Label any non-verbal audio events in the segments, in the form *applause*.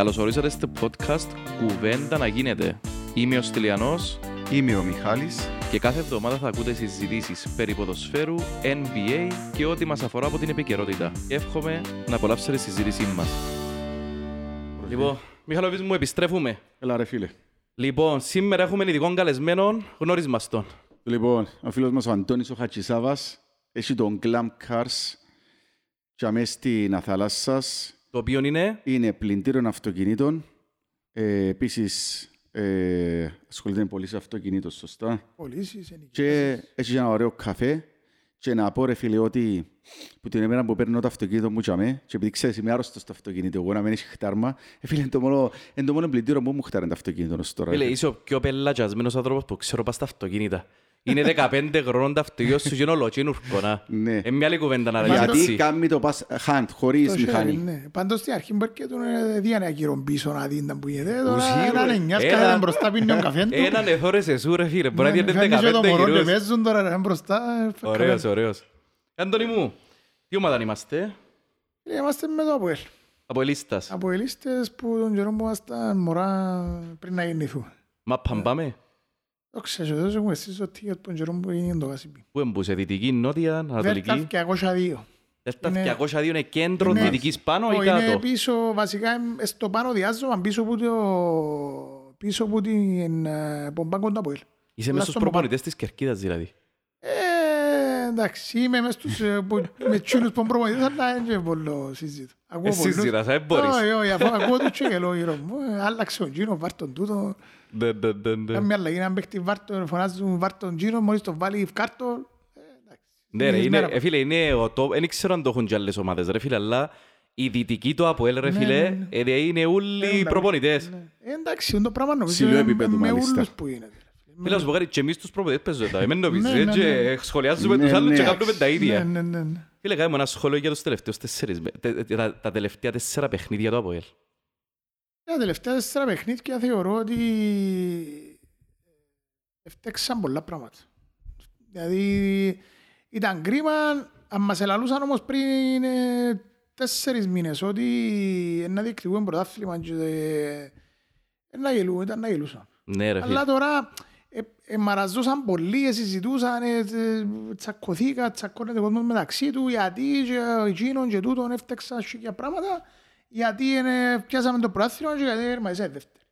Καλώς ορίσατε στο podcast «Κουβέντα να γίνεται». Είμαι ο Στυλιανός Είμαι ο Μιχάλης. και κάθε εβδομάδα θα ακούτε συζητήσεις περί ποδοσφαίρου, NBA και ό,τι μας αφορά από την επικαιρότητα. Εύχομαι να απολαύσετε τη συζήτησή μας. Λοιπόν, Μιχαλοβής μου, επιστρέφουμε. Έλα ρε φίλε. Λοιπόν, σήμερα έχουμε ειδικών καλεσμένων, γνώρισμα μας τον. Λοιπόν, ο φίλος μας ο Αντώνης ο Χατσισάβας έχει τον Glam Cars και αμέσως στην Αθαλάσσας Το οποίο είναι... είναι πλυντήριο αυτοκινήτων. Ε, επίσης, ε, ασχολείται πολύ σε αυτοκινήτων, σωστά. πωλήσεις, ενοικιάσεις. Και έχεις ένα ωραίο καφέ. Και να πω ρε φίλε ότι που την ημέρα που παίρνω το αυτοκίνητο μου τσαμέ και επειδή ξέρεις είμαι άρρωστος στο αυτοκίνητο εγώ να μην έχει χτάρμα ε, φίλε είναι το μόνο, είναι το μόνο πλυντήριο που μου χτάρει το αυτοκίνητο ως τώρα. Φίλε, είσαι ο πιο πελατζασμένος άνθρωπος που ξέρω πας στα αυτοκίνητα. Είναι 15 χρόνων τα αυτοκίνητα σου και είναι ολοτσίνουρκο, να. Ναι. Είναι μια άλλη κουβέντα να Γιατί ρωτήσει. κάνει το pass hand χωρίς Το μηχανή. sharing, ναι. Πάντως στην αρχή μπορεί και τον ε, δει ένα κύριο πίσω να δει τα που γίνεται. Τώρα Ουσίω, έναν ρε. εννιάς Έναν- καθέναν μπροστά πίνει τον καφέ του. Έναν εθώρες εσού ρε φίλε, μπορεί να Ναι, διέντε φέρνεις και το 15 μωρό και γυρούς. παίζουν τώρα ρε, μπροστά. ε, Ωραίος, καφέ. ωραίος. Αντώνη μου, τι ομάδα είμαστε, Ε, Είμαστε με το Αποέλ. από ελίστας. Αποελίστες που τον καιρό που ήμασταν μωρά πριν να γεννηθούμε. Μα πάμε, Το ξέρω, δεν έχουμε εσείς το ticket που τον καιρό που έγινε το Κασιμπή. πού εμπούσε, δυτική, νότια, Βέρτα ανατολική. 202. Δέλτα είναι- 202 είναι κέντρο Είναι- δυτικής πάνω ή Όχι, Είναι κάτω; πίσω, βασικά ε, στο πάνω διάζωμα, πίσω από το... πίσω από την ε, πομπάγκο του Αποέλ. Είσαι μέσα Λάστον στους που πάνω. προπονητές της Κερκίδας δηλαδή. Ε, εντάξει, είμαι μες στους, ε, που- με τσίνους που προπονητές, αλλά δεν είναι πολύ συζήτω. Ακούω Εσύ πολλούς. συζητάς, δεν μπορείς. Όχι, όχι, αφού ακούω τους και λέω γύρω μου, ε, άλλαξε τον τσίνο, βάρ' τον τούτο. Ναι, ναι, ναι, ναι. Κάμια αλλαγή, να παίχτη βάρ' τον, φωνάζουν βάρ' τον τσίνο, μόλις τον βάλει κάρτο. ε, εντάξει. Ναι ρε, Λίγες είναι, μέρα. ε, φίλε, είναι ο top, δεν ξέρω αν το έχουν και άλλες ομάδες ρε φίλε, αλλά η δυτική του Αποέλ ρε Ναι, φίλε, ναι, ναι. ε, δε είναι όλοι Ε, προπονητές. ναι. Ε, Εντάξει, είναι το πράγμα νομίζω Ψηλού με- επίπεδου, με μάλιστα. όλους που είναι. Φίλε, να σου πω κάτι, και εμείς τους προπονητές παίζουμε τα, μην νομίζεις, Ναι, ναι, έτσι, ναι. ε, σχολιάζουμε Ναι, τους άλλους ναι. και κάνουμε τα Ναι, ίδια. ναι, ναι, ναι. Φίλε, κάνουμε ένα σχόλιο για τους τελευταίους τέσσερις, με- τε- τε- τα- τα τελευταία τέσσερα παιχνίδια του Αποέλ. Τα τελευταία τέσσερα παιχνίδια θεωρώ ότι φταίξαν πολλά πράγματα. Δηλαδή ήταν κρίμα, αν μας ελαλούσαν όμως πριν ε, τέσσερις μήνες ότι ε, να διεκδικούν πρωτάθλημα και ε, ε, να γελούν, ήταν να γελούσαν. Ναι ρε φίλε. Αλλά τώρα ε, ε, μαραζώσαν πολύ, ε, συζητούσαν, ε, ε, τσακωθήκα, τσακώνεται ο κόσμος μεταξύ του, γιατί και εκείνον και τούτον έφταξαν για πράγματα, γιατί ε, πιάσαμε το πράθυνο και γιατί έρμαζε δεύτερη.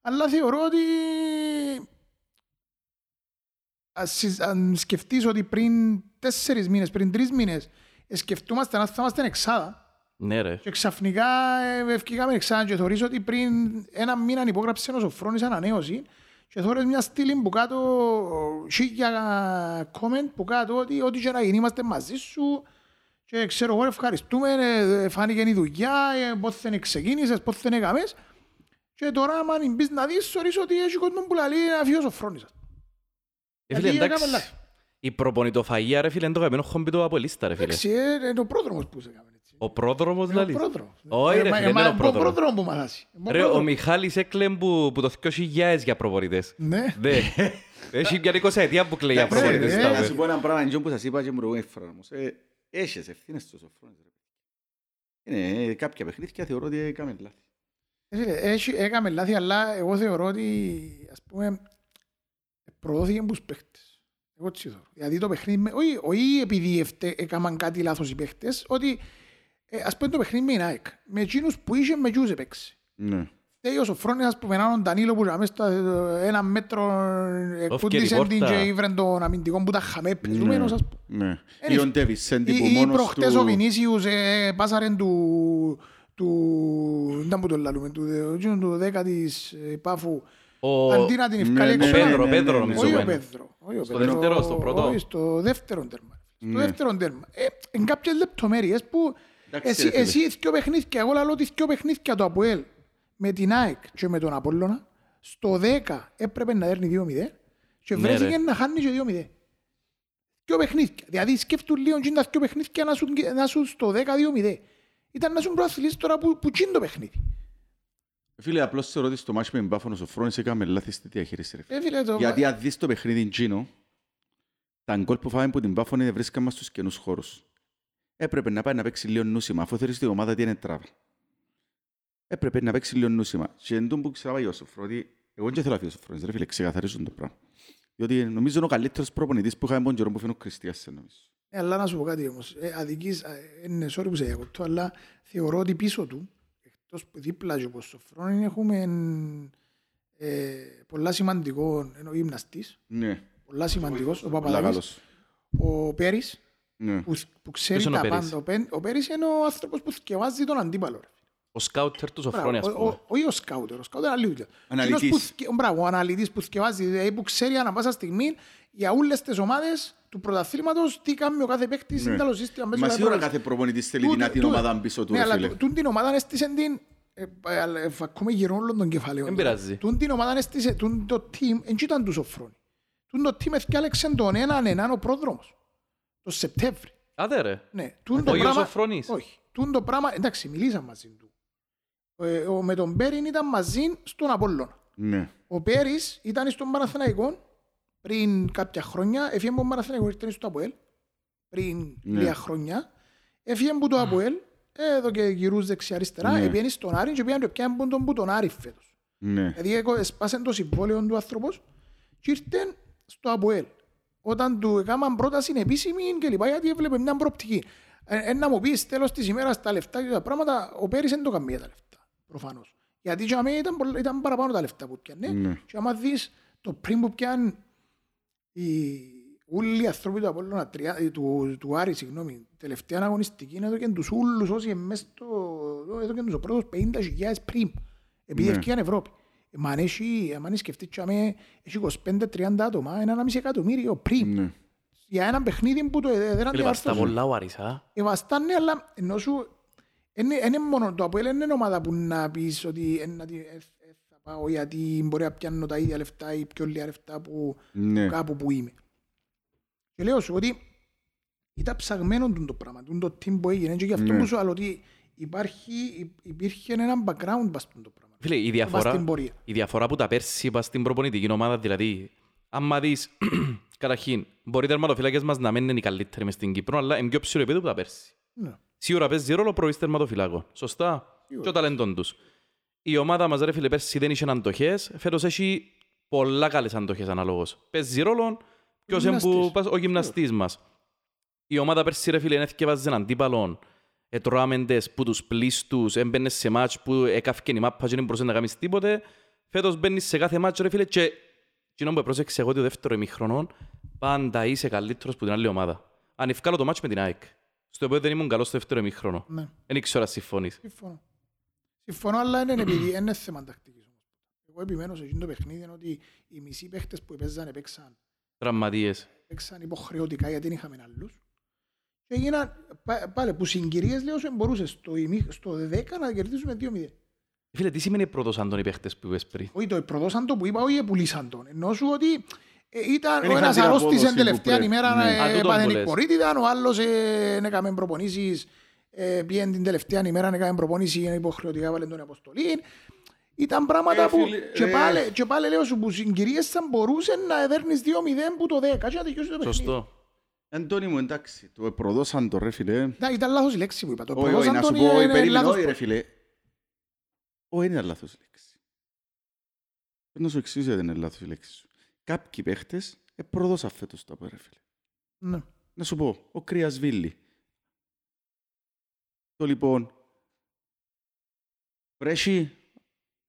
Αλλά θεωρώ ότι ας συ- αν σκεφτείς ότι πριν τέσσερις μήνες, πριν τρεις μήνες, ε, σκεφτούμαστε να θα είμαστε εξάδα, Ναι ρε. και ξαφνικά ε, ευκήκαμε εξά και θωρείς ότι πριν ένα μήνα υπόγραψε ο Σοφρόνης ανανέωση και θωρείς μια στήλη που κάτω χίλια comment που κάτω ότι ό,τι και να γίνει είμαστε μαζί σου και ξέρω εγώ ευχαριστούμε, ε, φάνηκε η δουλειά, ε, πώς δεν ξεκίνησες, πώς δεν έκαμες και τώρα άμα μπεις να δεις θωρείς ότι έχει κόσμο που λαλεί να φύγει ο Σοφρόνης. Ε, φίλε, Γιατί εντάξει, έκαμε λάθη. η προπονητοφαγία ρε φίλε είναι το καμένο χόμπι του Αποελίστα ρε φίλε. Εντάξει, ε, είναι ο πρόδρομος που σε έκαμε έτσι. Ο πρόδρομος Είναι ο δηλαδή. πρόδρομος. Όχι, ρε Ε, μα- φίλε, μα- δεν είναι ο ο πρόδρομος. πρόδρομος που μας άσει. Ο Ρε, ο πρόδρομος. Μιχάλης έκλαιγε που, που το 2000 για προπονητές. Ναι. Ναι. *laughs* Έχει μια 20 ετία που κλαίει για Εντάξει, προπονητές. ε, τα Να βε. σου πω ένα πράγμα, εντός που σας είπα και μου προηγούμενη φορά όμως. Ε, Έχεις ευθύνες στους Σοφρόνες, ρε. Είναι ε, κάποια παιχνίδια θεωρώ ότι έκαμε λάθη. Ε, φίλε, Έχει, έκαμε λάθη, αλλά εγώ θεωρώ ότι, ας πούμε, προδόθηκε τους παίχτες. Εγώ έτσι θεωρώ. Γιατί το παιχνίδι, με- όχι, όχι επειδή ευτε- έκαναν κάτι λάθος οι παίχτες, ότι, ε, ας πούμε το παιχνίδι με η ΑΕΚ, με εκείνους που είχε με εκείνους έπαιξε. Ναι. Φταίει ο Σοφρόνης, ας πούμε, έναν Ντανίλο που είχαμε στο ε, ένα μέτρο εκπούντισε πόρτα. την και ήβρεν τον αμυντικό που τα χαμέ πεζούμενος, ας πούμε. Ναι. Είναι- Ή ο Ντέβις Σέντι που Ή, ή μόνος προχτές ο του... Βινίσιους ε, πάσαρεν του, του, ήταν που το λαλούμε, του, εκείνου του δέκα της ε, Πάφου, Ο- αντί να την Ναι, ευκάλει ναι, έξω, Ο Πέδρο, ναι, Πέδρο ναι, νομίζω. όχι ο είναι. Πέδρο, όχι ο Στο Πέδρο, δεύτερο, στο πρώτο. όχι, στο δεύτερο τέρμα. Στο Ναι. δεύτερο τέρμα. Ε, εν κάποιες λεπτομέρειες που Εντάξει, εσύ, ρε φίλε. εσύ δυο παιχνίδια, εγώ λαλώ ότι δυο παιχνίδια το Αποέλ με την ΑΕΚ και με τον Απόλλωνα, στο 10 έπρεπε να δέρνει 2-0 και Ναι, βρέθηκε ρε. να χάνει και 2-0. Δυο παιχνίδια. Δηλαδή σκέφτουν λίγο και τα δυο παιχνίδια να σου, να σου στο 10-2-0. Ήταν να σου προαθλείς τώρα που, που τσιν το παιχνίδι. Φίλε, απλώς θεωρώ ότι στο μάτσο με τον Πάφωνο Σοφρόνης έκαμε λάθη στη διαχείριση. ρε φίλε. Ε, φίλε, το... Γιατί αν δεις το παιχνίδι Τζίνο, τα γκολ που φάμε από την Πάφωνη βρίσκαν μας στους καινούς χώρους. Έπρεπε να πάει να παίξει λίγο νούσιμα, αφού θεωρείς ότι η ομάδα τι είναι τράβα. Έπρεπε να παίξει λίγο νούσιμα. Και εν τόν που ξαναπάει ο Σοφρό, ότι εγώ δεν θέλω να φύγω ο Σοφρόνης, ρε φίλε, ξεκαθαρίζουν το πράγμα. Διότι νομίζω είναι ο καλύτερος προπονητής που είχαμε τον καιρό που φαίνω ο Κριστιάς, νομίζω. Ε, αλλά να σου πω κάτι όμως, ε, αδικείς, ε, είναι sorry που σε διακόπτω, αλλά θεωρώ ότι πίσω του, εκτός που δίπλα και όπως στο φρόνι, έχουμε ε, πολλά σημαντικό, ενώ γυμναστής, Ναι, πολλά σημαντικός, ο πολλά Παπαδάκης, καλός. ο Πέρης, Ναι. που, που ξέρει Ποιος είναι ο τα Πέρης; πάντα. Ο, Πεν- ο Πέρης είναι ο άνθρωπος που θκευάζει τον αντίπαλο. ρε. Ο σκάουτερ τους Μπράβο, Σοφρόνη, ας ο- πούμε. ο- Όχι ο σκάουτερ, ο σκάουτερ είναι άλλη δουλειά. Αναλυτής. Εκείνος που θκε- Μπράβο, ο αναλυτής που θκευάζει, δηλαδή που ξέρει ανά πάσα στιγμή για όλες τις ομάδες του πρωταθλήματος τι κάνει ο κάθε παίκτης, Ναι. είναι το σύστημα. μέσα Μα στο σίγουρα πρόγραμμα. κάθε προπονητής θέλει Τούτο- δυνατή τούτο- ομάδα πίσω του, Ναι, ρε αλλά φίλε. τού- τούν την ομάδα έστησε την... ε, ε, αλλά, ε, Φακούμε γύρω όλων των κεφαλαίων. Δεν πειράζει. Τούν την ομάδα έστησε, τούν το team, εν ήταν τους Σοφρόνη. Τούν το team έφτιαλεξε τον έναν έναν ο πρόδρομος. Το Σεπτέμβρη. Άντε ρε. Ναι, τούν το Όχι ο πράγμα... Σοφρόνης. Όχι. Τούν το πράγμα... Εντάξει, μιλήσαμε μαζί του. Ε, ο, με τον Πέριν ήταν μαζί στον Απόλλωνα. Ναι. Ο Πέρης ήταν στον Παναθηναϊκό πριν κάποια χρόνια. Έφυγε από τον Παναθηναϊκό, ήρθε στο Αποέλ. Πριν Ναι. λίγα χρόνια. Έφυγε από το Αποέλ. Εδώ και γυρούς δεξιά-αριστερά. Ναι. Επήγαινε στον Άρη και πήγαν και πιάνε από τον που τον Άρη φέτος. Ναι. Δηλαδή έκο- έσπασε το συμβόλαιο του άνθρωπος και ήρθε στο ΑΠΟΕΛ. Όταν του έκαναν πρόταση επίσημη και λοιπά γιατί έβλεπε μια προοπτική. Ε, ε, να μου πεις τέλος της ημέρας τα λεφτά και τα πράγματα, ο Πέρης δεν το καμία τα λεφτά, προφανώς. Γιατί για μένα ήταν, πολλά- ήταν παραπάνω τα λεφτά που πιάνε. Ναι. Και άμα δεις το πριν που πιάνουν οι όλοι οι άνθρωποι του Απόλλωνα, τρία- ε, του, του Άρη, συγγνώμη, τελευταία αγωνιστική, είναι εδώ και τους ούλους όσοι είναι μέσα στο, εδώ και τους ο πρώτος 50.000 πριν, επειδή Ναι. ευκαιρία Ευρώπη. Ε, Μα αν έχει, αν σκεφτείς και αμέ, έχει 25-30 άτομα, ένα 1,5 εκατομμύριο πριν. Ναι. Για ένα παιχνίδι που το έδεραν Φίλε, τη βαστά διάρθρωση. πολλά ο Άρης, α. Ε, βαστάνε, αλλά ενώ σου... Είναι, είναι μόνο το Αποέλ, είναι ομάδα που να πεις ότι ε, να τη- ε, ε, θα πάω γιατί μπορεί να πιάνω τα ίδια λεφτά ή πιο λίγα λεφτά που Ναι. κάπου που είμαι. Και λέω σου ότι ήταν ψαγμένο τούτο το πράγμα, τούτο το team που έγινε και γι' αυτό Ναι. που σου λέω ότι υπάρχει, υ- υπήρχε ένα background πας το πράγμα. Φίλε, η Πας διαφορά, στην πορεία. η διαφορά που τα πέρσι είπα στην προπονητική ομάδα, δηλαδή, άμα δεις, *clears throat* καταρχήν, μπορεί οι τερματοφύλακες μας να μην είναι οι καλύτεροι μες στην Κύπρο, αλλά είναι πιο ψηλό επίπεδο που τα πέρσι. Ναι. Σίγουρα παίζει ρόλο προής τερματοφυλάκων. Σωστά. Σίγουρα. Και ο ταλέντον τους. Η ομάδα μας, ρε φίλε, πέρσι δεν είχε αντοχές. Φέτος έχει πολλά καλές αντοχές αναλόγως. Παίζει ρόλο ποιος είναι που, γυμναστής. πας- ο γυμναστής μας. Η ομάδα πέρσι, ρε φίλε, δεν έφτιαβαζε έναν αντίπαλον. Ετρώαμεντες που τους πλήστους, έμπαινες σε μάτς που έκαυκε η μάπα και δεν μπορούσε να κάνεις τίποτε. Φέτος μπαίνεις σε κάθε μάτς, ρε φίλε, και εκείνο που πρόσεξε εγώ το δεύτερο ημιχρονό, πάντα είσαι καλύτερος που την άλλη ομάδα. Αν ευκάλω το μάτς με την ΑΕΚ. Στο οποίο δεν ήμουν καλός στο δεύτερο ημίχρονο. Ναι. Δεν ήξερα αν συμφωνείς. Συμφωνώ. Συμφωνώ, αλλά είναι επειδή *clears throat* είναι θέμα τακτικής. όμως. Εγώ επιμένω σε εκείνο το παιχνίδι είναι ότι οι μισοί παίχτες που παίζαν παίξαν, Τραυματίες. παίξαν υποχρεωτικά γιατί δεν είχαμε άλλους. Και έγιναν πα- πάλι που συγκυρίες λέω σου μπορούσες στο, ημί- στο 10 να κερδίσουμε 2-0. Φίλε, τι σημαίνει πρώτος αν τον οι παίχτες που είπες πριν; Όχι το προδώσαν το που είπα, όχι πουλήσαν τον. Ενώ σου ότι ε, ήταν, Δεν ο είχαν ένας την αρρώστησε απόδοση τελευταία που πρέπει. ημέρα Ναι. Α, ε, τούτον έπαθε που λες. νικορίτητα, ο άλλος ε, έκαμε προπονήσεις, ε, πήγαινε την τελευταία ημέρα έκαμε προπονήσεις είναι υποχρεωτικά βάλε τον αποστολή. Ήταν πράγματα Ε, που φίλε, και, ε. πάλι, και πάλι λέω σου που συγκυρίες θα μπορούσε να δέρνεις 2-0 που το 10 και να τελειώσει το παιχνίδι. Σωστό. Αντώνη μου, εντάξει, το προδώσαν το ρε φίλε. Να, ήταν λάθος η λέξη που είπα. Το Όχι, όχι, προδώσαν να σου τον πω, όχι, είναι περίμενε, λάθος όχι ρε που- φίλε. Όχι, είναι λάθος λέξη. Πρέπει να σου εξηγήσω γιατί είναι λάθος η λέξη σου. Κάποιοι παίχτες ε, προδώσαν φέτος το από ρε φίλε. Ναι. Να σου πω, ο Κρυασβίλη. Το λοιπόν, βρέχει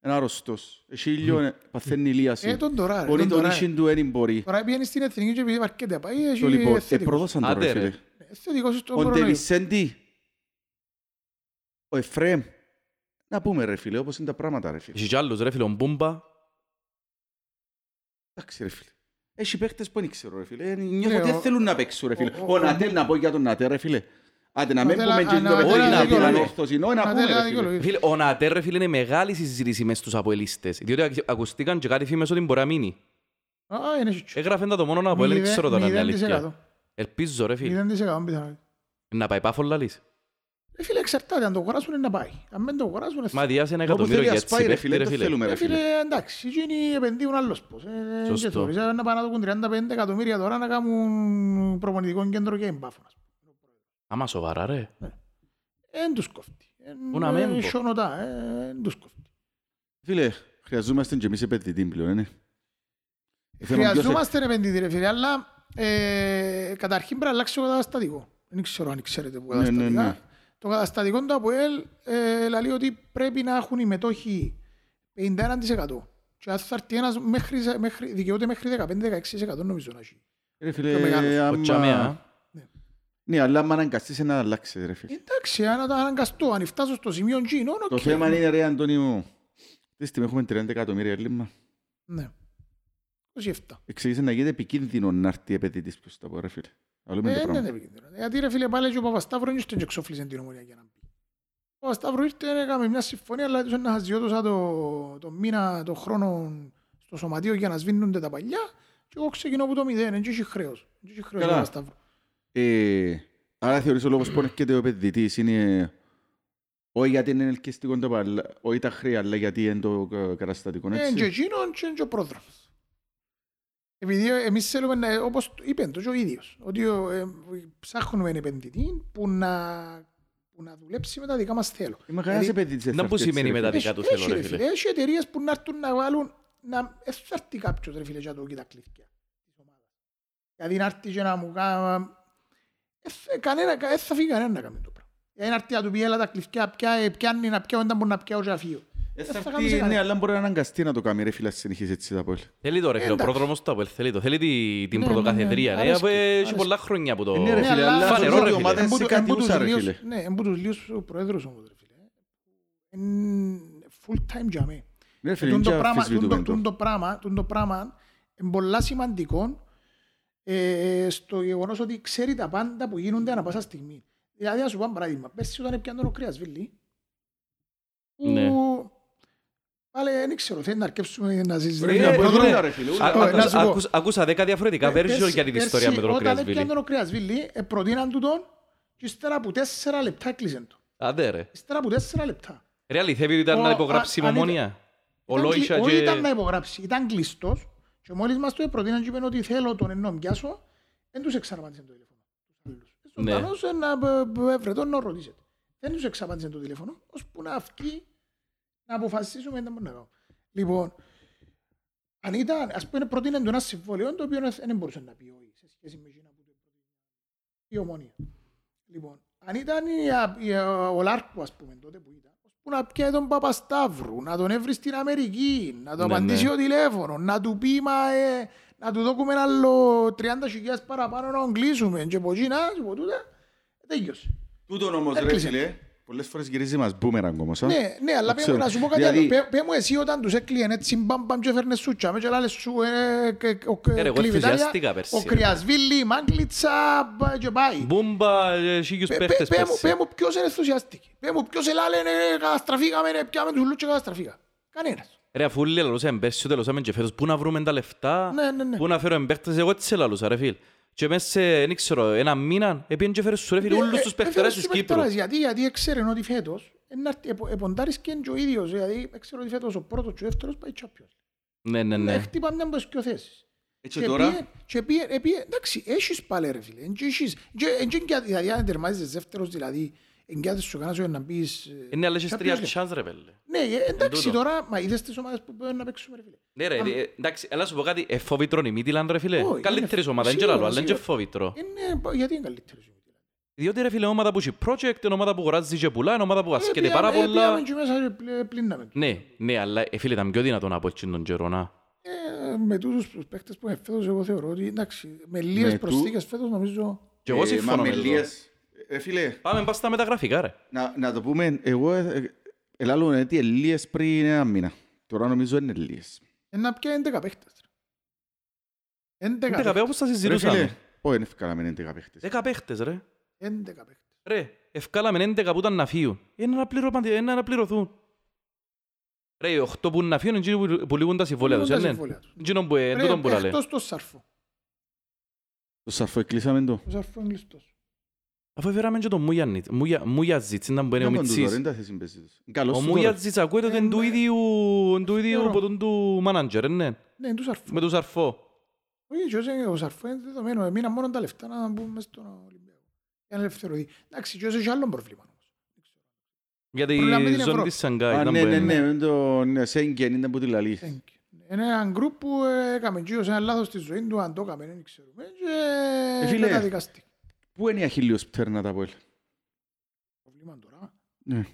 ένα αρρωστός. Έχει ήλιο, ε, παθαίνει Ε, ηλίαση. τον τώρα, ρε, Μπορεί τον τον τώρα. ίσιν του δεν μπορεί. Τώρα πήγαινε στην εθνική και επειδή βαρκέται πάει, έχει Το λοιπόν, ε, θετικός. προδώσαν το ρε Άντε, ρε. φίλε. Ε, θετικός στον Ο κορονοϊό. Ντεβισέντη, ο Εφραίμ. Να πούμε ρε φίλε, όπως είναι τα πράγματα ρε φίλε. Έχει κι άλλους ρε φίλε, ο Μπούμπα. Εντάξει ρε φίλε. Έχει παίχτες που δεν ξέρω ρε φίλε. Ε, Νιώθω Ναι, ότι ο- δεν θέλουν να παίξουν ρε φίλε. ο- Ο ο- Νατέλ να πω για τον Νατέλ ρε φίλε. Άντε να μην Νατέλ, πούμε α, και το να- παιδί όχι, να να πει δικαιολογεί. ανόρθωση. Όχι να Να πούμε τέλα ρε φίλε. δικαιολογεί. Φίλε, ο Νατέρ ρε φίλε είναι μεγάλη συζήτηση μες στους αποελίστες. Διότι ακ- ακουστήκαν και κάτι φήμες ότι μπορεί να μείνει. Α, είναι έτσι. Έγραφεν τα το μόνο από δεν Μηδέν- ξέρω τώρα είναι αλήθεια. 0%. Ελπίζω ρε φίλε. 0% πιθανότητα. Να πάει πάφο λαλείς. Ε, φίλε, εξαρτάται. Αν το αγοράσουν είναι να πάει. Αν δεν το αγοράσουν, Μα διάσε ένα Όπου εκατομμύριο θέλεις για ας έτσι πάει ρε παίχτη φίλε, ρε δεν φίλε. θέλουμε ρε Ε, φίλε. φίλε, εντάξει, εκείνοι επενδύουν άλλος πώς. Ε, Σωστό. και θωρείς, ε, να πάνε να δουν 35 εκατομμύρια τώρα να κάνουν προπονητικό κέντρο και εμπάφο. Άμα σοβαρά ρε. Εν τους κόφτει. να μην πω. Σιωνοτά, ε, εν τους κόφτει. Φίλε, χρειαζόμαστε και εμείς επενδυτή πλέον, είναι. Ε, θέλω ποιος- Χρειαζόμαστε επενδυτή ρε φίλε, αλλά ε, καταρχήν πρέπει να αλλάξει το καταστατικό. Δεν ξέρω αν ξέρετε που Ναι, ναι, καταστατικά. Ναι. Το καταστατικό του ΑΠΟΕΛ ε, λέει ότι πρέπει να έχουν οι μετόχοι 51%. Και αν θα έρθει ένας μέχρι, μέχρι, δικαιούται μέχρι 15-16% νομίζω να έχει. Ρε πιο μεγάλος. φίλε, Ο άμα... Τσαμέα. Ναι, αλλά άμα αναγκαστείς να αλλάξεις, ρε φίλε. Εντάξει, αν το αναγκαστώ, αν φτάσω στο σημείο G, νο, Το οκ. θέμα είναι, ρε Αντώνιο, τι στιγμή έχουμε 30 εκατομμύρια έλλειμμα. Ναι. 27. Εξήγησε να γίνεται επικίνδυνο να έρθει επενδυτής προς τα πω, ρε φίλε. Αλλού με Ε, το ναι, πράγμα. είναι επικίνδυνο. Γιατί ρε φίλε πάλι και ο Παπασταύρου είναι στον εξόφλησε την ομονία για να μπει. Ο Παπασταύρου ήρθε, έκαμε μια συμφωνία, αλλά τους να χαζιώτωσα το, το μήνα, το χρόνο στο σωματείο για να σβήνονται τα παλιά και εγώ ξεκινώ από το μηδέν, δεν έχει χρέος. Δεν έχει χρέος ο Καλά. Παπασταύρου. Ε, άρα θεωρείς ο λόγος που έρχεται ο επενδυτής είναι όχι γιατί είναι ελκυστικό το παλ, όχι τα χρέη, αλλά γιατί είναι το ε, καταστατικό, Ε, και έτσι; εκείνον και και ο πρόδρομος. Επειδή εμείς θέλουμε, να, όπως είπε το και ο ίδιος, ότι ε, ψάχνουμε έναν επενδυτή που να, που να δουλέψει με τα δικά μας θέλω. Είμαι κανένας Δηλαδή, επενδυτής δεν Να θα που έρθει έτσι, σημαίνει ρε με τα φίλε. δικά τους Έχει, θέλω, ρε ρε φίλε. φίλε. Έχει εταιρείες που να έρθουν να βάλουν να ε, θα έρθει κάποιος ρε φίλε και να του πει τα κλειδιά της ομάδας. Δηλαδή να έρθει και να μου κάνει ε, θε- κανένα, ε, θα φύγει κανένας να κάνει το πράγμα. Δηλαδή να έρθει να του πει έλα τα κλειδιά πια, ε, πιάνει να πιάω όταν μπορεί να πιάω και να φύγω. Ε, Ε, θα θα έρθει, κάνεις ναι, κανένα. αλλά μπορεί να αναγκαστεί να το κάνει, ρε φίλε, να συνεχίσει έτσι τα πόλη. Θέλει το ρε φίλε, ο Εντάξει. πρόδρομος του Απόελ θέλει το. Θέλει τη- την Ναι, πρωτοκαθεδρία, ναι, ρε. ναι, από- αρέσκει, Έχει αρέσκει. πολλά χρόνια που το... Ε, ναι, ρε Ναι, φίλε, αλλά αλλά φανερό, νομίζω ρε η φίλε. ομάδα είναι σε Εμπού- κάτι εμπού τους ούσα, ρε λίους- φίλε. Ναι, εμπού τους λίους ο πρόεδρος όμως ρε φίλε. Είναι full time για μέ. Ναι, φίλε, Τούν είναι το και πράγμα- αμφισβητούμενο τούν το- τούν το πράγμα- τούν το πράγμα είναι πολλά σημαντικό ε, στο γεγονός ότι ξέρει τα πάντα που γίνονται ανά πάσα στιγμή. Δηλαδή, να σου πω ένα παράδειγμα. Πέρσι όταν έπιανε ο Κρυασβίλη, που Ναι. Πάλι δεν ξέρω, θέλει να αρκέψουμε να Ρε συζητήσουμε. φίλε, Ε, από ε, εδώ, ναι. ρε φίλε, Α- ούλα. Α, να σου πω. άκουσα- Άκουσα δέκα διαφορετικά version Πέρσι- για την ιστορία με τον πέρσι, Όταν Κρυασβίλη. έπιανε ο Κρυασβίλη, ε, προτείναν του τον και ύστερα από τέσσερα λεπτά έκλεισαν το. Άντε ρε. Ύστερα από τέσσερα λεπτά. Ρε αληθεύει ότι ήταν Ο- να υπογράψει η α- αν ομόνια. Ο Ήταν Λόισα κλει- Όχι ήταν να και... υπογράψει, ήταν κλειστός και μόλις μας το προτείναν και είπαν ότι θέλω τον ενώ πιάσω, δεν τους εξαρμάτισαν το τηλέφωνο. τους άλλους. Ναι. Ζωντανός, ε, να ε, ε, βρετώ να ρωτήσετε. Δεν τους εξαπάντησαν το τηλέφωνο, ώσπου να βγει να αποφασίσουμε τι μπορούμε να κάνουμε. Λοιπόν, αν ήταν, ας πούμε, προτείναν το ένα συμβόλαιο, το οποίο δεν μπορούσε να πει όχι σε σχέση με εκείνα που το προτείναν. Η ομόνια. Λοιπόν, αν ήταν η, α- η, α- ο Λάρκο, ας πούμε, τότε που ήταν, που να πιάει τον Παπασταύρου, να τον έβρει στην Αμερική, να το Ναι, απαντήσει ναι. ο τηλέφωνο, να του πει, μα, ε, να του δώσουμε ένα άλλο 30.000 παραπάνω να τον κλείσουμε και από εκεί να, και από τούτα, τέλειωσε. Τούτον όμως, ρε Έκλεισε. φίλε, πολλές φορές γυρίζει μας μπούμεραγκ όμως, α. Ναι, ναι, αλλά Το πέ- ξέρω. να σου πω κάτι Δηλαδή- άλλο. Πέ- Πέ μου εσύ όταν τους έκλειεν έτσι μπαμ μπαμ και έφερνες σούτσα με και λάλες σου ε, και- ο- Ε, ρε, εγώ κλειβιτάρια, ενθουσιάστηκα πέρσι, ο ρε. Κρυασβίλη, η Μάγκλητσα μπα- και πάει. Μπούμπα, ε, χίλιους Πέ- παίχτες πέ- πέ μου- πέρσι. Πέ μου ποιος είναι ενθουσιάστηκε. Πέ μου ποιος ελάλε «Ε, καταστραφήκαμε, ε, πιάμε τους ουλούς και καταστραφήκα. Κανένας. Ρε αφού όλοι λαλούσαμε πέρσι, ούτε λαλούσαμε και φέτος, πού να βρούμε τα λεφτά, Ναι, ναι, ναι. πού να φέρουμε παίχτες, εγώ έτσι λαλούσα ρε φίλ. Και μέσα σε, δεν ξέρω, ένα μήνα, επίεν και φέρες σου ρε φίλ, Ε, όλους ε, τους ε, παίχτερες έφερες της τους Κύπρου. παίχτερες, Γιατί, γιατί έξερε ότι φέτος ε, να έρθει- επο- εποντάρισκε και ο ίδιος. Δηλαδή έξερε ότι φέτος ο πρώτος και ο δεύτερος πάει Champions. Ναι, ναι, Ναι. ναι. Χτύπα μια από τις πιο θέσεις. Έτσι τώρα, πήγε- και πήγε, ε, πήγε, εντάξει, έχεις πάλι ρε φίλε. Εν και έχεις- και- εν και εγκιά- Δηλαδή αν τερμάζεις δεύτερος, δηλαδή εγκιάτες σου κανένας να μπεις... ε, Είναι άλλες Champions τρία League. τσάνς ρε πέλε. Ναι, ε, εντάξει τούτο. τώρα, μα είδες τις ομάδες που πρέπει να παίξουμε ρε φίλε. Ναι ρε, ε, εντάξει, έλα σου πω κάτι, ε, φόβητρον η Μίτιλαν ρε φίλε. Όχι, Καλύτερης είναι- ομάδα, δεν σίγουρα, και λαλό, αλλά είναι και σίγουρα. φόβητρο. Είναι, γιατί είναι καλύτερος. Διότι ρε φίλε, ομάδα που έχει project, είναι ομάδα που αγοράζει και πουλά, είναι ομάδα που ασκέται Ε, πάρα πήγαμε- ε, πολλά. πήγαμε και μέσα και πλε- πλύναμε. Ναι, ναι, αλλά ε, φίλε, ήταν πιο δυνατό να πω έτσι τον καιρό, να. Ε, με τούτους τους παίκτες που είναι φέτος, εγώ θεωρώ ότι εντάξει, με λίγες Με του- προσθήκες φέτος νομίζω... Και εγώ ε, συμφωνώ μα με με τούτο. λίγες- Ε, φίλε, Πάμε πας στα μεταγραφικά ρε. να, να το πούμε, εγώ ε, ε, ελάλλω ότι ελίες πριν ένα μήνα. Τώρα νομίζω είναι ελίες. Ε, να πια 11 παίκτες. ρε. 11 Δέκα παίκτες. όπως τα Ρε φίλε, συζητούσαμε. όχι, δεν ευκάλαμε 11 παίχτες. Δέκα παίχτες ρε. 11 παίκτες. Ρε, ευκάλαμε 11 που ήταν να φύγουν. Είναι να, πληρωμα- είναι να πληρωθούν. Ρε, οι 8 που να φύγουν είναι εκείνοι που- που λήγουν τα συμβόλαια τους, Λήγουν τα είναι. συμβόλαια τους. Εκείνο που είναι, Ρε, τούτον που λαλέ. Εκτός το Σαρφό. Το σαρφό εκλείσαμε το. Ο Σαρφό είναι κλειστός. Αφού έφεραμε και τον Μουγιαννίτ. Μουγια- Μουγιαζίτς, ήταν που είναι ο Δεν κοντού τώρα, Μιτσής. δεν τα θέση παίζει τους. Είναι καλός Ο του τώρα. Μουγιαζίτς ακούεται ότι είναι του Ε, ίδιου, του ίδιου θεωρώ. από τον του μάναντζερ, ναι. Ναι, είναι του Σαρφό. Με τον Σαρφό. Όχι, και όσο- ο Σαρφό είναι δεδομένο. Έμειναν μόνο τα λεφτά να μπουν μες στον Ολυμπιακό. Για να ελευθερωθεί. Εντάξει, και όσο έχει άλλο πρόβλημα όμως. Για τη Προλάβουμε την ζώνη Ευρώπη. της Σανγκάη. Α, ήταν ναι, που ναι, είναι. ναι, το ναι, Σέγγεν ήταν που τη λαλείς. Thank you. Είναι ένα γκρουπ που ε, έκαμε γύρω σε ένα λάθος στη ζωή του, αν το έκαμε, δεν ξέρουμε. Ε, Και φίλε. Καταδικαστεί. Πού είναι η αχίλιος πτέρνα τα πόλη. Πρόβλημα τώρα. Ναι.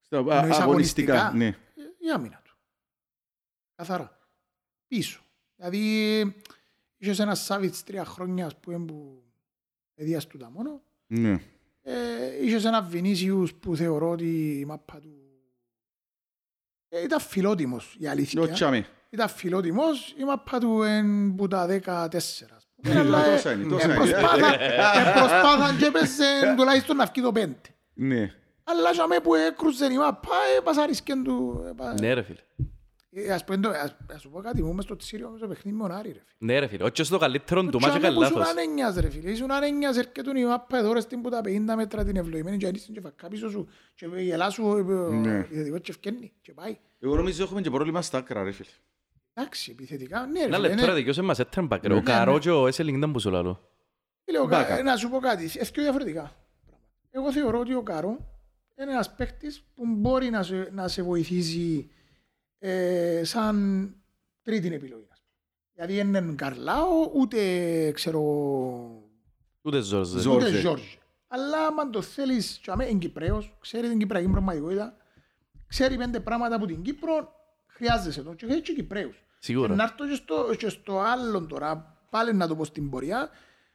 Στα, α, Εννοείς αγωνιστικά, αγωνιστικά; ναι. Ε, Η άμυνα του. Καθαρά. Πίσω. Δηλαδή, είχες ένα Σάβιτς τρία χρόνια, ας πούμε, που εδίας του τα μόνο. Ναι. Ε, είχες ένα Βινίσιους που θεωρώ ότι η μάπα του ε, ήταν φιλότιμος, η αλήθεια. Το τσάμε. Ήταν φιλότιμος, η μάπα του είναι που τα 14. Ας πούμε. Ναι, Αλλά, ε, τόσα είναι, τόσα *laughs* ε, είναι. προσπάθαν- ε, προσπάθαν και έπαιζε τουλάχιστον να βγει το πέντε. Ναι. Αλλά για μέ που έκρουζε η μάπα, ε, πασαρίσκεν του. ε, πα- Ναι ρε φίλε. Ε, Ας πούμε, το- ας- ας σου πω κάτι, μου μες στο Τσίριο με το παιχνίδι με τον Άρη, ρε φίλε. Ναι ρε φίλε. Όχι στο καλύτερο του μάτς Τσάμε έκανε που ήσουν λάθος. ανένιας, ρε φίλε. Ήσουν ανένιας, έρχεται η μάπα εδώ ρε στην που τα 50 μέτρα την ευλογημένη και ανοίξουν και φακά πίσω σου και γελά σου ε, Ναι. ε, επιθετικό και ευκαινεί και πάει. Εγώ νομίζω έχουμε και πρόβλημα στα άκρα, ρε φίλε. Εντάξει, επιθετικά, ναι ρε Ένα φίλε. λεπτό είναι- ρε δικαιώσαι μας έτραν μπακ, ρε. Ναι, Ο ναι. Καρό και ο Έσελινγκ ήταν που σου λαλώ. Φίλε, ο Μπάκα. Κα- Να σου πω κάτι, έχει δύο διαφορετικά. Εγώ θεωρώ ότι ο Καρό είναι ένας παίκτης που μπορεί να σε, να σε βοηθήσει ε, σαν τρίτη επιλογή. ας πούμε. Δηλαδή δεν είναι Καρλάο, ούτε ξέρω, Ούτε Ζόρζε. Ζο- ούτε Ζόρζε. Ζόρζε. Αλλά άμα το θέλεις, και αμέ, είναι Κυπρέος, ξέρει την Κυπριακή πραγματικότητα, ξέρει πέντε πράγματα από την Κύπρο, χρειάζεσαι τον. Και έχει και Κυπρέους. Σίγουρα. Να έρθω και στο, και στο άλλο τώρα, πάλι να το πω στην πορεία,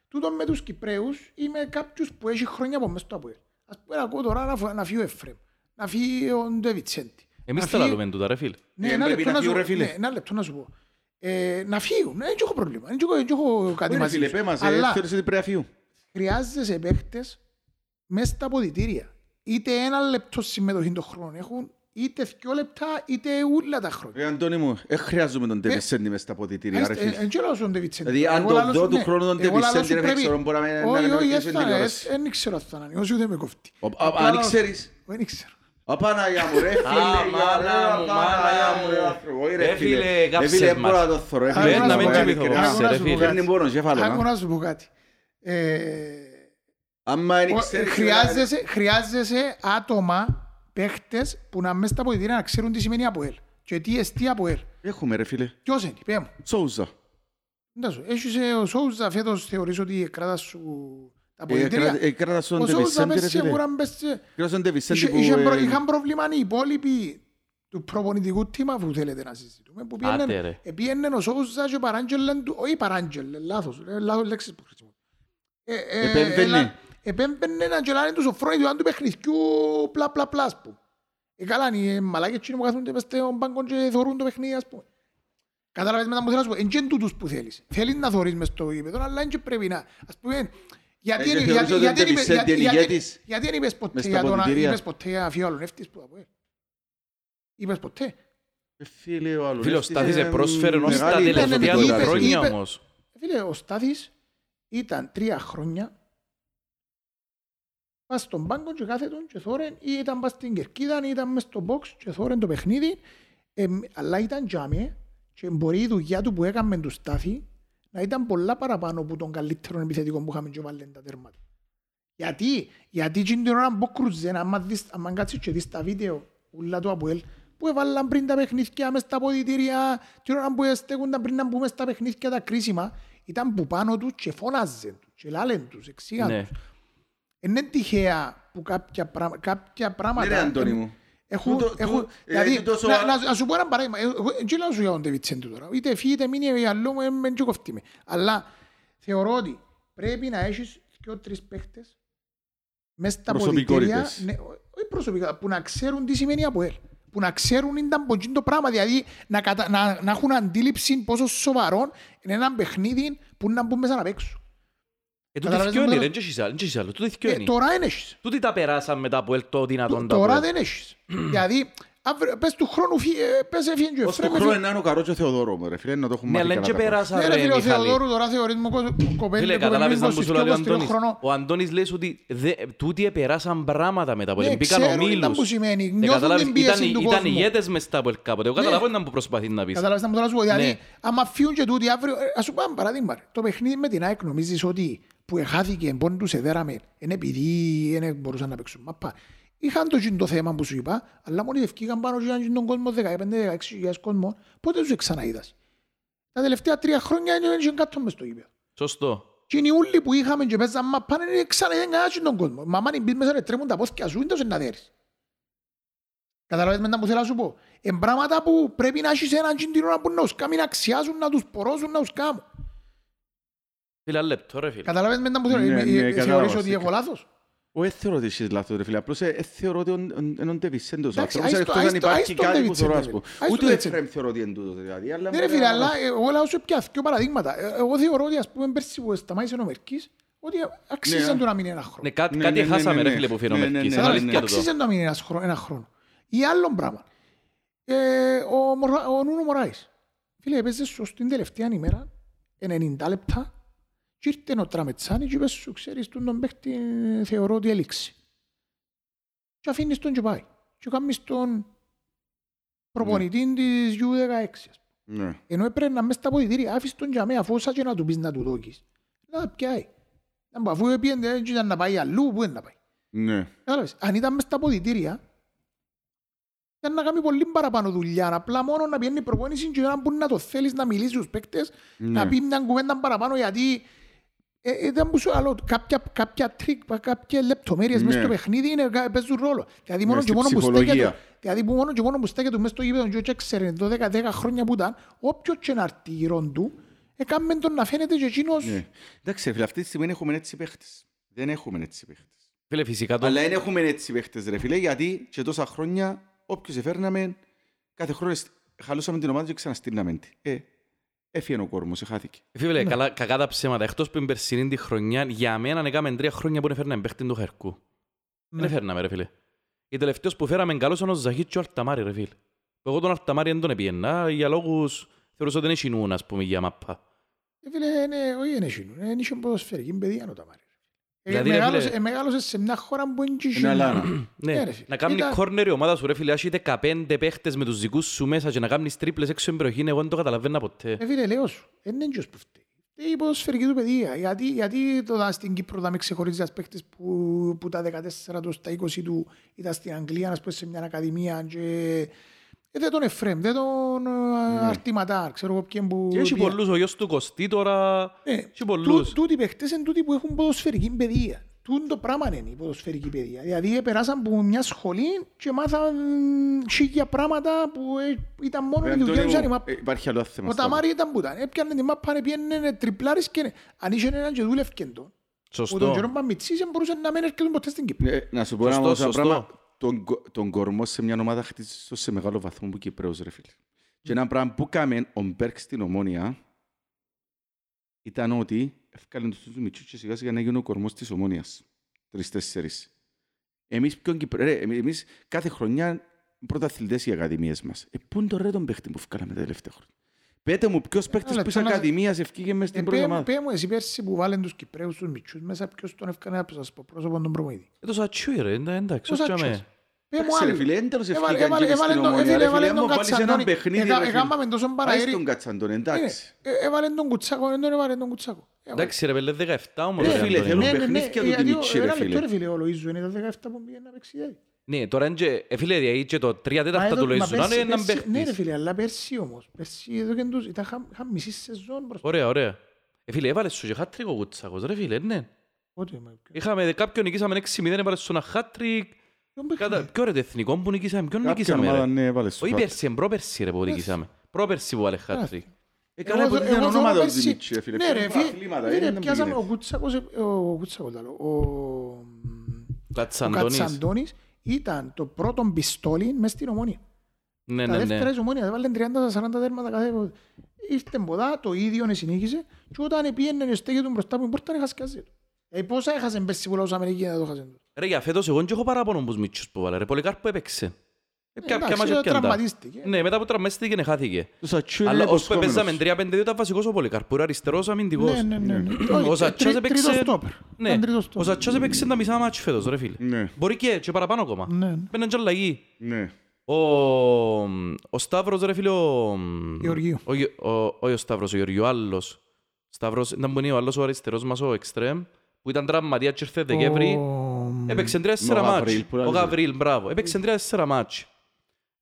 τούτο με τους Κυπρέους είμαι κάποιους που έχει χρόνια από μέσα στο ΑΠΟΕΛ. Ας πούμε, ακούω τώρα να, φο- να φύγει ο Εφρέμ, να φύγει ο Ντεβιτσέντη. Εμείς να τα φύγει- λαλούμε τούτα ρε φίλε. Ναι, Ε, ένα πρέπει λεπτό να να σου φύγουν, πω. ρε φίλε. Ναι, ένα λεπτό να σου πω. Ε, να φύγουν, δεν έχω πρόβλημα, δεν έχω- δεν έχω κάτι Ρε μαζί φίλε, τους. πέ μας, ε, Αλλά θεωρείς ότι πρέπει να φύγουν. χρειάζεσαι παίχτες μέσα στα αποδητήρια. Είτε ένα λεπτό συμμετοχή των χρόνων έχουν, είτε δυο λεπτά, είτε ούλα τα χρόνια. Ρε Αντώνη μου, δεν χρειάζομαι τον Ντεβισέντη μες στα ποτητήρια, ρε φίλε. Δεν ξέρω όσο Ντεβιτσέντη. Δηλαδή, αν Εγώ το λαλώ δω σου, του ναι. χρόνου τον Εγώ λαλώ Ντεβισέντη, σου ρε, πρέπει- ξέρω, μπορεί να με- να Όχι, με όχι, ρωτήσει έφτανε, τηλεόραση. δεν ξέρω αν θα ανανεώσει, ούτε με κοφτεί. Ο- α- Απλά Αν λαλώ- ξέρεις, Δεν ξέρω. Απάναγια μου ρε φίλε, Α, για μάνα ρε, μου, Απάναγια μάνα μου, ρε μου. άνθρωπο, όχι, Ρε ρε φίλε, φίλε. Ρε κάψες φίλε, δεν μας. μπορώ να το θωρώ, ρε Άκου φίλε. να να σου με πω κάνει κάτι, κρυά. άκου να ρε σου φίλε. πω Φέρνει πόνος, κεφάλαιο, Άκου να. να σου πω κάτι. Ε, Άμα δεν ο- ξέρεις, χρειάζεσαι- Χρειάζεσαι άτομα, παίχτες που να μέσα στα αποδητήρια να ξέρουν τι σημαίνει ΑΠΟΕΛ. Και τι εστί ΑΠΟΕΛ. Έχουμε ρε φίλε. Ποιος είναι, πέ μου. Σόουζα. Εντάξει, Έχεις ε, ο Σόουζα φέτος θεωρείς ότι κράτα σου τα Ε, αποδητήρια; κράτα- ε, κράτα στον Ο Σόουζα Ντεβισέντη, ρε πες φίλε. σίγουρα μπες σε- Κράτα στον Ντεβισέντη Είχε- που, είχε προ- ε, Είχαν πρόβλημα οι υπόλοιποι του προπονητικού τίμα που θέλετε να συζητούμε. Που Άτε, πήγαινε- ρε. ε, πήγαινε ο Σόουζα και παράγγελεν του, όχι παράγγελε, λάθος, ε, λάθος λέξεις που χρησιμοποιώ. Ε, ε, Επέμβαινε. Έλα- Επέμβαινε να γελάνε τους σοφρόνοι του αν του παιχνιδιού πλα πλα πλα ας πούμε. Ε, καλά, είναι οι μαλάκες εκείνοι που κάθονται μες στον πάγκο και θωρούν το παιχνίδι ας πούμε. Κατάλαβες μετά μου θέλω να σου πω, εν και τούτους που θέλεις. Θέλεις να θωρείς μες στο γήπεδο, αλλά εν και πρέπει να, ας πούμε, γιατί Ε, είναι- και θεωρείς γιατί- ότι γιατί είναι είναι- Ντεβισέντη γιατί- είναι γιατί- ηγέτης γιατί δεν είπες ποτέ μες στα για τον αποδυτήρια. είπες ποτέ για αφιό άλλον εύτης που από Είπες ποτέ. Ε, Φίλε, ο άλλος Φίλε, ο εύτης Στάθης είναι επρόσφερε ως τα μεγάλη ναι, ναι, ναι, τελευταία είπε- δύο προσωπικότητα. χρόνια είπε- όμως. Φίλε, ο Στάθης ήταν τρία χρόνια πας στον πάγκο και κάθετον και θόρεν ή ήταν πας στην κερκίδα ή ήταν μες στο box και θόρεν το παιχνίδι εμ, αλλά ήταν τζάμι και μπορεί η δουλειά του που έκαμε του Στάθη να ήταν πολλά παραπάνω από τον καλύτερο επιθετικό που είχαμε και βάλεν τα τέρματα. Γιατί, γιατί εκείνη την ώρα που κρούζεν, άμα, δεις, άμα κάτσεις και δεις τα βίντεο ούλα του Αποέλ, που έβαλαν πριν τα παιχνίδια μες στα ποδητήρια, την ώρα που στέκονταν πριν να μπούμε στα παιχνίδια τα κρίσιμα, ήταν που πάνω τους και φώναζεν τους, και λάλεν τους, εξήγαν Ναι. τους. Είναι τυχαία που κάποια, πράγμα, κάποια πράγματα... Ναι, ρε, Αντώνη ε, μου. Έχουν, Τούτο- έχουν, τού- ε, δηλαδή, τούτο σο- να, να, να σου πω ένα παράδειγμα. Εγώ δεν λέω σου για τον Ντεβιτσέντου τώρα. Είτε φύγει είτε μείνει για άλλο μου, ε, μεν και κοφτεί με. Αλλά θεωρώ ότι πρέπει να έχεις δυο-τρεις παίχτες μες στα Προσωπικότητες. ποδητήρια, ναι, όχι προσωπικά, που να ξέρουν τι σημαίνει από ελ. Που να ξέρουν ήταν από εκείνο το πράγμα, δηλαδή να, κατα, να, να έχουν αντίληψη πόσο σοβαρό είναι ένα παιχνίδι που να μπουν μέσα να παίξουν. Δεν έχεις άλλο, δεν έχεις άλλο. Τούτη θκυο Ε, είναι. τώρα δεν έχεις. Τούτη τα περάσαν μετά από ελ το δυνατόν τα Τώρα από ελ. δεν έχεις. *clears throat* Δηλαδή, αύριο- πες του χρόνου φύ- ε, πες έφυγε και ο Ως το Εφραίμ, χρόνο έφυγε. είναι ο Καρό και ο Θεοδόρο μου, ρε φίλε, να το έχουμε Ναι, αλλά μάθει και καλά τα πέρασαν Ναι, ρε ρε φίλε, ο Μιχάλη. Θεοδόρου τώρα θεωρείς μου κο- κοπέλι- Φίλε, κοπέλι καταλάβεις να μου σου λέει ο 22 Αντώνης. χρονών. Ο Αντώνης λέει ότι δε- τούτοι επεράσαν πράγματα μετά από Ναι, ελ. Μπήκαν ξέρουν ήταν ομίλους. που σημαίνει. Ε, Νιώθουν καταλάβεις, την πίεση ήταν- του Ήταν κόσμου. ηγέτες μες στα από ελ κάποτε. Εγώ Ναι. καταλαβαίνω να μου προσπαθείς να πεις. Καταλάβεις να μου τώρα σου πω. Δηλαδή, Ναι. άμα φύγουν και τούτοι αύριο... ε, Ας σου πω ένα παράδειγμα. ρε. Το παιχνίδι με την ΑΕΚ νομίζεις ότι που εχάθηκε, πόνοι τους εδέραμε, είναι επειδή δεν μπορούσαν να παίξουν μάπα. είχαν το, το θέμα που σου είπα, αλλά μόλις ευκήκαν πάνω και είχαν τον κόσμο 15-16 χιλιάδες κόσμο, πότε τους ξαναείδας. Τα τελευταία τρία χρόνια είναι έτσι κάτω μες στο γήπεδο. Σωστό. Και οι ούλοι που είχαμε και παίζαν μα πάνε ξαναείδαν κανένα τον κόσμο. Μα αν μπεις μέσα να τρέμουν τα πόθηκια σου, είναι τόσο να δέρεις. Καταλαβαίνεις μετά που θέλω να σου πω. Είναι πράγματα που πρέπει να έχεις έναν την ώρα που να τους κάνει να αξιάζουν, να τους πορώσουν, να τους κάνουν. Φίλε, ένα λεπτό ρε φίλε. Καταλαβαίνεις μετά που θέλω. Ναι, Ε, ναι, ε, κατάλαβα, Θεωρείς ότι σίγουρα. έχω λάθος. Όχι, δεν θεωρώ ότι έχεις λάθος ρε φίλε, απλώς ε, ε, θεωρώ ότι είναι ο Ντεβισέντος Εντάξει, άνθρωπος, άιστο- εκτός αν άιστο- υπάρχει άιστο κάτι που Ντεβισέντο, θεωρώ, ας ρε. πούμε. Άιστο Ούτε ο Ντεβισέντο. Εφραίμ θεωρώ ότι είναι τούτο, δηλαδή, αλλά Ναι ρε μπορεί φίλε, να- αλλά ε, εγώ λέω σου πια δύο παραδείγματα. Ε, Εγώ θεωρώ ότι ας πούμε πέρσι που σταμάτησε ο Μερκής, ότι αξίζει Ναι. του να μείνει ένα χρόνο. Ναι, κάτι, Ναι, κάτι ναι, ναι, χάσαμε ναι, ρε ναι. φίλε που φέρνω Ναι, ναι, Μερκής. ναι, Είναι Κατάλαβες, αλήθεια και τούτο. αξίζει να μείνει ένας χρόνο- ένα χρόνο. Ή άλλο πράγμα. Ε, ο, Μωρα- ο Νούνο Μωράης. Φίλε, έπαιζε σου στην τελευταία ημέρα, 90 λεπτά, και ήρθε ο Τραμετσάνη και είπες σου, ξέρεις, τον τον παίχτη ε, θεωρώ ότι έληξε. Και αφήνεις τον και πάει. Και κάνεις τον προπονητή της U16. ας πούμε. Ναι. Ενώ έπρεπε να μες στα ποδητήρια, άφησες τον για μένα, αφού όσα και να του πεις να του δώκεις. Να πιάει. Να πω, Αφού έπιανε, έτσι ήταν να πάει αλλού, πού είναι να πάει. Ναι. Κατάλαβες, αν ήταν μες στα αποδυτήρια, ήταν να κάνει πολύ παραπάνω δουλειά. Απλά μόνο να πιένει προπόνηση και όταν που να το θέλεις να μιλήσεις στους παίκτες, να Ναι. πει μια κουβέντα παραπάνω γιατί ε, ήταν που σου άλλο, κάποια, κάποια τρίκ, κάποιες λεπτομέρειες μέσα Ναι. στο παιχνίδι είναι, κα- παίζουν ρόλο. Δηλαδή μόνο Ναι, και στη μόνο που ψυχολογία. στέκεται, δηλαδή που μόνο και μόνο που στέκεται μέσα στο γήπεδο και έξερε 12-10 χρόνια που ήταν, όποιος και να έρθει γύρω του, έκαμε τον να φαίνεται και εκείνος Ναι. Εντάξει, ρε φίλε, αυτή τη στιγμή έχουμε έτσι παίχτες. Δεν έχουμε έτσι παίχτες. Φίλε, φυσικά το... Αλλά δεν έχουμε έτσι παίχτες ρε φίλε, γιατί και τόσα χρόνια όποιος εφέρναμε, κάθε χρόνο εσ- χαλούσαμε την ομάδα και ξαναστήρναμε την. Ε, έφυγε ο κόρμος, εχάθηκε. Φίλε, καλά, κακά τα ψέματα. Εκτός που την περσινή τη χρονιά, για μένα έκαμε τρία χρόνια που έφερναμε παίχτη του Χερκού. Δεν Ναι. έφερναμε ρε φίλε. Η τελευταίος που φέραμε καλός ήταν ο Ζαχίτ και ο Αρταμάρη ρε φίλε. Εγώ τον Αρταμάρη δεν τον επιένα για λόγους θεωρούσα ότι δεν έχει νου, ας πούμε, για μαπά. Ε, Φίλε, είναι, όχι είναι εκείνο, είναι είχε ποδοσφαιρική παιδεία ο Ταμάρη. Ε, Δηλαδή, ρε μεγάλωσε- φίλε- ε, Μεγάλωσες σε μια χώρα που είναι και Είναι εκείνο. αλάνα. Ναι, Ναι, ρε φίλε. να κάνει Ήταν- κόρνερ η ομάδα σου ρε φίλε, έχει 15 παίχτες με τους δικούς σου μέσα και να κάνεις τρίπλες έξω στην περιοχή, εγώ δεν το καταλαβαίνα ποτέ. Ε, φίλε, λέω σου, δεν είναι και που φταίει. Φταίει η ποδοσφαιρική του παιδεία. Γιατί, γιατί το δα στην Κύπρο θα με ξεχωρίζεις ένας παίκτης που, που τα 14 τους στα 20 του ήταν στην Αγγλία, να πούμε, σε μια ακαδημία και... Ε, δεν τον Εφρέμ, δεν τον ε, Αρτηματάρ, ξέρω εγώ ποιον που... Και έχει ποιον- πολλούς, ο γιος του Κωστή τώρα, Ναι, έχει πολλούς. τού- Τούτοι οι παίχτες είναι τούτοι που έχουν ποδοσφαιρική παιδεία. Τούν το πράγμα είναι η ποδοσφαιρική παιδεία. Δηλαδή περάσαν από μια σχολή και μάθαν χίλια πράγματα που ε, ήταν μόνο η δουλειά τους Αντώνη αν η μου, μάπα. ε, Υπάρχει άλλο θέμα. Ο στα- Ταμάρη ήταν που ήταν. Έπιανε τη μάπα, έπιανε τριπλάρις και αν είχε έναν και δούλευκεν τον. Που τον Σωστό. καιρό Παμιτσής δεν μπορούσε να μην έρχεται ποτέ στην Κύπρο. Ναι, Να σου πω ένα Σωστό, μόνο σαν σωστό. πράγμα. Τον, κο- τον κορμό σε μια ομάδα χτίζεις σε μεγάλο βαθμό που Κυπρέος ρε φίλε. Και ένα πράγμα που κάμε ο Μπέρκ στην Ομόνια ήταν ότι έφκαλαν τους μητσούς και σιγά σιγά να γίνουν ο κορμός της Ομόνιας. Τρεις-τέσσερις. Εμείς ποιον Κυπρέ, ρε, εμείς- εμείς κάθε χρονιά πρωταθλητές οι ακαδημίες μας. Ε, πού είναι το ρε τον παίχτη που βγάλαμε τα τελευταία χρόνια; Πέτε μου ποιος παίχτης Ένα που της λεπτό να- ακαδημίας ευκήγε μες στην Ε, πρώτη πέ- ομάδα. Πέ μου εσύ πέρσι που βάλεν τους Κυπρέους τους μητσούς μέσα ποιος τον έφκανε να σας πω πρόσωπο τον προμοήδη. Ε, το Σατσούι ρε, εντα- εντάξει, Ο ως Σάτσος. τζαμέ. Πέ μου Εντάξει, ρε άλλο. φίλε, εν τέλος Έβαλε- ευκήγαν έβαλε- και μες έβαλε στην τον- Ομόνια. ε, Ρε φίλε, έβαλε φίλε, τον άμα βάλεις Κατσαντώνη. έναν παιχνίδι, Εκα- ρε φίλε. Έκαναμε τόσο Πάει παραέρι. στον Κατσαντон, εντάξει. Ε, ε, Έβαλε τον Κουτσάκο, δεν τον έβαλε τον Κουτσάκο. Έβαλε. Εντάξει ρε πέλε, 17 όμως Ρε ρε, φίλε, Αντώνη. θέλουν μου. Ναι, ναι, ναι, παιχνίδια του γιατί ο- Δημητσί, ρε ένα λεπτό, φίλε. ρε φίλε, ο Λοΐζου είναι το 17 που πήγε να παίξει δηλαδή. Ναι, τώρα είναι και- ε, φίλε, δηλαδή και το 3 Μα τέταρτα εδώ- του μα Λοϊζού να είναι πέρσι- έναν πέρσι- Ναι ρε παίχτης. φίλε, αλλά πέρσι όμως. Πέρσι εδώ και τους ήταν είχαν- είχαν μισή σεζόν μπροστά. Ωραία, ωραία. Ε, φίλε, έβαλες σου και χάτρικ ο Κουτσάκος, ρε φίλε, ναι. Πότε, μα, ποιο- Είχαμε κάποιον νικήσαμε 6-0, έβαλες σου ένα χάτρικ. ποιον Κατά- παιχνίδι. Ποιο ρε το εθνικό που νικήσαμε, ποιον Κάποια νικήσαμε ομάδα, ρε. ναι, έβαλες σου Όχι χάτρι. πέρσι, πρόπερσι ρε που νικήσαμε. Πρόπερσι που βάλε χάτρικ. Ε, καλά, Εγώ- ποτέ εγώ ήταν θεωρώ ονόματα ο πέρσι- Δημητσί, ρε φίλε. Ναι ρε Παίρνουν φίλε, αθλήματα, ναι, είναι ρε, να πιάσαμε γίνεται. ο Κουτσάκος, ε, ο Κουτσάκος, λέω, ο- ο Κατσαντώνης. Κατσαντώνης ήταν το πρώτο πιστόλι μες στην Ομόνια. Ναι, Τα ναι, δεύτερα ναι. της Ομόνια έβαλαν 30-40 τέρματα κάθε φορά. Ήρθε μποδά, το ίδιο συνέχισε και όταν πήγαινε στέγε του μπροστά μου πόρτα έχασε καζί του. Ε, πόσα έχασε πέρσι που λόγω Αμερικής να το χάσεν του. Ρε, για φέτος εγώ δεν έχω παράπονο που μίτσους που βάλε. Ρε, Πολυκάρπο έπαιξε. Ναι, μετά που τραυματίστηκε και χάθηκε. Το Σατσούρι Αλλά είναι ως που υποσχόμενος. παίζαμε 3-5-2 ήταν βασικός ο Πολυκάρπο, είναι αριστερός αμυντικός. Ναι, ναι, ναι. ναι. Ο Όχι, Σατσάς τρι- έπαιξε... τρίτος στόπερ. Ναι, Ήταν τρίτος ο στόπερ. Σατσάς έπαιξε τα μισά μάτς φέτος, ρε φίλε. Ναι, Μπορεί και, και παραπάνω ακόμα. Ναι. Μπαίναν και αλλαγή. ναι. Ο, ο Σταύρος, ρε φίλε, ο... Γεωργίου. Ο, Γε- ο, όχι ο Σταύρος, ο Γεωργίου, ο άλλος. Σταύρος, ήταν που είναι ο άλλος ο αριστερός μας, ο Εκστρέμ, που ήταν τραυματίας και ήρθε Δεκέμβρη. Ο- Έπαιξε τρία-τέσσερα Ο μάτς. Γαβρίλ που Ο λαλείς. Γαβρίλ, μπράβο. Έπαιξε τρία-τέσσερα μάτς.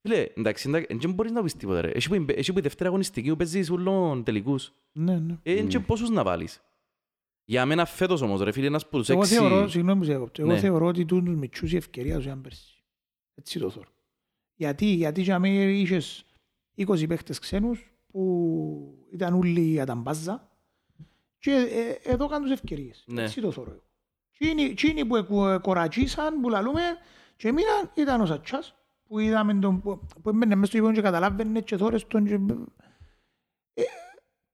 Φίλε, εντάξει, εντάξει, δεν μπορείς να πεις τίποτα ρε. Εσύ που η- εσύ που η δεύτερη αγωνιστική που παίζεις ούλων τελικούς. Ναι, ναι. Ε, και πόσους να βάλεις. Για μένα φέτος όμως ρε φίλε, ένας από τους Εγώ έξι... θεωρώ, συγγνώμη που σε έκοπτω, εγώ Ναι. θεωρώ ότι τούν τους μητσούς η ευκαιρία τους ήταν πέρσι. Έτσι το θεωρώ. Γιατί, γιατί για μένα είχες 20 παίχτες ξένους που ήταν όλοι αταμπάζα και ε, εδώ κάνουν τους ευκαιρίες. Ναι. Έτσι το θεωρώ εγώ. Εκείνοι- Εκείνοι που εκο- κορατσίσαν, που λαλούμε και μείναν ήταν ο Σατσάς που είδαμε τον, που, που έμπαινε μέσα στο γήπεδο και καταλάβαινε και θόρες τον και... Ε,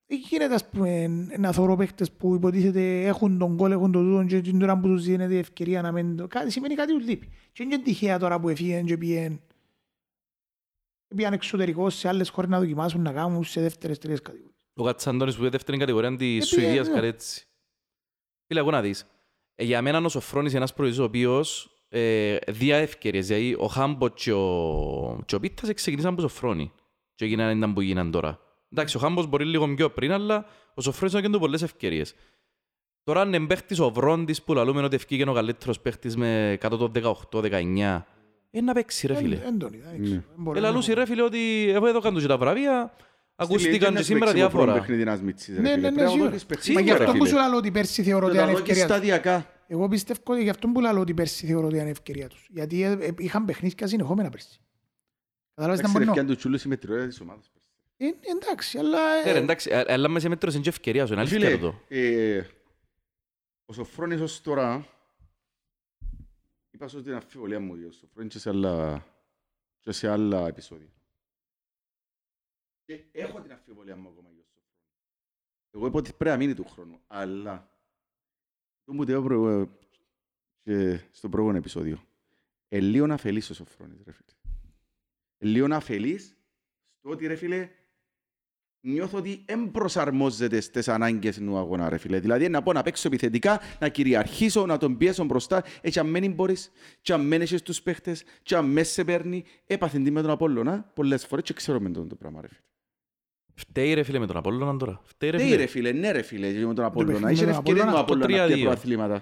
ε, γίνεται ας πούμε να θωρώ παίχτες που υποτίθεται έχουν τον κόλ, έχουν τον τούτον και την τώρα που τους δίνεται ευκαιρία να μην το... Κάτι σημαίνει κάτι τους λείπει. Και είναι και τυχαία τώρα που έφυγαν και πήγαν πήγαν εξωτερικώς σε άλλες χώρες να δοκιμάσουν να κάνουν σε δεύτερες, τρίτες κατηγορίες. Ο Κατσαντώνης που είναι δεύτερη κατηγορία της Ε, πήγε, Σουηδίας, ναι. κάτι έτσι. Φίλε, εγώ να δεις. Ε, Για μένα ο Σοφρόνης είναι ένας προϊόντος ο οποίος ε, διά ευκαιρίες. Δηλαδή ο Χάμπο και ο, και ο Πίτας ξεκινήσαν από Σοφρόνη. Και έγιναν ήταν που γίναν τώρα. Εντάξει, ο Χάμπος μπορεί λίγο πιο πριν, αλλά ο Σοφρόνης έκανε του πολλές ευκαιρίες. Τώρα αν εμπαίχτης ο Βρόντις που λαλούμε ότι ευκήγε ο καλύτερος παίχτης με κάτω το 18-19, ε, να παίξει ρε φίλε. Εν- Έντονη, δεν Ναι. ξέρω. Δεν μπορώ Ε, να λαλούσε πω. ρε φίλε ότι εγώ εδώ κάνω και τα βραβεία, ακούστηκαν και Στη σήμερα Λίγκα είναι διάφορα. παιχνίδι ένας μίτσης, ρε Ναι, φίλε. ναι, ναι, Πρέπει να σίγουρα. δώσεις παιχνίδι, Μα γι' Σίγουρα, αυτό ρε που φίλε. σου λέω ότι πέρσι θεωρώ ότι Και είναι τα δω και ευκαιρίας τους. σταδιακά. Εγώ πιστεύω ότι γι' αυτό που λέω ότι πέρσι θεωρώ ότι είναι ευκαιρία τους. Γιατί ε, ε, είχαν παιχνίδια συνεχόμενα πέρσι. Κατάλαβες να Εντάξει, ρε, μπορώ. φτιάχνει τους τσούλους συμμετριότητα της ομάδας. Ε, Εντάξει, αλλά... ε, Ε, ρε, εντάξει, ε, αλλά μέσα μέτρος είναι και ευκαιρία σου, είναι αλήθεια Φίλε, το. ε, ο Σοφρόνης ως τώρα, είπας σου την αμφιβολία μου για ο Σοφρόνης και σε άλλα, και σε άλλα επεισόδια. Και έχω την αμφιβολία μου ακόμα για ο Σοφρόνη. Εγώ είπα ότι πρέπει να μείνει του χρόνου, αλλά το μου το είπα προηγου- και στο προηγούμενο επεισόδιο. Ε, λίγο να αφελείς ο Σοφρόνης, ρε φίλε. Ε, λίγο να αφελείς στο ότι, ρε φίλε, νιώθω ότι δεν προσαρμόζεται στις ανάγκες του αγώνα, ρε φίλε. Δηλαδή, να πω να παίξω επιθετικά, να κυριαρχήσω, να τον πιέσω μπροστά, έτσι αν μένει μπορείς, και αν μένεις στους παίχτες, και αν μέσα σε παίρνει, έπαθεν τι με τον Απόλλωνα, πολλές φορές και ξέρω με τον το πράγμα, ρε φίλε. Φταίει ρε φίλε με τον Απόλλωνα τώρα. Φταίει ρε Ναι, φίλε. ρε φίλε, ναι ρε φίλε, και με τον Απόλλωνα. παιχνίδι Είχε με τον ευκαιρίες με τον Απόλλωνα, Απόλλωνα το και 3-2. προαθλήματα.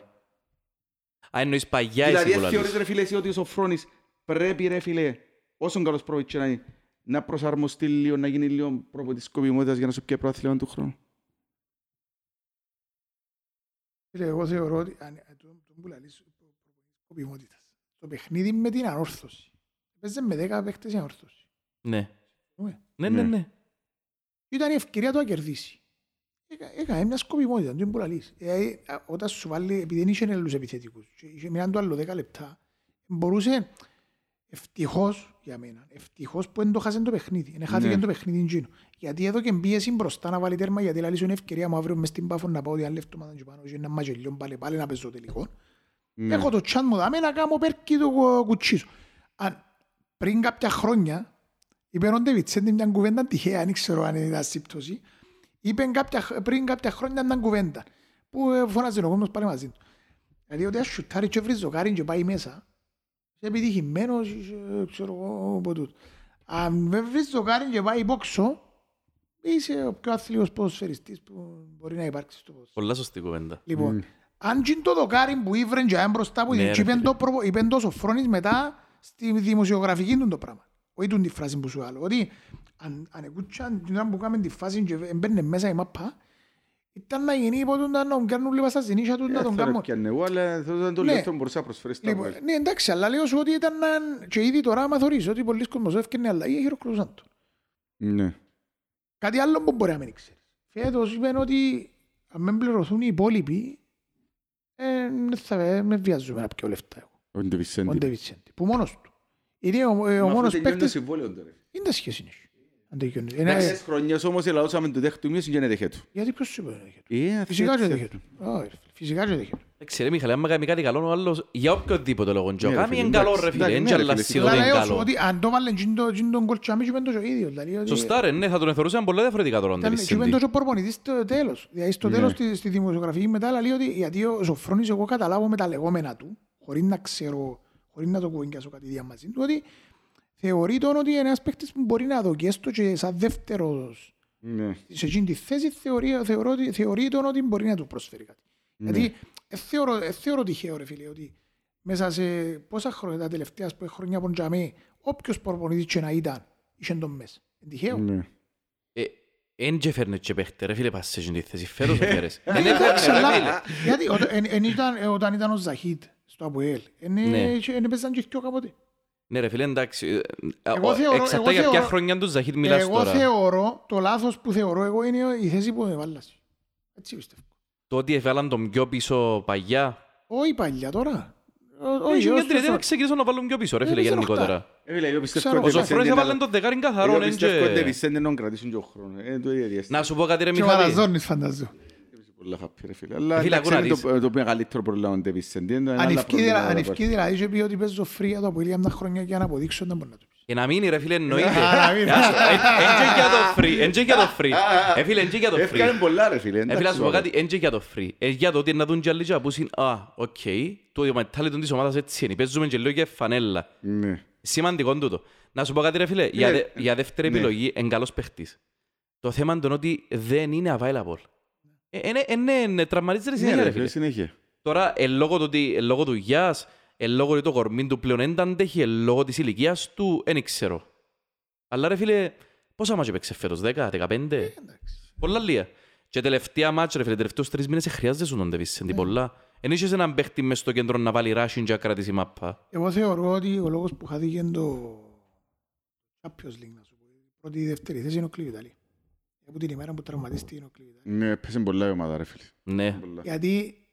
Α, εννοείς παγιά εσύ Δηλαδή, που θεωρείς λαλείς. ρε φίλε εσύ ότι ο Σοφρόνης πρέπει ρε φίλε, όσον καλός προβοητής και να είναι, να προσαρμοστεί λίγο, να γίνει λίγο πρόπο της σκοπιμότητας για να σου πιει πρόθλημα του χρόνου. Φίλε, Εγώ θεωρώ ότι αν- ε, το το που λαλείς, σκοπιμότητας. Το παιχνίδι με την ανόρθωση. Παίζε με 10 παίχτες η ανόρθωση. Ναι. Ωραία. Ναι, ναι, Ναι. Ναι. Ήταν η ευκαιρία του να κερδίσει. Έκα- Έκανε μια σκοπιμότητα, δεν μπορεί να λύσει. Δηλαδή, α, όταν σου βάλει, επειδή δεν είχε άλλους επιθετικούς, και είχε μείναν το άλλο 10 λεπτά, μπορούσε ευτυχώς για μένα, ευτυχώς που δεν το χάσε το παιχνίδι. Δεν χάθηκε Ναι. το παιχνίδι εκείνο. Γιατί εδώ και πίεση μπροστά να βάλει τέρμα, γιατί λαλείς είναι ευκαιρία μου αύριο μες στην Πάφο να πάω ότι αν λεφτώ και πάνω και ένα μαγελιόν πάλι, πάλι να παίζω τελικό. Ναι. Έχω το τσάν μου δάμε να κάνω πέρκι το κου- κουτσί σου. Αν πριν κάποια χρόνια, είπε ο Ντεβιτσέντη μια κουβέντα τυχαία, δεν ξέρω αν ήταν σύμπτωση, είπε κάποια, πριν κάποια χρόνια μια κουβέντα που ε, φώναζε ο κόσμος πάλι μαζί του. Δηλαδή ότι αν σουτάρει και βρει ζοκάρι και πάει μέσα, είσαι επιτυχημένος, είσαι, ξέρω εγώ, από τούτο. Αν δεν βρεις ζοκάρι και πάει πόξο, είσαι ο πιο αθλίος ποδοσφαιριστής που μπορεί να υπάρξει στο ποδοσφαίρο. Πολλά σωστή κουβέντα. Λοιπόν, αν γίνει το δοκάρι που ήβρεν και αν μπροστά που Ναι, ναι, ρε είπεν φίλε. το, προβο- είπεν το Σοφρόνης μετά στη δημοσιογραφική του το πράγμα. Όχι του τη φράση που σου άλλο. Ότι αν, αν εκούτσαν την ώρα που κάνουμε τη φάση και έμπαινε μέσα η μάπα, ήταν να γίνει υπό τον να τον κάνουν λίγο στα συνήθεια του να τον κάνουν. Και εγώ, αλλά θα ήταν το Ναι. λιγότερο που μπορούσα να προσφέρεις στα Λοιπόν, βουέλ. ναι, εντάξει, αλλά λέω σου ότι ήταν να- και ήδη τώρα άμα θωρείς ότι πολλοί κόσμος έφτιανε αλλαγή, χειροκροτούσαν το. Ναι. Κάτι άλλο που μπορεί να μην ξέρεις. Φέτος είπαν ότι αν δεν πληρωθούν οι υπόλοιποι, ε, δεν θα με βιάζομαι να πιω λεφτά εγώ. Ο Ο Ντεβισέντη. Ντεβιτσέντη, που μόνος του. Είναι ο, ε, ο Μα αφού μόνος τελειώνει το παίκτης, συμβόλαιο του, ρε. είναι τα σχέση είναι. Αν τελειώνει. Είναι- Έξι χρονιές όμως ελαούσαμε το δέχτου μείωση και είναι δέχε του. Γιατί ποιος σου είπε να δέχεται. Ε, αυτή Φυσικά και έτσι. δέχεται. Όχι, Φυσικά και δέχεται. Εντάξει ρε Μιχαλέ, άμα κάνει κάτι καλό ο άλλος, για οποιοδήποτε λόγο. Και ο Ναι, ρε Κάμι φίλε, είναι καλό εντάξει, ρε φίλε, εντάξει, δεν ναι, ρε φίλε, αλλάζει σίγουρα. ότι Αλλά είναι λέω σου καλό. ότι αν το βάλουν τζιν το- τζιν τον κολτσάμι και είπεν το και ο ίδιος. Δηλαδή ότι Σωστά ρε, ναι, θα τον εθωρούσαν πολλά διαφορετικά τώρα ο ήταν- και είπεν Ντεβισέντη. το και ο προπονητής στο τέλος. Δηλαδή στο Ναι. τέλος στη- στη δημοσιογραφική μετά λέει ότι γιατί ο Σοφρόνης εγώ καταλάβω με τα λεγόμενα του, χωρίς να ξέρω, χωρίς να το κουβεντιάσω κάτι δια μαζί του, ότι θεωρεί τον ότι είναι ένας παίκτης που μπορεί να δοκίσει το και σαν δεύτερος Ναι. σε εκείνη τη θέση θεωρεί, θεωρώ, ότι- θεωρεί τον ότι μπορεί να του προσφέρει κάτι. Ναι. Γιατί ε, θεωρώ, ε, θεωρώ τυχαίο ρε φίλε ότι μέσα σε πόσα χρόνια τα τελευταία ας πούμε, χρόνια από τζαμί, όποιος προπονητής και να ήταν, είχε τον μέσα. Είναι τυχαίο. Ναι. Ε, Εν και φέρνε και παίχτε, ρε φίλε, πας σε εκείνη τη θέση. Φέρος έφερες. Εν Εντάξει, έφερνε, ρε αλλά- φίλε. Γιατί όταν- εν- εν ήταν- ε, όταν ήταν ο Ζαχίτ στο Αποέλ, Ναι. δεν έπαιζαν και δυο κάποτε. Ναι ρε φίλε, εντάξει. ε, Εγώ ε, θεωρώ- Εξαρτάται εγώ για ποια θεωρώ- χρόνια τους Ζαχίτ μιλάς Εγώ τώρα. θεωρώ, το λάθος που θεωρώ εγώ είναι η θέση που με βάλασε. Έτσι πιστεύω. Το ότι έβαλαν τον πιο πίσω παγιά. Όχι παλιά τώρα. Ό- Όχι, Όχι, για ως τριετία τώρα. ξεκίνησαν να βάλουν πιο πίσω ρε Ε, φίλε δεν γενικότερα. Ε, φίλε, εγώ πιστεύω Ξέρω, ότι ο Ο Βισέντε Σοφρόνης να- έβαλαν τον δεκάριν καθαρόν. Εγώ εν πιστεύω ότι και- Βισέντε να κρατήσουν και ο χρόνος. Ε, το ίδιο διάστημα. Να σου πω κάτι ρε Και ο Μιχάλη. Μαραζόνης φαντάζω. Πολλά χαπή, ρε φίλε. Αλλά Φίλε, εντάξει, ακού να είναι δεις. το- το μεγαλύτερο πρόβλημα του Βισέντε. Είναι ένα Αν άλλο έφκει πρόβλημα δηλα- αν να έφκει δηλαδή και πει ότι παίζω free για το Αποέλ για μια χρόνια για να αποδείξω να μπορεί να το πεις. Και να μείνει ρε φίλε εννοείται. Α, να μείνει. Ας- ε, εν και για το free, εν και για το free. Ε, φίλε, εν και για το πάρει. Έφκανε free. πολλά, ρε φίλε. Ε, εντάξει, φίλε, να σου πω βέβαια. κάτι, εν και για το free. Ε, για το ότι να δουν και άλλοι και να πούσουν, α, οκ, το mentality της ομάδας έτσι είναι. Παίζουμε και λίγο και φανέλα. Ναι. Σημαντικό τούτο. Να σου πω κάτι ρε φίλε, για, Φίλε, δε- για δεύτερη ναι. επιλογή είναι καλός παίχτης. Το θέμα είναι το ότι δεν είναι available. Ε, Είναι, είναι, είναι τραυματίζεται Ναι, συνέχεια ρε ρε φίλε, φίλε. συνέχεια. Τώρα, εν λόγω του, ότι- εν λόγω του γιάς, εν λόγω ότι το κορμί του πλέον δεν τα αντέχει, εν λόγω της ηλικίας του, δεν ξέρω. Αλλά ρε φίλε, πόσα μάτια παίξε φέτος, 10, 15, Εντάξει. πολλά λίγα. Και τελευταία μάτια, ρε φίλε, τελευταίους τρεις μήνες χρειάζεται σου τον Ντεβίσεντη, Ναι. πολλά. Εν είχες έναν παίχτη μες στο κέντρο να βάλει ράσιν και να κρατήσει μάπα. Εγώ θεωρώ ότι ο λόγος που χάθηκε το Champions League, να σου πω, η πρώτη ή δεύτερη θέση είναι ο Κλειβιταλή. Από την ημέρα που τραυματίστηκε είναι ο Κλειβιταλή. Ναι, έπαιζε πολλά η ομάδα, ρε φίλε. Ναι. Πολλά. Γιατί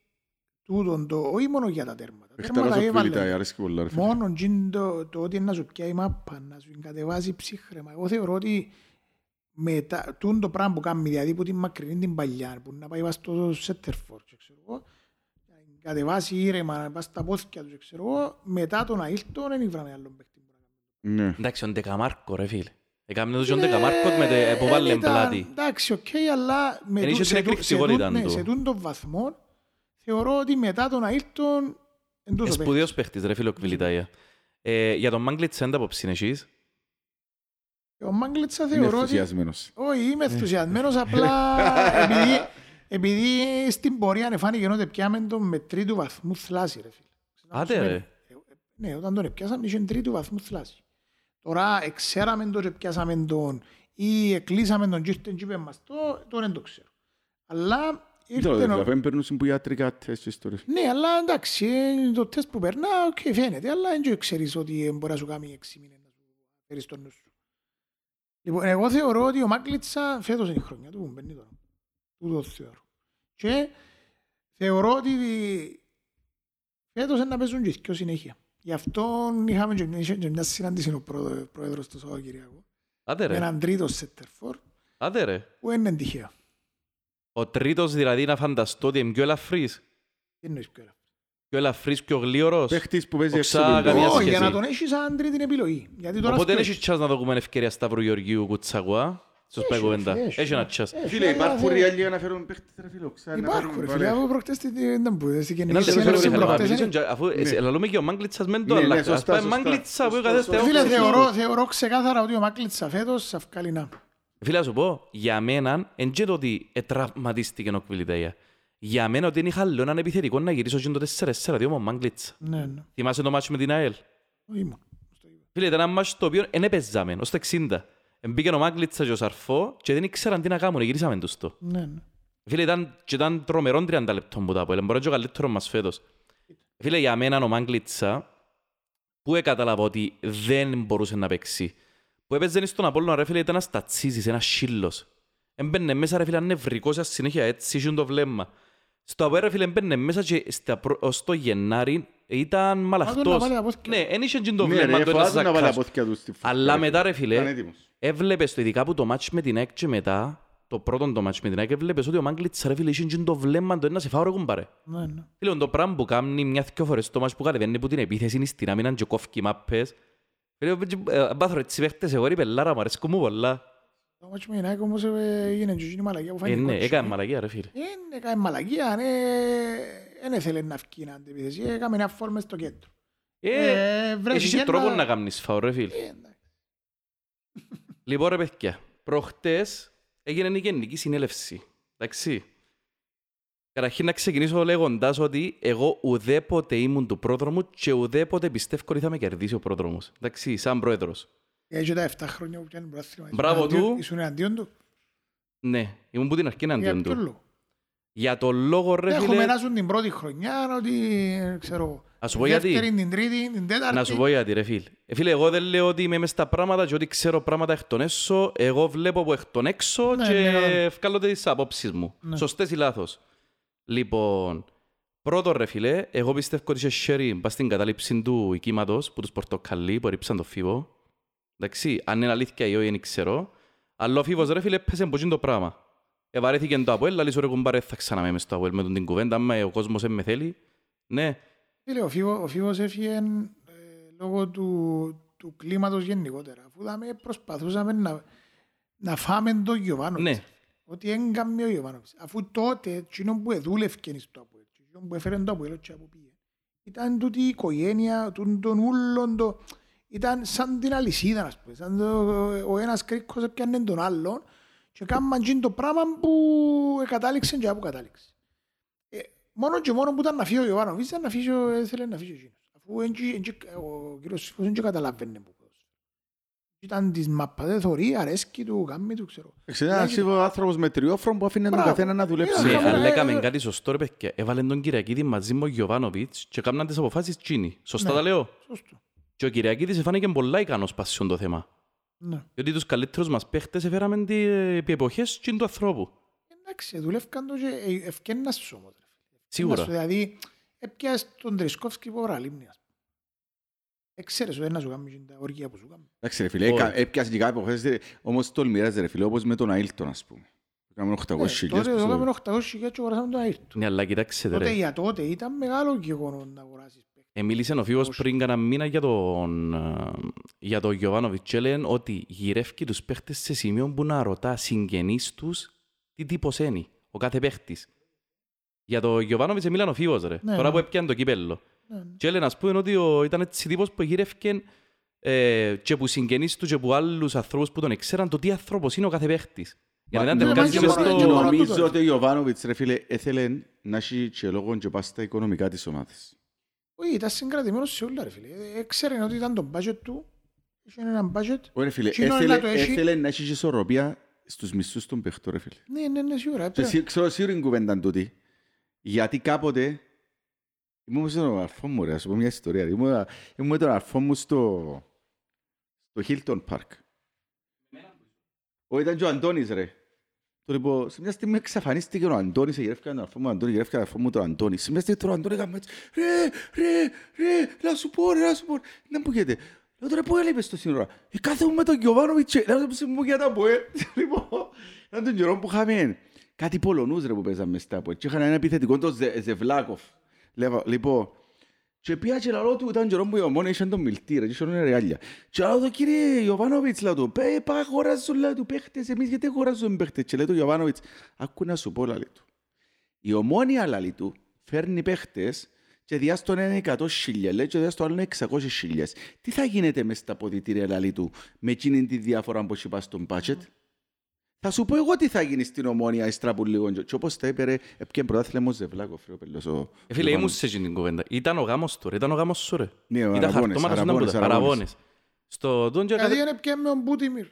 τούτον το, όχι μόνο για τα τέρματα. Τα Παιχταράς τέρματα ο Κβιλιτάι, έβαλε. αρέσκει πολλά, ρε φίλε. Μόνο τζιν το, το ότι είναι να σου πιάει μάπα, να σου κατεβάσει ψύχρεμα. Εγώ θεωρώ ότι μετά, τούν το πράγμα που κάνει, δηλαδή που την μακρινή την παλιά, που να πάει βάσει στο Σέτερφορ, ξέρω εγώ, να την κατεβάσει ήρεμα, να πάει στα πόθηκια του, ξέρω εγώ, μετά τον Αίλτον δεν ήβραμε άλλον παίκτη. που να κάνει. Ναι. Εντάξει, ο Ντεκαμάρκο ρε φίλε. Έκαμε το τον Ντεκαμάρκο με τε- που Ε, βάλε δεν ήταν- πλάτη. Εντάξει, οκ, αλλά με Εν τού- είχε σε την τού- σε εκρηκτικότητα τούν- ναι, του. σε τούν τον βαθμό θεωρώ ότι μετά τον Αίλτον εν τόσο παίκτης. Σπουδαίος παίχτης ρε φίλε ο Κβιλιτάια. Ε, για τον Μάγκλιτς έντα απόψη είναι εσείς; Ο Μάγκλητσα Είναι θεωρώ ότι ενθουσιασμένος. Όχι, είμαι ενθουσιασμένος απλά επειδή, επειδή στην πορεία εφάνηκε ότι πιάμε τον με τρίτου βαθμού θλάση ρε φίλε. Άντε, ρε. Ε, Ναι, όταν τον πιάσαμε είχε τρίτου βαθμού θλάση. Τώρα εξέραμε τον και πιάσαμε τον ή εκλείσαμε τον και ήρθεν και είπε μας το, τώρα δεν το ξέρω. Αλλά Τώρα, ήρθε... ο- δηλαδή, δεν περνούσαν που ιατρικά τεστ και ιστορίες. Ναι, αλλά εντάξει, ε, το τεστ που περνά, οκ, φαίνεται, αλλά δεν ξέρεις ότι ε, μπορεί να σου κάνει έξι μήνες να σου φέρεις τον νου σου. Λοιπόν, εγώ θεωρώ ότι ο Μάκλιτσα φέτος είναι η χρονιά του που μπαίνει τώρα. Του το θεωρώ. Και θεωρώ ότι φέτος είναι να παίζουν και δυο συνέχεια. Γι' αυτό είχαμε και μια, και μια συνάντηση ο πρόεδρο- πρόεδρος του Σαββατοκυριακού. Άντε Με ρε. έναν τρίτο σέτερφορ Άντε ρε. που είναι τυχαίο. Ο τρίτος δηλαδή να φανταστώ ότι είναι πιο ελαφρύς. Τι εννοείς πιο ελαφρύς. Πιο ελαφρύς, πιο γλίωρος. Παίχτης που παίζει Οξά, έξω από τον καμία κόσμο. Όχι, για σχέση. να τον έχεις σαν τρίτη επιλογή. Γιατί τώρα Οπότε δεν σκέφτεσαι- έχεις chance να δούμε ευκαιρία Σταύρου Γεωργίου Κουτσαγουά. Στους Έχει, πάει κουβέντα. ρε, έχει. Έχει ένα chance. Έχει, Φίλε, αλλά υπάρχουν δεν- ρεάλια να φέρουν παίχτες, ρε φίλε. Ξένα, να Υπάρχουν φέρουν ρε φίλε, βάλε. από προχτές τι- τι- δεν μπορεί, στην Ένα γενική λεπτό συνέλευση θέλω να προχτές μιλήσω, είναι- και αφού ε, λαλούμε και ο Μάγκλιτσας μεν το, Ναι, αλλά ναι, ας σωστά, πάει σωστά. Μάγκλιτσα που Σωστά, έκανε σωστά. Φίλε, θεό. θεωρώ, θεωρώ ξεκάθαρα ότι ο Μάκλιτσα φέτος θα βγάλει να. Φίλε, να σου πω, για μένα, εν και το ότι ετραυματίστηκε ο Κβιλιτέια. Για μένα ότι είναι είχα άλλο έναν επιθετικό να γυρίσω και το 4-4-2 με ο Μάγκλιτσα. Ναι, ναι. Θυμάσαι το μάτσο με την ΑΕΛ; Ήμουν. Φίλε, ήταν ένα μάτσο το οποίο δεν έπαιζαμε, ως το 60. Μπήκε ο Μάγκλιτσα και ο Σαρφό και δεν ήξεραν τι να κάνουν, γυρίσαμε τους το. Ναι, ναι. Φίλε, ήταν, και ήταν τρομερό 30 λεπτό που τα πω, μπορεί να είναι ο καλύτερος μας φέτος. Φίλε, για μένα ο Μάγκλιτσα, που έκαταλαβα ότι δεν μπορούσε να παίξει. Που έπαιζε στον Απόλλωνα, ρε φίλε, ήταν ένας τατσίζης, ένας σύλλος. Έμπαινε μέσα, ρε φίλε, νευρικός ας συνέχεια, έτσι, είχε το βλέμμα. Στο Απόλλωνα, ρε φίλε, έμπαινε μέσα και στα προ- ως το Γενάρη ήταν να μαλαχτός. βάλει τα πόθηκια. Ναι, εν είχε και το Ναι, βλέμμα ρε, του ένας φοβάσαι να βάλει τα ζακάς. πόθηκια τους στη φωτιά, Αλλά ρε μετά, ρε φίλε. Ήταν φίλε, έτοιμος. έβλεπες το ειδικά που το μάτς με την ΑΕΚ και μετά, το πρώτο το μάτς με την ΑΕΚ, έβλεπες ότι ο Μάγκλητς, ρε φίλε, είχε και το βλέμμα του ένα σε φάω ρε κουμπάρε. Ναι, ναι. Φίλε, το πράγμα που κάνει μια δυο φορές το μάτς που κατεβαίνει που την επίθεση είναι στην άμυνα και κόφκει μάπες. Φίλε, ε, μπάθω έτσι παίχτες, εγώ ρε πελάρα μου, αρέσκουν μου πολλά. Το μάτσο με την ΑΕΚ όμως ε, έγινε και εκείνη η μαλακία που Ε, φάνηκε ναι, κότσινη. έκανε μαλακία ρε φίλε. Ε, έκανε μαλακία, ναι. Δεν ήθελε να βγει να αντιπιθέσει. Έκαμε ένα φόρ μες στο κέντρο. Ε, Ε, βρέθηκε έχεις και ένα- τρόπο να κάνεις φάω ρε φίλε. Ε, εντάξει. Λοιπόν ρε παιδιά, προχτές έγινε η γενική συνέλευση. Εντάξει. Καταρχήν να ξεκινήσω λέγοντας ότι εγώ ουδέποτε ήμουν του πρόδρομου και ουδέποτε πιστεύω ότι θα με κερδίσει ο πρόδρομος. Εντάξει, σαν πρόεδρος. Έτσι τα 7 χρόνια που πιάνει πρωτάθλημα. Μπράβο Ήσουν εναντίον- του. Ήσουν εναντίον του. Ναι, ήμουν που την αρχή Για εναντίον ποιον του. λόγο; Για τον λόγο ρε Έχουμε φίλε, να ζουν την πρώτη χρονιά, ότι ε, ξέρω, Να σου πω την γιατί. δεύτερη, την τρίτη, την τέταρτη. να σου πω γιατί ρε φίλε. Ε, φίλε, εγώ δεν λέω ότι είμαι μες στα πράγματα και ότι ξέρω πράγματα εκ των έσω. Εγώ βλέπω από εκ των έξω Ναι, και ναι, καλά. βγάλω τις απόψεις μου. Ναι. Σωστές ή λάθος. Λοιπόν, πρώτον ρε φίλε, εγώ πιστεύω ότι είχε χέρι πας στην κατάληψη του οικήματος που τους πορτοκαλί που ρίψαν το φίβο. Εντάξει, αν είναι αλήθεια ή όχι δεν ξέρω. Αλλά ο φίβος ρε φίλε πέσε από εκείνο το πράγμα. Ευαρέθηκε το Αποέλ, λαλείς ρε κουμπάρε θα ξαναμέ μες στο Αποέλ με τον την κουβέντα, άμα ο κόσμος δεν με θέλει. Ναι, Φίλε, ο Φίβο- ο Φίβος έφυγε ε, λόγω του, του κλίματος γενικότερα. Αφού δάμε προσπαθούσαμε να, να φάμε τον Γιωβάνοβιτς. ναι. Ότι έγκαμε ο Γιωβάνοβιτς. Αφού τότε, εκείνο που εδούλευκε στο Αποέλ, εκείνο που έφερε το Αποέλ και από πήγε, ήταν τούτη η οικογένεια, των, των ούλων, το, ήταν σαν την αλυσίδα, ας πούμε. Σαν το, ο ένας κρίκος έπιανε τον άλλον και κάμαν εκείνο το πράγμα που κατάληξε και από κατάληξε. Ε, μόνο και μόνο που ήταν να φύγει ο Ιωάννοβιτς ήταν να φύγει, ο- ήθελε να φύγει εκείνος. Αφού εν τζι- εν τζι- ο κύριος Σίφος δεν και καταλαβαίνε που ποδόσφαιρο. Ήταν της μάπα, δεν θωρεί, αρέσκει του, κάμει του, ξέρω. Ξέρετε, ένας σίγουρο άνθρωπος με τριόφρον που αφήνει τον Μπράβο. καθένα να δουλέψει. Ναι, Ναι, χαμηλά, αλλά ε, έκαμε ε, κάτι σωστό ρε παιδιά. Έβαλε τον Κυριακίδη μαζί με ο Γιωβάνοβιτς και έκαναν τις αποφάσεις τσίνοι. Σωστά Ναι. τα λέω; Σωστό. Και ο Κυριακίδης φάνηκε πολλά ικανός πασιόν το θέμα. Ναι. Διότι τους καλύτερους μας παίχτες έφεραμε τις ε, επί εποχές τσιν του ανθρώπου. Εντάξει, δουλεύκαν το και ε, ευκαιρνάς σου όμως. ρε φίλε. Σίγουρα. Ευκαιρνάς σου, Δηλαδή, έπιασες τον Τρισκόφσκι που παραλίμνη, ας πούμε. Εξαίρεσαι, δεν να σου κάνει τα οργία που σου κάνει. Εντάξει ρε φίλε, Όχι. έκα- έπιασε και κάποιες υποθέσεις, όμως τολμηράζε ρε φίλε, όπως με τον Αίλτον ας πούμε. Έκαμε 800 Ε, χιλιάς Τότε που το στο- έκαμε 800 χιλιάς και αγοράσαμε τον Αΐρτο. Ναι, αλλά κοιτάξτε Τότε ρε. για τότε ήταν μεγάλο γεγονό να αγοράσεις παίκτη. Ε, μίλησε ο Φίβος Όχι. πριν κανένα μήνα για τον, ε, για τον Γιωβάνοβιτς και λένε ότι γυρεύει τους παίχτες σε σημείο που να ρωτά συγγενείς τους τι τύπος είναι ο κάθε παίχτης. Για τον Γιωβάνοβιτς μίλαν ο Φίβος ρε, Ναι, τώρα ναι. που έπιανε το κύπελλο. Ναι, ναι. Και λένε ας πούμε ότι ο, ήταν έτσι τύπος που γύρευκε ε, και που συγγενείς του και που άλλους ανθρώπους που τον εξέραν το τι άνθρωπος είναι ο κάθε παίχτης. Για να Μα- ήταν ναι, τερκάζει μα μες και στο... μόνο- και μόνο- Νομίζω τούτο. ότι ο Ιωβάνοβιτς ρε φίλε έθελε να έχει και λόγο και πάει στα οικονομικά της ομάδας. Όχι, ήταν συγκρατημένος σε όλα ρε φίλε. Ε, Έξερε ότι ήταν το budget του. Είχε ένα budget. Ωραία φίλε, Κοινό έθελε, να το έχει. έθελε να έχεις και ισορροπία στους μισθούς των παιχτών ρε φίλε. Ναι, ναι, ναι, σίγουρα. Και έπρεπε. σί- ξέρω σίγουρη κουβέντα τούτη. Γιατί κάποτε ήμουν με τον αρφό μου ρε, να σου πω μια ιστορία. Ήμουν, ήμουν με τον αρφό μου στο, στο Hilton Park. Ο ήταν και ο Αντώνης ρε. Το λοιπόν, σε μια στιγμή εξαφανίστηκε ο Αντώνης, γυρεύκαν τον αρφό μου, ο Αντώνης, γυρεύκαν τον αρφό μου τον Αντώνη. Σε μια στιγμή τον Αντώνη έκαμε έτσι, ρε, ρε, ρε, να σου πω, ρε, να σου πω. Να μου γίνεται. Λέω τώρα πού έλειπες το σύνορα; Ε, κάθε μου με τον Γιωβάνοβιτς, ε, να σου μου για τα πω, ε. *laughs* Λοιπόν, ήταν τον καιρό που είχαμε κάτι Πολωνούς ρε που παίζαμε μες στα πω. Και είχαν ένα επιθετικό, το Ζε- Ζεβλάκοφ. Λέγα- Λοιπόν, και πήγα και λαλό του, ήταν καιρό που η ομόνια είχε τον μιλτή ρε, και είχε τον ρεάλια. Και λαλό του, κύριε Ιωβάνοβιτς, λαλό του, «Πέ, πά, αγοράζουν, λαλό του, παίχτες, εμείς γιατί αγοράζουν παίχτες. Και λέει του Ιωβάνοβιτς, άκου να σου πω, λαλή του. Η ομόνια, λαλή του, φέρνει παίχτες και διά στον ένα 100.000, λέει, και διά στο άλλο 600.000. Τι θα γίνεται μες στα ποδητήρια, λαλή του, με εκείνη τη διαφορά που έχει πάει στον budget. Θα σου πω εγώ τι θα γίνει στην ομόνια, ύστερα από λίγο. Και όπως τα είπε, ρε, έπιαν πρωτάθλημα ο Ζεβλάκοφ, ρε, ο πελός, ο- Ε, φίλε, ο ήμουν σε εκείνη την κουβέντα. Ήταν ο γάμος του ρε, ήταν ο γάμος σου ρε. Ναι, ο Ήταν Αραβώνες, χαρτώματα στον Αραβώνες, τάμπο, Αραβώνες. παραβώνες. Στο τον και Γιατί κάθε- είναι πια με τον Μπούτιμιρ.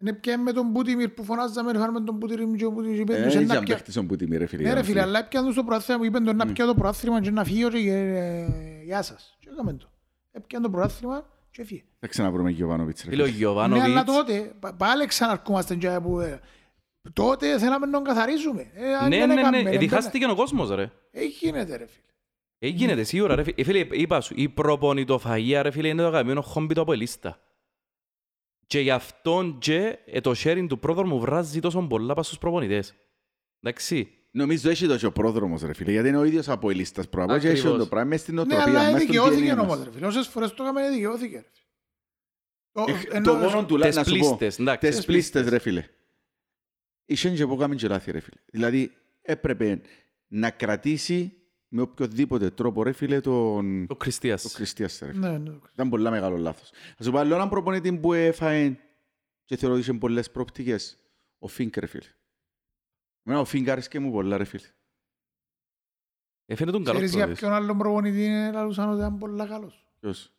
Είναι πια με τον Μπούτιμιρ που φωνάζαμε «Φάρ με τον Μπούτιμιρ και ο Μπούτιμιρ είπε Ε, τους, «Ε, ήταν να πια». παίχτης ο Μπουτιμί, ρε φίλε. Ναι ρε για να φίλε, φύγει. αλλά έπιαν τους το πρωτάθλημα που είπαν τον να πια το πρωτάθλημα και να φύγει και ε, γεια σας. Και έκαμε το. Έπιαν το πρωτάθλημα και φύγε. Θα ξαναβρούμε Γιωβάνοβιτς, ρε Φίλε, ο φίλε. Ναι, αλλά Γιωβάνοβιτς τότε, πα- πάλι ξαναρκούμαστε και που... ε, Τότε θέλαμε να τον καθαρίζουμε. Ε, αν Ναι, δεν ναι, έκαμε, ναι, δεν διχάστηκε ο κόσμος ρε. Ε, γίνεται ρε φίλε. Έγινεται σίγουρα ρε φίλε. Ε, Φίλε, είπα σου, η προπονητοφαγία ρε φίλε είναι το αγαπημένο χόμπι του από ελίστα. Και γι' αυτόν και ε, το sharing του πρόδρομου βράζει τόσο πολλά πας στους προπονητές. Εντάξει. Νομίζω έχει το και ο πρόδρομος, ρε φίλε, γιατί είναι ο ίδιος από ελίστας πράγμα και έχει Ακριβώς. το πράγμα μες στην Ναι, οτροπία, αλλά μες στον δικαιώθηκε DNA μας. όμως ρε φίλε. Όσες φορές το έκαμε δικαιώθηκε ρε φίλε. Το- Ε, ενώ- Το μόνο του, Τες να σου πω, πλήστες, εντάξει. τες πλήστες, ρε φίλε. Είχε και που έκαμε και λάθη, ρε φίλε. Δηλαδή, έπρεπε να κρατήσει με οποιοδήποτε τρόπο, ρε φίλε, τον... Ο Το Χριστίας. Χριστίας, ρε φίλε. Ναι, ναι. Ήταν πολλά μεγάλο λάθος. Θα σου πω άλλο έναν προπονητή που έφαε και θεωρώ ότι είχε πολλές προοπτικές. Ο Φίνκ, ρε φίλε. Εμένα ο Φίνκ άρεσκε μου πολλά, ρε φίλε. Έφερε τον καλό Ξέρεις για προπονητής. ποιον άλλον προπονητή είναι λαλούσαν ότι ήταν πολλά καλός. Ποιος;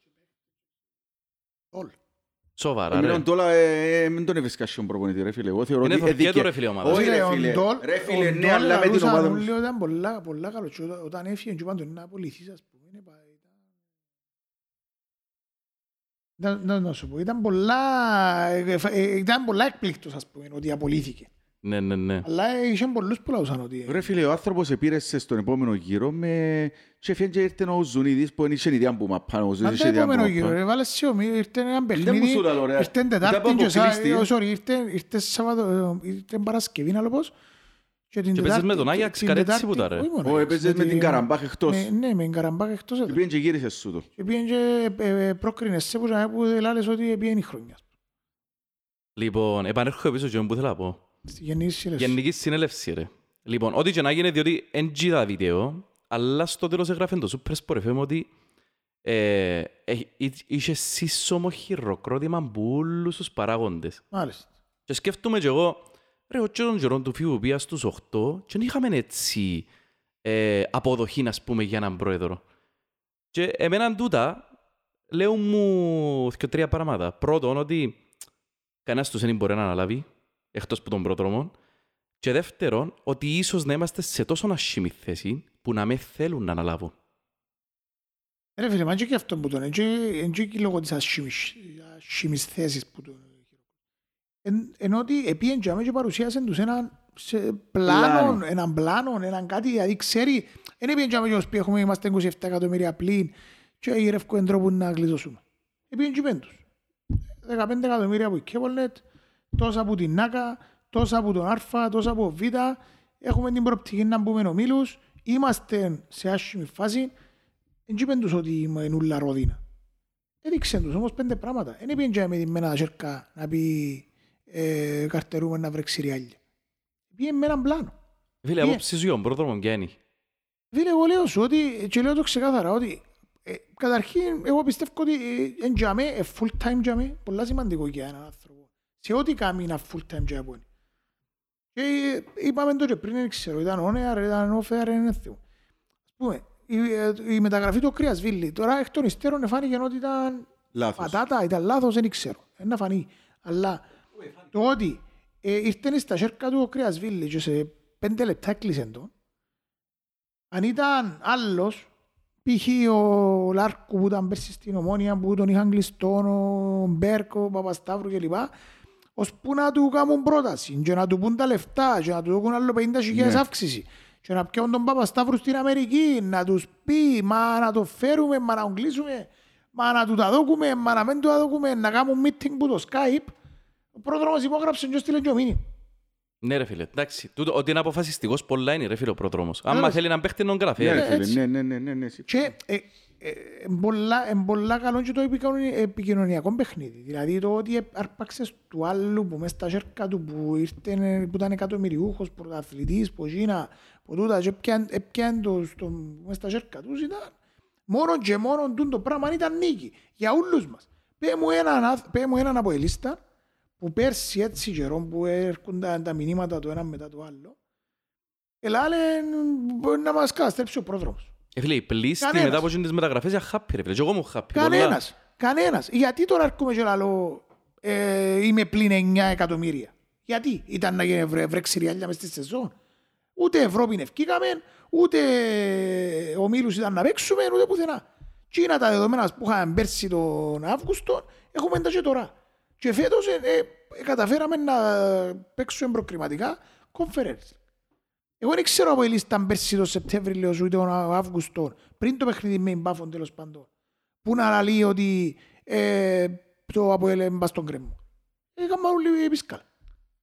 Όλ. Σοβαρά, Εμένα ρε. ο Ντόλα, ε, ε, μην τον έβρισκα στον προπονητή, ρε φίλε. Εγώ θεωρώ Είναι ότι θορκέτο, έδικε- ρε φίλε, η ομάδα. Όχι, Φίλε, ρε ο φίλε. Ντόλ- Ρε φίλε, ο ναι, Ντόλ αλλά με την λαλούσαν ομάδα όλοι μου. ότι ήταν πολλά- πολλά καλός και όταν- όταν έφυγε και είπαν του να απολυθείς, ας πούμε, είναι πα- ήταν- Να- να- να σου πω, ήταν πολλά, ε, ε, ε, ήταν πολλά εκπλήκτος, ας πούμε, ότι απολύθηκε. Ναι, ναι, ναι. Αλλά είχε πολλούς που λαούσαν ότι... Ρε φίλε, ο άνθρωπος επήρεσε στον επόμενο γύρο με... και έφυγε και ήρθε ο Ζουνίδης που δεν είχε ιδέα που μαπάνε. Ο Αν Ζουνίδης το είχε ιδέα που επόμενο γύρο, μαπάνε. ρε, βάλε σιωμή, ήρθε ένα μου παιχνίδι, σου τα λέω, ρε. ήρθε Ήταν Τετάρτη που και σα- αποκλείστη. ε, sorry, ήρθε- ήρθε Σαββατο- ε, ήρθε Παρασκευή, να λέω πώς. Και την Και παίζεις Τετάρτη- με τον Άγιαξ, την κάτι έτσι Τετάρτη- που τα, ρε. όχι μόνο Ω, Άγιαξ, έπαιζες με την Καραμπάχ εκτός. με- Ναι, με την Καραμπάχ εκτός. Και έδρα. πήγαινε και γύρισες σου το. Και πήγαινε και ε, ε, πρόκρινες σε που που λάλες ότι πήγαινε η χρονιά. Λοιπόν, επανέρχομαι πίσω και που θέλω να πω. Στη γενική συνέλευση. Γενική συνέλευση, ρε. Λοιπόν, ό,τι και να γίνει, διότι εν τζίδα βίντεο, αλλά στο τέλος έγραφε το Super Sport FM ότι ε, ε, εί- είχε σύσσωμο χειροκρότημα που όλους τους παράγοντες. Μάλιστα. Και σκέφτομαι και εγώ, ρε, ο τον καιρό του φίλου πήγα στους 8 και δεν είχαμε έτσι ε, αποδοχή, ας πούμε, για έναν πρόεδρο. Και εμένα τούτα, λέω μου και τρία πράγματα. Πρώτον, ότι κανένας τους δεν μπορεί να αναλάβει, εκτός από τον πρόδρομο. Και δεύτερον, ότι ίσως να είμαστε σε τόσο ασχημή θέση που να με θέλουν να αναλάβουν. Ρε φίλε, μα και αυτό που τον είναι και λόγω της ασχήμης ασχήμης θέσης που τον Εν- ενώ ότι επίεν και αμέσως παρουσίασαν τους έναν σε πλάνο, Πλάνο. έναν πλάνο, έναν κάτι, δηλαδή ξέρει, δεν επίεν και αμέσως που έχουμε, είμαστε 27 εκατομμύρια πλήν και γυρεύκουν τρόπο να γλιτώσουμε. Επίεν και πέντους. 15 εκατομμύρια από η Κέπολνετ, τόσα από την ΝΑΚΑ, τόσα από τον Α, τόσα από Β, έχουμε την προοπτική να μπούμε ομίλους, είμαστε σε άσχημη φάση, δεν είπαν τους ότι είμαι νουλα ρόδινα. Έδειξαν τους όμως πέντε πράγματα. Δεν πήγαινε και με τη μένα σέρκα να πει ε, καρτερούμε να βρέξει ριάλια. Πήγαινε με έναν πλάνο. Φίλε, Yeah. απόψη σου για τον πρόδρομο ποια είναι. Φίλε, εγώ λέω σου ότι, και λέω το ξεκάθαρα, ότι ε, καταρχήν εγώ πιστεύω ότι ε, εν τζαμέ, ε, full time τζαμέ, πολλά σημαντικό για έναν άνθρωπο. Σε ό,τι κάνει ένα full time τζαμέ που είναι. Και ε, είπαμε το και πριν, δεν ξέρω, ήταν on-air, ήταν off-air, δεν θυμώ. Ας πούμε, η, ε, η μεταγραφή του Κρυασβίλη, τώρα εκ των υστέρων φάνηκε ότι ήταν Λάθος. πατάτα, ήταν λάθος, δεν ξέρω. Δεν να φανεί. Αλλά το ότι ε, ήρθε στα σέρκα του ο Κρυασβίλη και σε πέντε λεπτά έκλεισε τον, αν ήταν άλλος, π.χ. ο Λάρκου που ήταν πέρσι στην Ομόνια, που τον είχαν κλειστόν, ο Μπέρκο, ο Παπασταύρου κλπ. Ώσπου να του κάνουν πρόταση και να του πούν τα λεφτά και να του δώσουν άλλο 50.000 Ναι. αύξηση και να πιάνουν τον Παπασταύρου στην Αμερική, να τους πει μα να το φέρουμε, μα να τον κλείσουμε, μα να του τα δώκουμε, μα να μην του τα δώκουμε, να κάνουν meeting που το Skype. Ο πρόδρομος υπόγραψε και στείλε και ο μήνυμα. Ναι ρε φίλε, εντάξει. Τούτο, ότι είναι αποφασιστικός πολλά είναι ρε φίλε ο πρόδρομος. Άμα Βέβαια. θέλει να παίχτε τον γράφει. Ναι, ρε. ρε έτσι. φίλε, ναι, ναι, ναι, ναι, ναι. Και ε, ε, ε, πολλά, ε, πολλά καλό και το επικοινωνι- επικοινωνιακό παιχνίδι. Δηλαδή το ότι άρπαξες του άλλου που μες στα σέρκα του που, ήρθε, ε, που ήταν εκατομμυριούχος, πρωταθλητής, που γίνα, που τούτα και έπιαν- έπιαν το στο, μες στα σέρκα τους ήταν μόνο και μόνο τούν το πράγμα ήταν νίκη για όλους μας. Πέ μου έναν, αθ- πέ μου έναν από η λίστα που πέρσι έτσι καιρό που έρχονταν τα μηνύματα το ένα μετά το άλλο Ελάλε μπορεί να μας καταστρέψει ο πρόδρομος. Ε, φίλε, οι πλήστοι Κανένας. μετά από τις μεταγραφές είναι happy ρε φίλε. Και εγώ μου happy. πολλά. Κανένας. Κανένας. Γιατί τώρα έρχομαι και λέω ε, είμαι πλην 9 εκατομμύρια; Γιατί ήταν να γίνει βρε, βρέξει ριάλια μες στη σεζόν; Ούτε Ευρώπη ευκήκαμε, ούτε ο Μίλους ήταν να παίξουμε, ούτε πουθενά. Τι είναι τα δεδομένα που είχαμε πέρσι τον Αύγουστο, έχουμε τα και τώρα. Και φέτος ε, ε, ε, καταφέραμε να παίξουμε προκριματικά conference. Εγώ δεν ξέρω από η λίστα πέρσι το Σεπτέμβριο ούτε τον Αύγουστο, πριν το παιχνίδι με μπάφον τέλος πάντων, που να λέει ότι ε, το Αποέλ έμπα στον κρέμο. Έκαμε όλοι επισκάλ.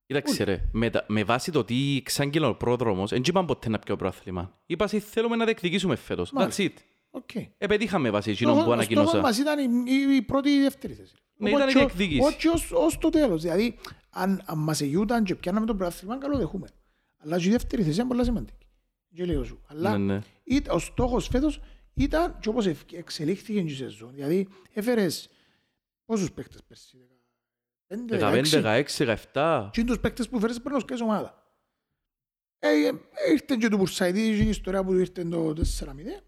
Κοίταξε ρε, με, τα- με βάση το τι ξάγγειλε ο πρόδρομος, δεν είπαν ποτέ να πιω πρόθλημα. Είπα ότι θέλουμε να διεκδικήσουμε φέτος. That's Μάλιστα. it. Οκ. Επετύχαμε βάσει εκείνων που Ο στόχος ανακοινώσαν. μας ήταν η, η, η πρώτη ή η δεύτερη θέση. Ναι, ήταν η Όχι ως- διεκδίκηση. Όχι ως, ως το τέλος. Δηλαδή, αν, αν μας εγιούταν και πιάναμε το πρωτάθλημα, καλό δεχούμε. Αλλά και η δεύτερη θέση είναι πολύ σημαντική. Και λέω σου. Αλλά Ναι, ναι. ήταν- ο στόχος φέτος ήταν και όπως ευ- εξελίχθηκε η σεζόν. Δηλαδή, έφερες πόσους παίκτες πέρσι. 15, 15, 16. 16, 17. Τι είναι τους παίκτες που φέρεις πριν ως ομάδα. Ε, ε, ήρθε και του Πουρσαϊτή, η ιστορία που του ήρθε το 4-0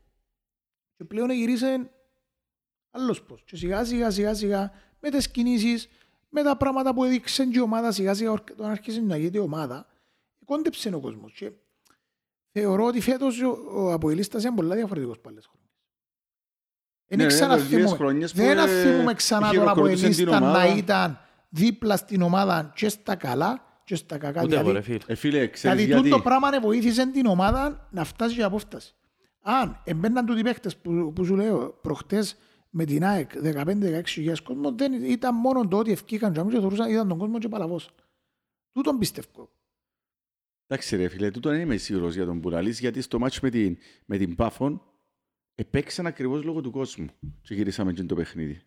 και πλέον γυρίσε άλλος πώς. Και σιγά σιγά σιγά σιγά με τις κινήσεις, με τα πράγματα που έδειξε και η ομάδα σιγά σιγά όταν άρχισε να γίνεται η ομάδα, κόντεψε ο κόσμος. Και θεωρώ ότι φέτος ο- ο Αποελίστας είναι πολλά διαφορετικός πάλι χρόνες. Ναι, Δεν ναι, ξανά ναι, λίγες θυμούμε- χρονιές που, Δεν ε, θυμούμε ξανά τον χειροκροτούσε την Αποελίστα να ομάδα. ήταν δίπλα στην ομάδα και στα καλά και στα κακά. Ούτε εγώ Δηλαδή, ρε φίλε. Ε, φίλε, ξέρεις Δηλαδή γιατί. τούτο πράγμα ναι, βοήθησε την ομάδα να φτάσει για απόφταση. Αν εμπαίναν τούτοι παίχτες που, που σου λέω προχτές με την ΑΕΚ 15-16 χιλιάδες κόσμο δεν ήταν μόνο το ότι ευκήκαν και θεωρούσαν ήταν τον κόσμο και παλαβός. Τούτον πιστεύω. Εντάξει ρε φίλε, τούτο δεν είμαι σίγουρος για τον Πουραλής, γιατί στο μάτσο με την, με την Πάφον επέξαν ακριβώς λόγω του κόσμου και γυρίσαμε και το παιχνίδι.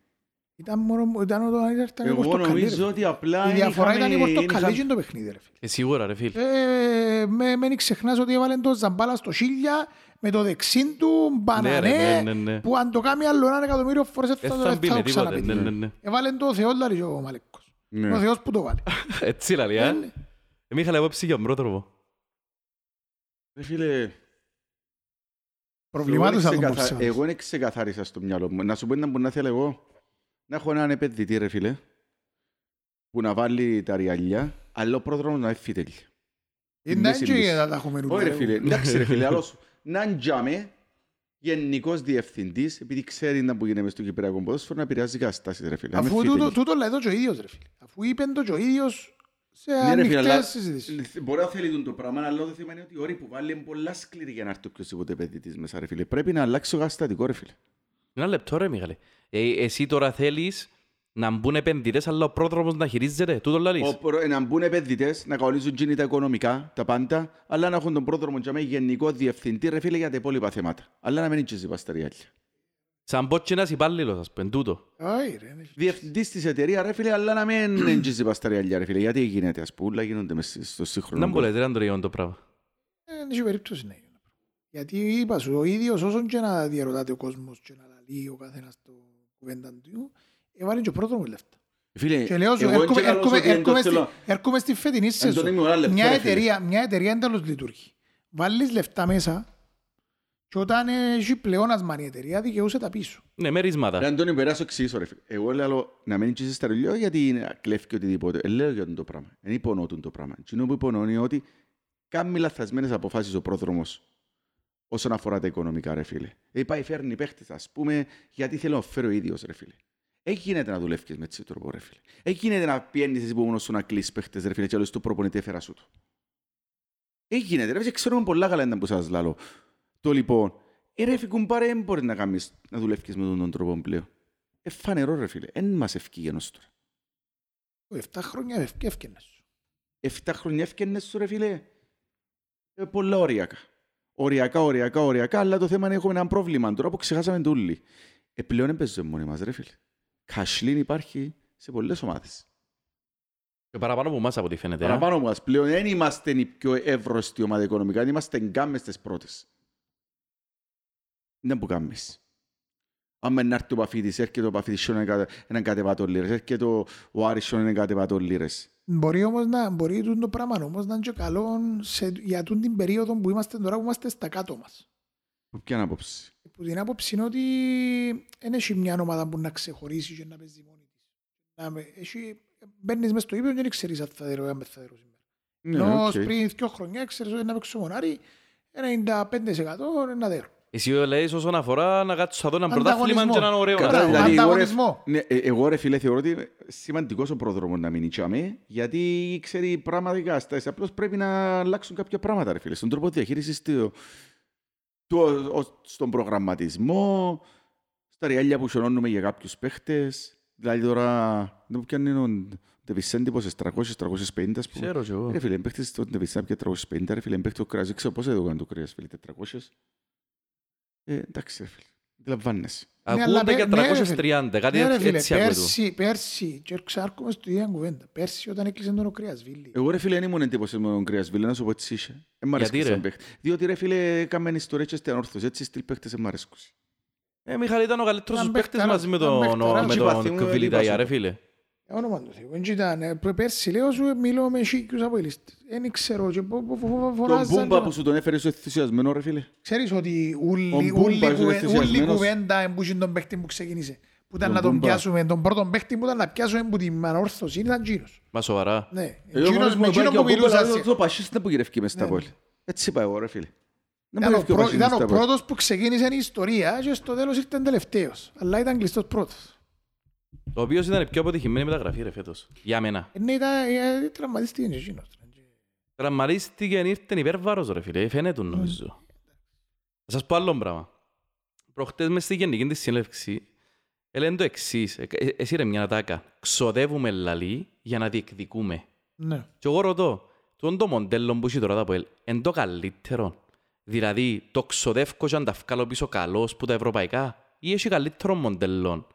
Ήταν μόνο ήταν όταν ήταν η Εγώ Πορτοκαλί, ρε νομίζω φίλε. ότι απλά Η διαφορά ήταν η είχαμε- Πορτοκαλί είχαμε- και το παιχνίδι ρε φίλε. Ε, σίγουρα ρε φίλε. Ε, με, μην ξεχνάς ότι έβαλε το Ζαμπάλα στο χίλια με το δεξίν του Ναι, ρε, μπανανέ ναι, ναι, ναι. που αν το κάνει άλλο έναν εκατομμύριο φορές δεν Δεν θα, θα δεν μπει θα με το τίποτε. ξαναπεί. Ναι, ναι, ναι. Έβαλε το Θεό λάρι ο Μαλέκος. Ναι. Ο Θεός που το βάλει. *laughs* Έτσι λαλή, ε. Είναι. Ε, Μίχαλε, εγώ ψήγια τον πρότροπο. Ρε φίλε, Προβλημάτισα εγώ τον ξεκαθα- Πορσέλας. Εγώ δεν ξεκαθάρισα στο μυαλό μου. Να σου πω ένα που να θέλω εγώ. Να έχω έναν επενδυτή ρε φίλε, που να βάλει τα ριαλιά, αλλά ο πρόδρομος να έφυγε τέλεια. Είναι μέση έτσι λύση. να τα έχουμε ρούλα, Όχι ρε ρε. φίλε, εντάξει ρε φίλε, *laughs* άλλος να ντιάμε γενικός διευθυντής, επειδή ξέρει να που γίνεται μες στο Κυπριακό ποδόσφαιρο, να επηρεάζει καταστάσεις ρε φίλε. να με Αφού φύγει τούτο, τέλεια. τούτο λέει το και ο ίδιος ρε φίλε. Αφού είπε το και ο ίδιος σε Ναι, ρε φίλε, αλλά ανοιχτές συζητήσεις. μπορεί να θέλει τον το πράγμα, αλλά το θέμα είναι ότι η ώρη που βάλει είναι πολλά σκληρή για να έρθει οποιοσδήποτε επενδυτής μέσα ρε φίλε. Πρέπει να αλλάξει το καταστατικό ρε φίλε. Ένα λεπτό ρε Μίχαλε. Ε, εσύ τώρα θέλεις να μπουν επενδυτές, αλλά ο πρόδρομος να χειρίζεται. Τούτο λαλείς; Ο προ- Να μπουν επενδυτές, να καολίζουν γίνει τα οικονομικά, τα πάντα, αλλά να έχουν τον πρόδρομο για μένα γενικό διευθυντή ρε φίλε για τα υπόλοιπα θέματα. Αλλά να μην είναι και ζυπασταριάλια. Σαν πω και ένας υπάλληλος, ας πούμε, τούτο. Όχι ρε. ναι. Διευθυντής της εταιρείας ρε φίλε, αλλά να μην είναι και ζυπασταριάλια ρε φίλε. Γιατί γίνεται ας πούμε, όλα γίνονται μες στο σύγχρονο. Να μου λέτε, ρε Αντρέιον το πράγμα. Ε, Δεν έχει περίπτωση να γίνει. Γιατί είπα σου, ο ίδιος όσον και να διαρωτάται ο κόσμος και να λαλεί ο καθένας το κουβέντα του, έβαλε και ο πρώτο μου λεφτά. Φίλε, Και λέω σου, εγώ έρχομαι- και καλώς έρχομαι- ότι δεν το έρχομαι στη- θέλω. έρχομαι στη φετινή Αντώνη σεζόν. μου, ένα λεπτό, Μια ρε φίλε. εταιρεία, μια εταιρεία εντάλλως λειτουργεί. Βάλεις λεφτά μέσα και όταν έχει πλεόνασμα η εταιρεία δικαιούσε τα πίσω. Ναι, μερίσματα. Ρε Αντώνη, περάσω εξής, ρε φίλε. Εγώ λέω να μην είσαι στα ρολιό γιατί είναι κλέφει οτιδήποτε. Ε, λέω για τον το πράγμα. Δεν υπονοώ τον το πράγμα. Τι που υπονοώ είναι ότι κάνει λαθασμένες αποφάσεις ο πρόδρομος όσον αφορά τα οικονομικά, ρε φίλε. Δηλαδή πάει φέρνει παίχτες, ας πούμε, γιατί θέλω να φέρω ο ίδιος, ρε φίλε. Έχει γίνεται να δουλεύεις με έτσι τρόπο, ρε φίλε. Έχει γίνεται να πιένεις εσύ που μόνος σου να κλείσεις παίχτες, ρε φίλε, και όλες του προπονητή έφερα σου του. Έχει γίνεται, ρε φίλε, ξέρουμε πολλά καλά ήταν που σας λαλώ. Το λοιπόν, ε, ρε φυκούν πάρε, δεν μπορείς να, κάνεις, να δουλεύεις με τον, τον τρόπο πλέον. Ε, φανερό ρε φίλε, εν μας ευκήγε ενός τώρα. Ο 7 χρόνια ευκ- έφκαινες σου. Εφτά χρόνια έφκαινες σου ρε φίλε. Ε, πολλά οριακά. Οριακά, οριακά, οριακά, αλλά το θέμα είναι έχουμε ένα πρόβλημα τώρα που ξεχάσαμε το όλοι. Ε, πλέον δεν παίζουμε μόνοι μας ρε φίλε. Κασλίν υπάρχει σε πολλές ομάδες. Και παραπάνω από εμάς από ό,τι φαίνεται. ε. Παραπάνω μας πλέον δεν είμαστε η πιο εύρωστη ομάδα οικονομικά, δεν είμαστε εγκάμες τις πρώτες. Δεν που κάνεις. Αν να έρθει ο Παφίτης, έρχεται ο Παφίτης σε έναν έναν κατεβατό λίρες, έρχεται ο- ο Άρης σε έναν κατεβατό λίρες. Μπορεί όμως να μπορεί τούτο το πράγμα όμως να είναι και καλό σε, για τούτη την περίοδο που είμαστε τώρα που είμαστε στα κάτω μας. Από ποια άποψη; Που την άποψη είναι ότι δεν έχει μια ομάδα που να ξεχωρίσει και να παίζει μόνη της. Να με, έχει, μπαίνεις μες στο ύπιο και δεν ξέρεις αν θα δερω, αν δεν θα δερω σήμερα. Ναι, Ενώ οκ. πριν δύο χρονιά ξέρεις ότι να παίξω μονάρι 95% είναι να δέρω. Εσύ λέεις όσον αφορά να κάτσω θα δω ένα πρωτάθλημα Ανταγωνισμό. και έναν ωραίο. Κατά- να- Δηλαδή, εγώ, ρε, ανταγωνισμό. ναι, ε, εγώ ρε φίλε θεωρώ ότι σημαντικός ο πρόδρομος να μείνει τσάμε, γιατί ξέρει πραγματικά στάσεις. Απλώς πρέπει να αλλάξουν κάποια πράγματα ρε φίλε. Στον τρόπο διαχείρισης του, του, ο- στον προγραμματισμό, στα ριάλια που χιονώνουμε για κάποιους παίχτες. Δηλαδή τώρα, δεν μου πιάνει ο Ντεβισέντη πόσες 300-350 ας πούμε. Ξέρω κι εγώ. Ρε φίλε, παίχτες στον Ντεβισέντη πια 350, ρε φίλε, παίχτες το κρέας, δεν ξέρω πώς εδώ κάνει το κρέας, φίλε, 400. Ε, εντάξει ρε φίλε, αντιλαμβάνεσαι. αλλά Ακούγονται πε- για ναι, ρε 330, κάτι Ναι, ρε φίλε, έτσι ακούω. πέρσι, πέρσι, και ξάρκουμε στο ίδιο κουβέντα. Πέρσι όταν έκλεισε τον ο Κρυασβίλη. Εγώ ρε φίλε δεν ήμουν εντύπωσης με τον Κρέας Βίλε, να σου πω έτσι είσαι. Ε, μ' αρέσει Γιατί, σαν ρε; παίχτη. Διότι ρε φίλε έκαμε ιστορία και στην ορθός, έτσι στυλ παίχτες δεν μ' αρέσκουν. Ε, Μιχάλη ήταν ο καλύτερος Ήταν τους παίκτες παιχταράς, μαζί με ήταν τον, παιχταράς. με Και τον παθήμουν, Κβιλιταγιά, είπα ρε σου. φίλε. Για όνομα του Θεού. Δεν ήταν, ε, π- πέρσι λέω σου ε, μιλώ με σίκιους από ελίστες. Δεν ξέρω και πο- πο- πο- Τον φωνάζαν. Μπούμπα και- που σου τον έφερες στο ενθουσιασμένος ρε φίλε. Ξέρεις ότι Ο ούλη Μπούμπα ούλη είσαι κουβε- ενθουσιασμένος. ούλη κουβέντα εμπούχει τον παίχτη που ξεκίνησε. Που ήταν Τον να τον Μπούμπα. πιάσουμε, τον πρώτον παίχτη που ήταν να πιάσουμε που την ανόρθωση ήταν εκείνος. Μα σοβαρά. Ναι, Εγώ εκείνος μόνος με μου είπα εκείνον και που ο Μπούμπας μιλούσα. λέει, «Το πασίς δεν που γυρεύκει μες στα Ναι, πόλη». Έτσι είπα εγώ ρε φίλε. Δεν Ήταν ο, μπορεί να πρω- φύγει ο ήταν Πασίς ο στα πόλη. πρώτος που ξεκίνησε η ιστορία και στο τέλος ήρθε τελευταίος. Αλλά ήταν κλειστός πρώτος. Ο οποίος ήταν η πιο αποτυχημένη μεταγραφή ρε φέτος. Για μένα. Ε, Ναι, ήταν, ε, τραυματίστηκε και εκείνος. Τραυματίστηκε, ήρθε υπέρβαρος ρε φίλε, φαίνεται του, νομίζω. Θα σας πω άλλο πράγμα. Προχτές μες στη γενική της συνέλευξη, έλεγαν το εξής, ε, ε, εσύ ρε μια τάκα, ξοδεύουμε λαλή για να διεκδικούμε. Ναι. Και εγώ ρωτώ, το το μοντέλο που έχει τώρα τα ΑΠΟΕΛ, είναι το καλύτερο; Δηλαδή, το ξοδεύω και αν τα βγάλω πίσω καλώς που τα ευρωπαϊκά, ή έχει καλύτερο μοντέλο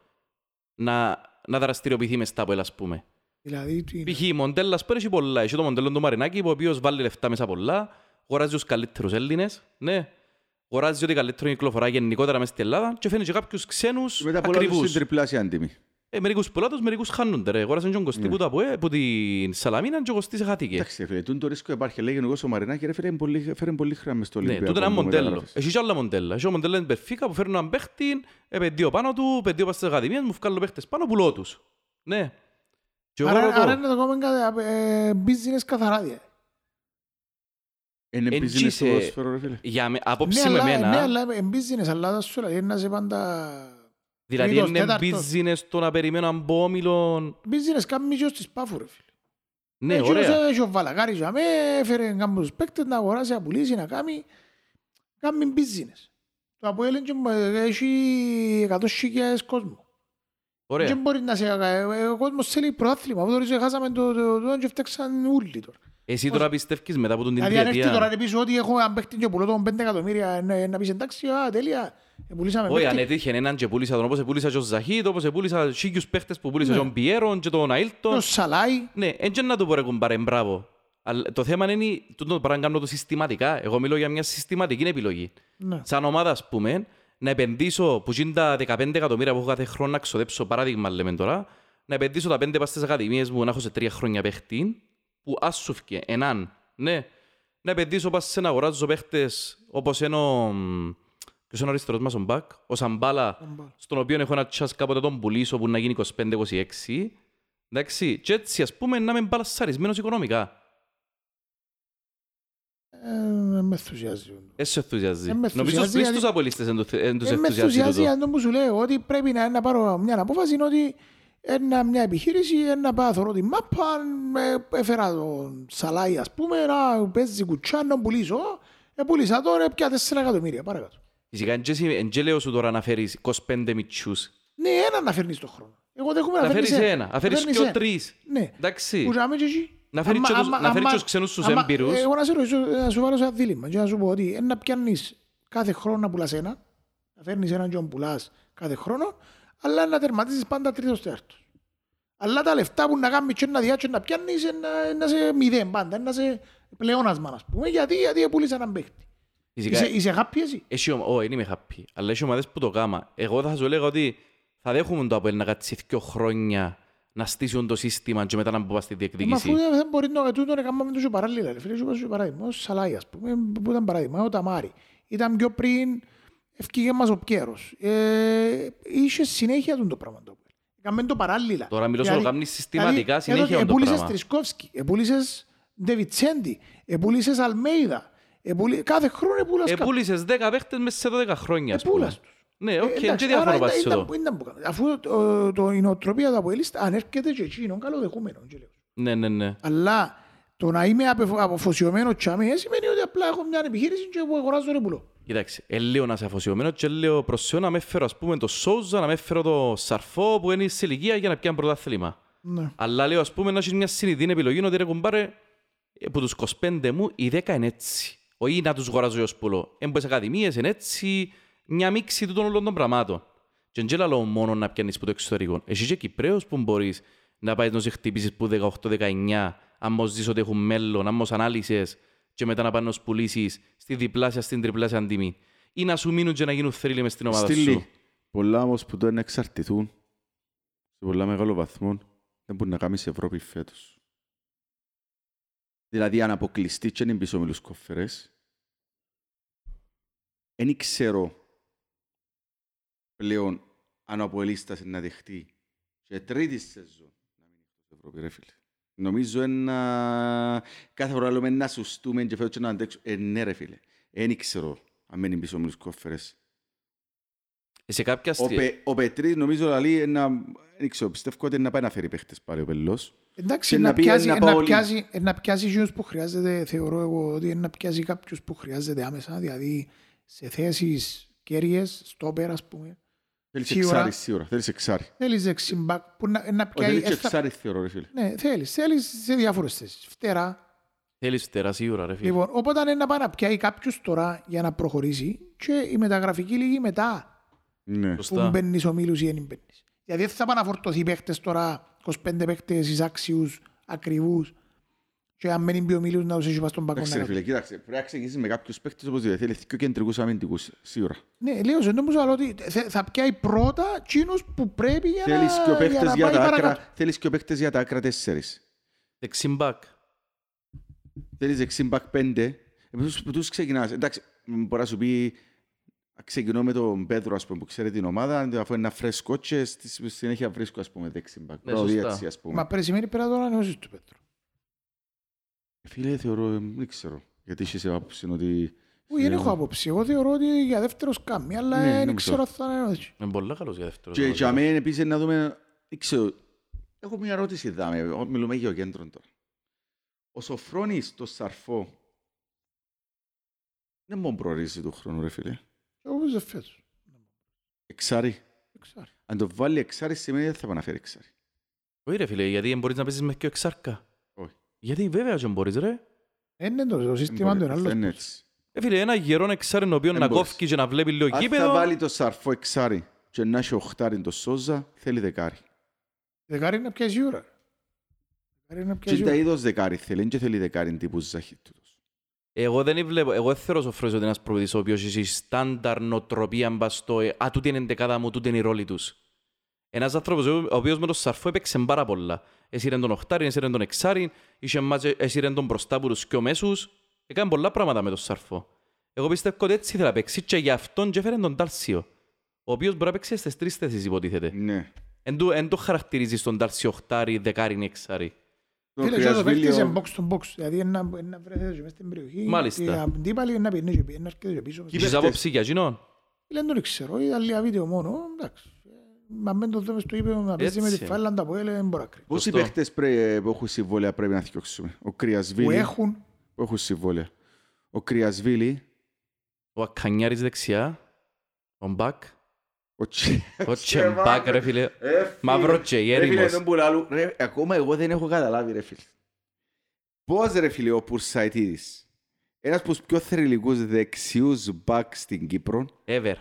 να, να δραστηριοποιηθεί μες στα ΑΠΟΕΛ, ας πούμε. Δηλαδή, τι είναι; Π.χ. μοντέλα, ας πούμε, έχει πολλά. Έχει το μοντέλο του Μαρινάκη, ο οποίος βάλει λεφτά μέσα πολλά, αγοράζει τους καλύτερους Έλληνες, ναι. Αγοράζει ό,τι καλύτερο κυκλοφορά γενικότερα μες στην Ελλάδα και φαίνει και κάποιους ξένους Μετά πολλά τους στην ακριβούς. τριπλάσια τιμή. Ε, μερικούς πολλά τους, μερικούς χάνονται ρε. Αγοράζαν και τον Κωστή Ναι. που το ΑΠΟΕ, που την Σαλαμίνα και ο Κωστής χάθηκε. Εντάξει, ρε φίλε, τούτο το ρίσκο υπάρχει. Λέγει ο ο Μαρινάκη, ρε φίλε, είναι πολύ- φέρε πολύ χρήμα μες στο Ναι, Ολυμπιακό. τούτο είναι ένα που μοντέλο. μεταγράφεις. Έχει και άλλα μοντέλα. Έχει ο μοντέλος της Μπερφίκα που φέρνουν έναν παίχτη, επενδύω πάνω του, επενδύω πάνω στις ακαδημίες, μου βγάλω παίχτες πάνω, πουλώ τους. Ναι. Και εγώ Άρα, άρα ρωτώ, είναι το κόμμα κα- ε, business καθαρά. δια. Είναι Εν business τζίσε- το ποδόσφαιρο, ρε φίλε. για με, Ναι, απόψη με αλλά- Ναι, εμένα, αλλά είναι business, αλλά θα σου λέει να είσαι πάντα... δηλαδή τρίτος, είναι τέταρτος. business το να περιμένω από όμιλον. Business κάνει και στις πάφου, ρε φίλε. Ναι, Εκείνος ωραία. Έχει ο Βαλαγάρης για με, έφερε κάποιους παίκτες να αγοράσει, να πουλήσει, να κάνει... Κάνει business. Το από έλεγε έχει εκατόσχικες κόσμο. Δεν Ωραία. μπορεί να σε... ε, Ο κόσμος θέλει πρωτάθλημα. Από τώρα χάσαμε το το- το και φτιάξαν όλοι τώρα. Εσύ τώρα πιστεύεις μετά από τον την Δηλαδή αν έρθει τώρα τριετία. να πεις ότι έχω έναν παίκτη και πουλώ τον 5 εκατομμύρια να- να πεις εντάξει, α, τέλεια, ε, πουλήσαμε Όχι, αν παίκτη. έτυχε έναν και πούλησα τον όπως πούλησα και ο Ζαχίτ, όπως πούλησα σίγιους παίχτες που πούλησα Ναι. και τον Πιέρον και τον Και Αίλτον. Ο Σαλάι, Ναι, έτσι να το πω ρε κουμπάρε, μπράβο. Αλλά το θέμα είναι τούτο το πράγμα να κάνω το συστηματικά. Εγώ μιλώ για μια συστηματική επιλογή. ναι. Σαν ομάδα, ας πούμε, να επενδύσω που γίνει τα 15 εκατομμύρια που έχω κάθε χρόνο να ξοδέψω, παράδειγμα λέμε τώρα, να επενδύσω τα πέντε πας στις ακαδημίες μου να έχω σε τρία χρόνια παίχτη, που ας σου φκε, έναν, ναι. Να επενδύσω πας σε να αγοράζω παίχτες όπως είναι ο... μ, Ποιος είναι ο αριστερός μας ο Μπακ, ο Σαμπάλα, στον οποίο έχω ένα τσάς κάποτε τον πουλήσω που να γίνει 25-26. Εντάξει, και έτσι ας πούμε να είμαι μπαλασσαρισμένος οικονομικά. Ε, με ενθουσιάζει. Έτσι ενθουσιάζει. Ε, με Νομίζω ενθουσιάζει, πλήστος γιατί- απολύστες εν τους εν τους Ε, Με ενθουσιάζει ενθουσιάζει τούτο. αυτό που σου λέω, ότι πρέπει να, να πάρω μια απόφαση είναι ότι ένα, μια επιχείρηση, να πάω θωρώ την μάπα, ε, έφερα τον Σαλάι ας πούμε, να παίζει κουτσά, να πουλήσω, ε, πουλήσα τώρα πια 4 εκατομμύρια, παρακάτω. Φυσικά, εν και εσύ- εν και λέω σου τώρα να φέρεις 25 μητσούς. Ναι, ένα να φέρνεις το χρόνο. Εγώ δέχομαι Να να φέρεις ένα, να φέρεις φέρνεις και ο ένα. τρεις. Ναι. Εντάξει. Που ζάμε και εκεί. Να φέρεις Άμα- και τους- άμα- να φέρεις άμα- και τους ξένους τους άμα- έμπειρους. Εγώ να σε ρωτήσω, να σου βάλω σε ένα δίλημα και να σου πω ότι είναι να πιάνεις κάθε χρόνο να πουλάς ένα, να φέρνεις έναν και να πουλάς κάθε χρόνο, αλλά να τερματίσεις πάντα τρίτος τέταρτος. Αλλά τα λεφτά που να κάνεις και να διάτσεις να πιάνεις είναι να- να σε μηδέν πάντα, είναι να σε πλεόνασμα, ας πούμε. Γιατί, γιατί πουλείς έναν παίχτη. Φυσικά, Είσαι, είσαι happy εσύ; έχει ομα- όχι, δεν είμαι happy. Αλλά έχει ομάδες που το κάμα. Εγώ θα σου έλεγα ότι θα δέχομαι το Αποέλ να κάτσει δύο χρόνια να στήσουν το σύστημα και μετά να μπω στη Ε, Μα αφού διεκδίκηση. δεν μπορεί να τούτο να κάνουμε τόσο παράλληλα. ρε Φίλε, σου είπα σου παράδειγμα. Ο Σαλάι, ας πούμε, που ήταν παράδειγμα. Ο Ταμάρι. Ήταν πιο πριν, ευκήγε μας ο Πιέρος. Ε, είχε συνέχεια τον το πράγμα. το. Έκαμε το παράλληλα. Τώρα μιλώ σου Δηλαδή- το κάνεις συστηματικά δηλαδή, συνέχεια εδώ το Επούλησες πράγμα. Τρισκόφσκι, επούλησες Ντεβιτσέντι, επούλησες Αλμέιδα. Επούλη- Κάθε χρόνο επούλας κάποιον. Επούλησες 10 παίχτες μέσα σε 12 χρόνια. ας πούμε. Επούλας τους. Ναι, οκ, Ε, δεν εντάξει, και διάφορο άρα πας ήταν- εδώ. ήταν- ήταν που κάνουμε. Αφού το- το- η νοοτροπία του Αποέλιστα ανέρχεται και εκεί, είναι καλοδεχούμενο. και λέω. Ναι, ναι, ναι. Αλλά το να είμαι απεφο- αποφοσιωμένο τσάμε σημαίνει ότι απλά έχω μια επιχείρηση και εγώ αγοράζω ρε πουλώ. Κοίταξε, ε, λέω να είσαι αφοσιωμένος και λέω προς Θεό να με φέρω ας πούμε το Σόουζα, να με φέρω το Σαρφό που είναι σε ηλικία για να πιάνει πρωτάθλημα. Ναι. Αλλά λέω ας πούμε να έχεις μια συνειδητή επιλογή ότι ρε κουμπάρε από τους 25 μου οι 10 είναι έτσι. Όχι να τους αγοράζω ως πουλώ. Έμπω σε ακαδημίες είναι έτσι, μια μίξη του των όλων των πραγμάτων. Και δεν λέω μόνο να πιάνεις από το εξωτερικό. Εσύ και Κυπρέος που μπορείς να πάεις να σε χτυπήσεις που 18-19, αν μος ζεις ότι έχουν μέλλον, αν μος ανάλυσες και μετά να πάνε να τους πουλήσεις στη διπλάσια, στην τριπλάσια τιμή. Ή να σου μείνουν και να γίνουν θρύλοι μες στην ομάδα σου. Στήλη. Πολλά όμως που το είναι εξαρτηθούν σε πολλά μεγάλο βαθμό δεν μπορεί να κάνεις σε Ευρώπη φέτος. Δηλαδή αν αποκλειστεί και είναι πίσω με τους κόφερες, δεν ξέρω πλέον αν ο Αποελίστας να δεχτεί και τρίτη σεζόν να μείνει στην Ευρώπης, ρε φίλε. Νομίζω ένα... κάθε φορά λέμε να σουστούμε και φέτος και να αντέξουμε. Ε, ναι ρε φίλε. Δεν ξέρω αν μένει πίσω με τους κόφερες. Σε κάποια Ο, στιγμή... Πε, ο Πετρής νομίζω λέει να... Δεν ξέρω, πιστεύω ότι να πάει να φέρει παίχτες πάλι ο Πελός. Εντάξει, Και να να πει, πιάσει, να να πάω πιάσει, να πιάσει εκείνους που χρειάζεται, θεωρώ εγώ ότι είναι να πιάσει κάποιους που χρειάζεται άμεσα, δηλαδή σε θέσεις κέρυες, στόπερ ας πούμε. Θέλεις Σίγουρα. εξάρι σίγουρα. Θέλεις εξάρι. Θέλεις δεξιμπάκ που να, να Όχι, πιάσει... θέλεις και ε, θα- εξάρι θεωρώ ρε φίλε. Ναι, θέλεις, θέλεις σε διάφορες θέσεις. Φτερά. Θέλεις φτερά σίγουρα ρε φίλε. Λοιπόν, οπότε είναι να πάει να πιάει κάποιους τώρα για να προχωρήσει και η μεταγραφική λίγη μετά Ναι. που Σωστά. μπαίνεις ο Μίλους ή δεν μπαίνεις. Γιατί δεν θα πάνε να φορτωθεί παίχτες τώρα, 25 παίχτες εισάξιους, ακριβούς και αν μένει πει ο Μίλους να τους έχει πάει στον πακό. Εντάξει να ρε φίλε, κοίταξε. Πρέπει να ξεκινήσεις με κάποιους παίχτες όπως θέλει. Θέλεις και κεντρικούς αμυντικούς, σίγουρα. Ναι, λέω σε όμως αλλά ότι θε- θα πιάει πρώτα εκείνους που πρέπει για Θέλεις και ο να, για παίχτες να για πάει τα παρακάτω. άκρα, θέλεις και ο παίχτες για τα άκρα τέσσερις. Δεξιμπάκ. Θέλεις δεξιμπακ πέντε. Ε, Τους, τους ξεκινάς. Εντάξει, μ, μπορεί να σου πει ξεκινώ με τον Πέτρο ας πούμε, που ξέρει την ομάδα αφού είναι ένα φρέσκο και στη συνέχεια βρίσκω ας πούμε δεξιμπακ. Ναι, Πρώτο σωστά. έτσι ας πούμε. Μα πρέπει σημαίνει πρέπει να το ανανεώσεις του Πέτρου. Φίλε θεωρώ, ε, δεν ξέρω. Γιατί έχεις άποψη ότι... Όχι, δεν έχω άποψη. Εγώ θεωρώ ότι για δεύτερος κάμει, αλλά Ναι, δεν νομίζω. ξέρω αν θα ανανεώσει. Είναι πολύ καλός για δεύτερος. Και για μένα επίσης να δούμε, δεν ξέρω, έχω μια ερώτηση δάμε, εγώ μιλούμε για ο κέντρο τώρα. Ο Σοφρόνης το Σαρφό δεν μπορεί να προορίζει του χρόνου ρε φίλε. Εγώ παίζω φέτος. Εξάρι. Δεν ξέρω. Αν το βάλει εξάρι σημαίνει δεν θα πάει να φέρει εξάρι. Όχι ρε φίλε, γιατί δεν μπορείς να παίζεις με και εξάρκα. Όχι. Γιατί βέβαια και μπορείς ρε. Είναι το, το Δεν σύστημα του μπορεί, είναι αυτό άλλος. είναι έτσι. Ε, φίλε, ένα γερό εξάρι ο οποίος Δεν να μπορείς. κόφει και να βλέπει λίγο Αν θα γήπεδο. βάλει το Σαρφό εξάρι και να έχει οχτάρι το Σόζα, θέλει δεκάρι. Δεκάρι είναι πια σίγουρα. Δεκάρι είναι πια Και τα σίγουρα. είδος δεκάρι θέλει, και θέλει δεκάρι τύπου Ζαχίτουτος. Εγώ δεν βλέπω, εγώ δεν θέλω ο Σοφρόνης ότι είναι ένας προπονητής ο οποίος έχει στάνταρ νοτροπία μπας στο ε, «Α, τούτη είναι η δεκάδα μου, τούτη είναι η ρόλη τους». Ένας άνθρωπος ο οποίος με τον Σαρφό έπαιξε πάρα πολλά. Έσυρε τον οχτάρι, έσυρε τον εξάρι, είχε μάτσε- έσυρε τον μπροστά από τους πιο μέσους. Έκανε πολλά πράγματα με τον Σαρφό. Εγώ πιστεύω ότι έτσι ήθελα να παίξει και γι' αυτόν και έφερε τον Τάλσιο. Ο οποίος μπορεί να παίξει στις τρεις θέσεις υποτίθεται. Ναι. Εν του- Εν το χαρακτηρίζει στον Τάλσιο οχτάρι, δεκάρι, έξαρι. Το Φίλε, και ο παίκτης είναι Κρυασβίλιο- box to box. Δηλαδή είναι να- είναι να βρεθείς μες στην περιοχή. Μάλιστα. Οι αντίπαλοι είναι να πηγαίνει και πηγαίνει, να έρχεται και πίσω. Κι Έχεις παίχτες- άποψη για εκείνον. Φίλε, δεν το ξέρω. Είδα λίγα βίντεο μόνο. Εντάξει. Ε, Μα μην το δούμε στο ύπεδο να παίζει με τη Έτσι. Φάιλαντα που έλεγε, δεν μπορώ να κρίνω. Πόσοι Σωστό. παίχτες πρέ- που έχουν συμβόλαια πρέπει να θυκιώξουμε. Ο Που Κρυασβίλη, έχουν που έχουν συμβόλαια. Ο Κρυασβίλη, Ο Ακανιάρης δεξιά. Ο Μπακ. Ο Τσι... Ο Τσεμπάκ ρε φίλε. Ε, φίλε. Μαύρο και Ρε φίλε, γέριμος. τον πουλάλου. Ρε, ακόμα εγώ δεν έχω καταλάβει ρε φίλε. Πώς ρε φίλε ο Πουρσαϊτίδης, ένας από τους πιο θρηλυκούς δεξιούς μπακ στην Κύπρο, Ever.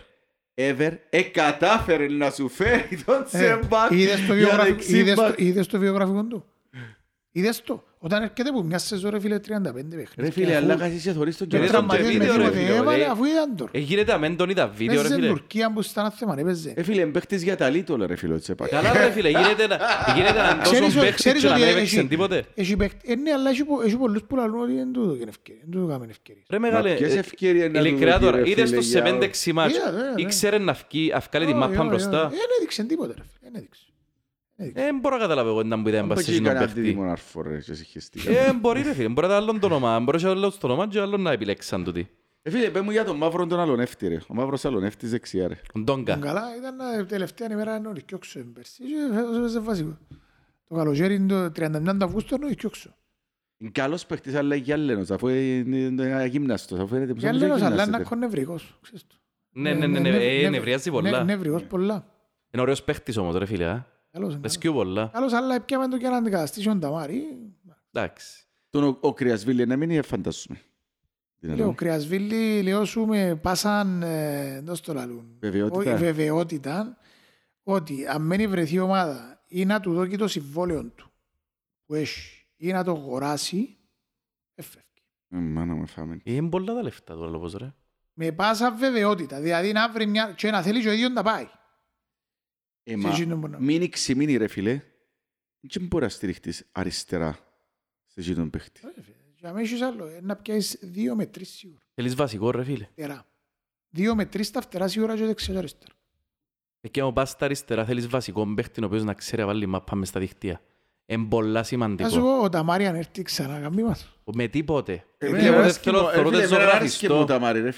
ever, εκατάφερε να σου φέρει τον Ε, Τσεμπάκ Είδες το για βιογραφικό- δεξί είδες το- μπακ. Είδες το βιογραφικό του; Είδες το. Όταν έρχεται που μια σεζόν ρε φίλε 35 παιχνίδια. Ρε φίλε, αλλά κάτσε και θωρείς τον Και Και δεν Τσεμπάκ. τον τραυματίες με βίντεο, ρε, τίποτε φίλε, έβαλε ρε. αφού είδαν το. Ε, γίνεται αμέν τον είδα βίντεο ρε Παίζε στην φίλε. Τουρκία που ήταν θέμα, ρε παίζε. Ε, φίλε, παίχτης για τα λίτολα ρε φίλε ο Τσεμπάκ. Καλά ρε φίλε, γίνεται να γίνεται να Ξέρεις τόσο ότι- παίχτη ξέρεις και να ότι μην έχει- έπαιξε τίποτε. Έχει παίκτη- ε, ναι, αλλά έχει πο- έχει πολλούς που λαλούν ότι δεν τούτο και είναι ευκαιρία. Δεν τούτο κάνουν ευκαιρίες. Ρε μεγάλε, ποιες ε, ευκαιρίες να του ειλικρινά δώσει, τώρα, ρε είδες φίλε, το σε για- 5-6 μάτς, Είδα, ναι, ναι. ήξερε να βγει- να βγάλει τη Όχι, μάπα όχι, μπροστά. όχι. Δεν έδειξε τίποτε ρε φίλε. Δεν έδειξε. Δεν μπορώ να καταλάβω εγώ να μου είδα Αν μπας σε πάει και εκείνον κανένα παίχτη. αντίδημον αρφό, ρε, και συγχαιστήκα. Ε, μπορεί ρε φίλε, μπορεί να ήταν άλλον το όνομα, μπορείς να άλλο το όνομα και άλλο να επιλέξαν τούτοι. Ε, φίλε, πες μου για τον μαύρο τον αλονεύτη, ρε. Ο μαύρος αλονεύτης δεξιά, ρε. Ο Ντόγκα. Καλά, ήταν να- τελευταία ημέρα να ορκιόξω πέρσι και φέτος έπαιζε βασικό. Το καλοκαίρι το 31 του Αυγούστου να ορκιόξω. Είναι καλός παίχτης, αλλά γυάλαινος, αφού είναι είναι αγύμναστος, αφού φαίνεται πως Για όμως λέω αλλά είναι αγύμναστεται. ακόμα νευρικός. ξέρεις το. Ναι, ναι, ναι, ναι, νευ- ε, νευ- νευριάζει νε- πολλά. Νευρικός πολλά. Είναι ωραίος παίχτης όμως ρε φίλε, α. Καλός είναι. Πεσκιού πολλά. Καλός, αλλά έπιαμε το και να αντικαταστήσει ο Νταμάρη. Εντάξει. Τον ο- ο Κρυασβίλη να μείνει, φαντάσουμε. Τι να Λέω, λέμε. Κρυασβίλη, λέω σου με πάσαν, ε, δώσ' το λαλούν. Βεβαιότητα. Όχι, βεβαιότητα ότι αν μένει βρεθεί η ομάδα ή να του δώσει το συμβόλαιο του που έχει ή να το αγοράσει, έφευγε. Ε, Μάνα μου φάμε. Ε, Είναι πολλά τα λεφτά τώρα λόγος ρε. Με πάσα βεβαιότητα, δηλαδή να βρει μια και να θέλει και ο ίδιος να πάει. Ε, Σε μα εκείνο που να- μείνει ξημείνει, ρε φίλε. δεν μπορείς να στηριχτείς αριστερά σε εκείνον τον παίχτη. Για μένα έχεις άλλο, ε, να πιάσεις δύο με τρεις σίγουρα. Θέλεις βασικό ρε φίλε. Φτερά. Δύο με τρεις τα φτερά σίγουρα και δεξιά και αριστερά. Εκεί άμα πας στα αριστερά θέλεις βασικό παίχτη ο οποίος να ξέρει να βάλει μάπα μες στα δικτύα. Είναι πολλά Θα σου σημαντικό. πω, ο Ταμάρη αν έρθει ξανά, καμί μας. Με τίποτε. Εμένα Τίποτε αρέσκει θέλω μου- ε,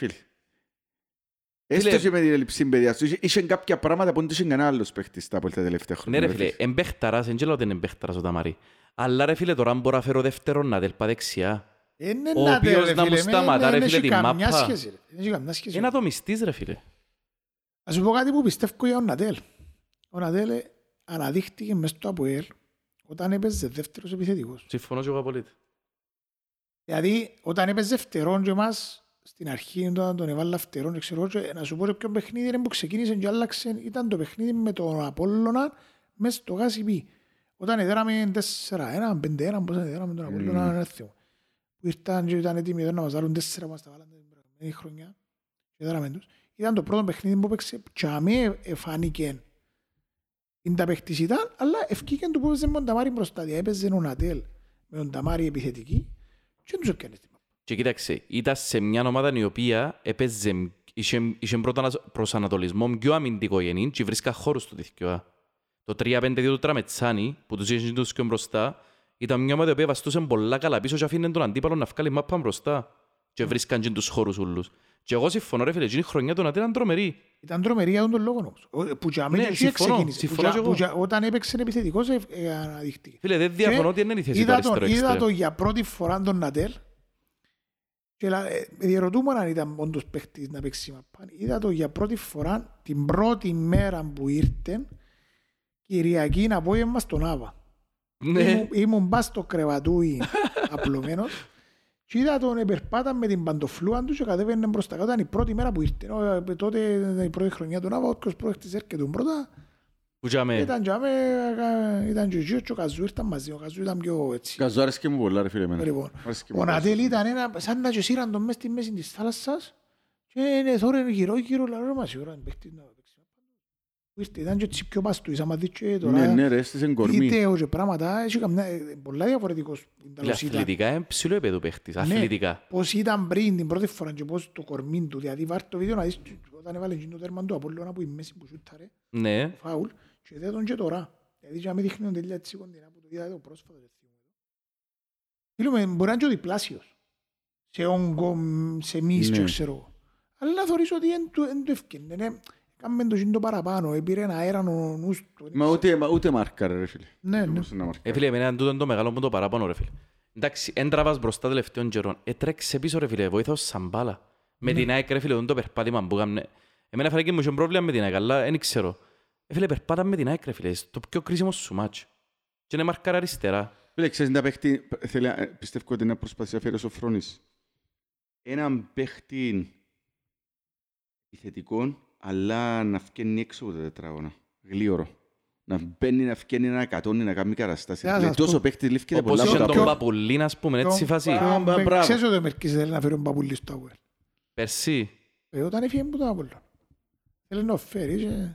Έστω Φίλε- και με την έλλειψη παιδιάς του. Είχε- Είχε κάποια πράγματα που δεν είχε κανένα άλλος παίχτης τα από τα τελευταία Ναι χρόνια. ρε φίλε, εμπέχταρας, δεν ξέρω ότι είναι εμπέχταρας ο Ταμάρη. Αλλά ρε φίλε τώρα μπορώ να φέρω δεύτερον να τελπά δεξιά. Είναι Ο να οποίος τε, να μου φίλε, σταματά, με- ρε δεν φίλε, έχει τη καμιά μάπα. σχέση, ρε. Δεν έχει καμιά σχέση. Είναι ατομιστής ρε φίλε. Ας σου πω κάτι που πιστεύω για τον Νατέλ. Ο Νατέλ ε, αναδείχτηκε μες στο ΑΠΟΕΛ όταν έπαιζε δεύτερος επιθετικός. Συμφωνώ και εγώ απολύτως. Δηλαδή, όταν έπαιζε φτερόν και εμάς, στην αρχή όταν τον έβαλα φτερόν, και ξέρω, και να σου πω σε ποιο παιχνίδι είναι που ξεκίνησε και άλλαξε, ήταν το παιχνίδι με τον Απόλλωνα μες στο Γάσιπι. Όταν έδεραμε 4-1, 5-1, πώς έδεραμε τον Απόλλωνα, δεν θυμώ. Που ήρθαν και ήταν έτοιμοι εδώ να μας βάλουν 4 που μας τα βάλαν την προηγούμενη χρονιά. Και έδεραμε τους. Ήταν το πρώτο παιχνίδι που έπαιξε, και αμέ εφάνηκε είναι τα παίχτης ήταν, αλλά ευκήκε του που έπαιζε με τον Ταμάρι μπροστά. Δηλαδή έπαιζε ο Νατέλ με τον Ταμάρι επιθετική και δεν τους έπιανε την μάπα. Και κοίταξε, ήταν σε μια ομάδα η οποία έπαιζε, είχε, είχε πρώτο προσανατολισμό πιο αμυντικό γεννή και βρίσκα χώρους του διθκιόα. Το 3-5-2 του Τραμετσάνη, που τους είχε τους και μπροστά, ήταν μια ομάδα η οποία βαστούσε πολλά καλά πίσω και αφήνε τον αντίπαλο να βγάλει μάπα μπροστά. Και βρίσκαν και τους χώρους ούλους. Και εγώ συμφωνώ ρε φίλε, εκείνη η χρονιά του Νατέλ ήταν τρομερή. Ήταν τρομερή για τον τον λόγο όμως. Ο- Που για Ναι, μένα εκεί συμφωνώ, ξεκίνησε. Που συμφωνώ για- κι εγώ. που για- Όταν έπαιξε επιθετικός ε, ε, αναδείχτηκε. Φίλε, δεν διαφωνώ ότι είναι η θέση του είδα τον, αριστερό είδα εξτρέμ. τον για πρώτη φορά τον Νατέλ και λα- ε, διερωτούμαι αν ήταν όντως παίχτης να παίξει μαπά. Είδα τον για πρώτη φορά την πρώτη μέρα που ήρθε Κυριακή να απόγευμα στον Άβα. Ναι, Ήμουν, ήμουν πας στο κρεβατούι *laughs* απλωμένος και είδα τον επερπάτα με την παντοφλούα του και κατέβαινε μπροστά κάτω. Ήταν η πρώτη μέρα που ήρθε. Ο, ε, Τότε ήταν η πρώτη χρονιά του Νάβα, όποιος πρόκειται έρχεται πρώτα. Που τζάμε. Ήταν και άμε, ε, ήταν και ο Γιος και ο Καζού ήρθαν μαζί. Ο Καζού ήταν πιο έτσι. Καζό άρεσκε μου πολλά ρε φίλε εμένα. Λοιπόν, Άρεσκε μου ο πάρα Νατέλ πολύ. ήταν ένα, σαν να και σύραν τον μες στη μέση της θάλασσας και είναι θόρεν γύρω γύρω λαρό μας σίγουρα είναι παίχτης να παίξει. Που ήρθε, ήταν και έτσι πιο παστούης, άμα δεις και Ναι, τώρα ναι ρε, έστησε κορμί. βίντεο και πράγματα, έχει καμιά, ε, πολλά διαφορετικός. Φίλε, Τέλος ήταν. αθλητικά είναι ψηλό επίπεδο παίχτης, Ναι. αθλητικά. Πώς ήταν πριν την πρώτη φορά και πώς το κορμί του, δηλαδή βάρ' το βίντεο να δεις όταν έβαλε εκείνο το τέρμα του Απόλλωνα που η μέση που σούταρε, Ναι, φάουλ, και δε τον και τώρα. Δηλαδή και να μην δείχνει τον τελεία έτσι κοντινά που το είδα εδώ πρόσφατα. και θυμούμαι. Φίλουμε, μπορεί να είναι και ο διπλάσιος. Σε όγκο, μ, σε μυς Ναι. και ξέρω εγώ. Αλλά θεωρείς ότι δεν του εν του ευκαινε. ναι. Κάμε το γίνο παραπάνω, έπειρε ένα αέραν ο νους του. Μα ούτε, μα ούτε μάρκαρε ρε φίλε. Ναι, ναι. Μπορούσε να μάρκαρε. Ε, φίλε, εμένα τούτο είναι το μεγάλο μου το παράπονο, ρε φίλε. Εντάξει, εν τραβάς μπροστά τελευταίων καιρών. Ε, τρέξε πίσω, ρε φίλε, βοήθα ως σαν μπάλα. Με την ΑΕΚ, ρε φίλε, τον το περπάτημα που έκαμε. Εμένα φαίνεται και μου είχε πρόβλημα με την ΑΕΚ, αλλά δεν ξέρω. Ε, φίλε, περπάτα με την ΑΕΚ, ρε φίλε, στο πιο κρίσιμο σου μάτσο. Και είναι μάρκαρα αριστερά. Φίλε, ξέρεις τα παίχτη, θέλει, ε, πιστεύω ότι είναι προσπαθήσει να φέρει ο Σοφρόνης. Έναν παίχτη επιθετικό, αλλά να βγαίνει έξω από τα τετράγωνα. Γλίωρο. Να μπαίνει, να βγαίνει, να κατώνει, να κάνει καταστάσεις. Να Λέει, σας τόσο πω. παίχτη λήφκεται Όπως πολλά είχε από τα τον πόδια. Παπουλίν, ας πούμε, έτσι η φάση. Α, μπα- Τον- μπράβο. Ξέρεις ότι ο Μερκής θέλει να φέρει τον Παπουλή στο Αγουέλ; Περσί. Ε, όταν έφυγε που τον Απόλλωνα. Θέλει να φέρει και...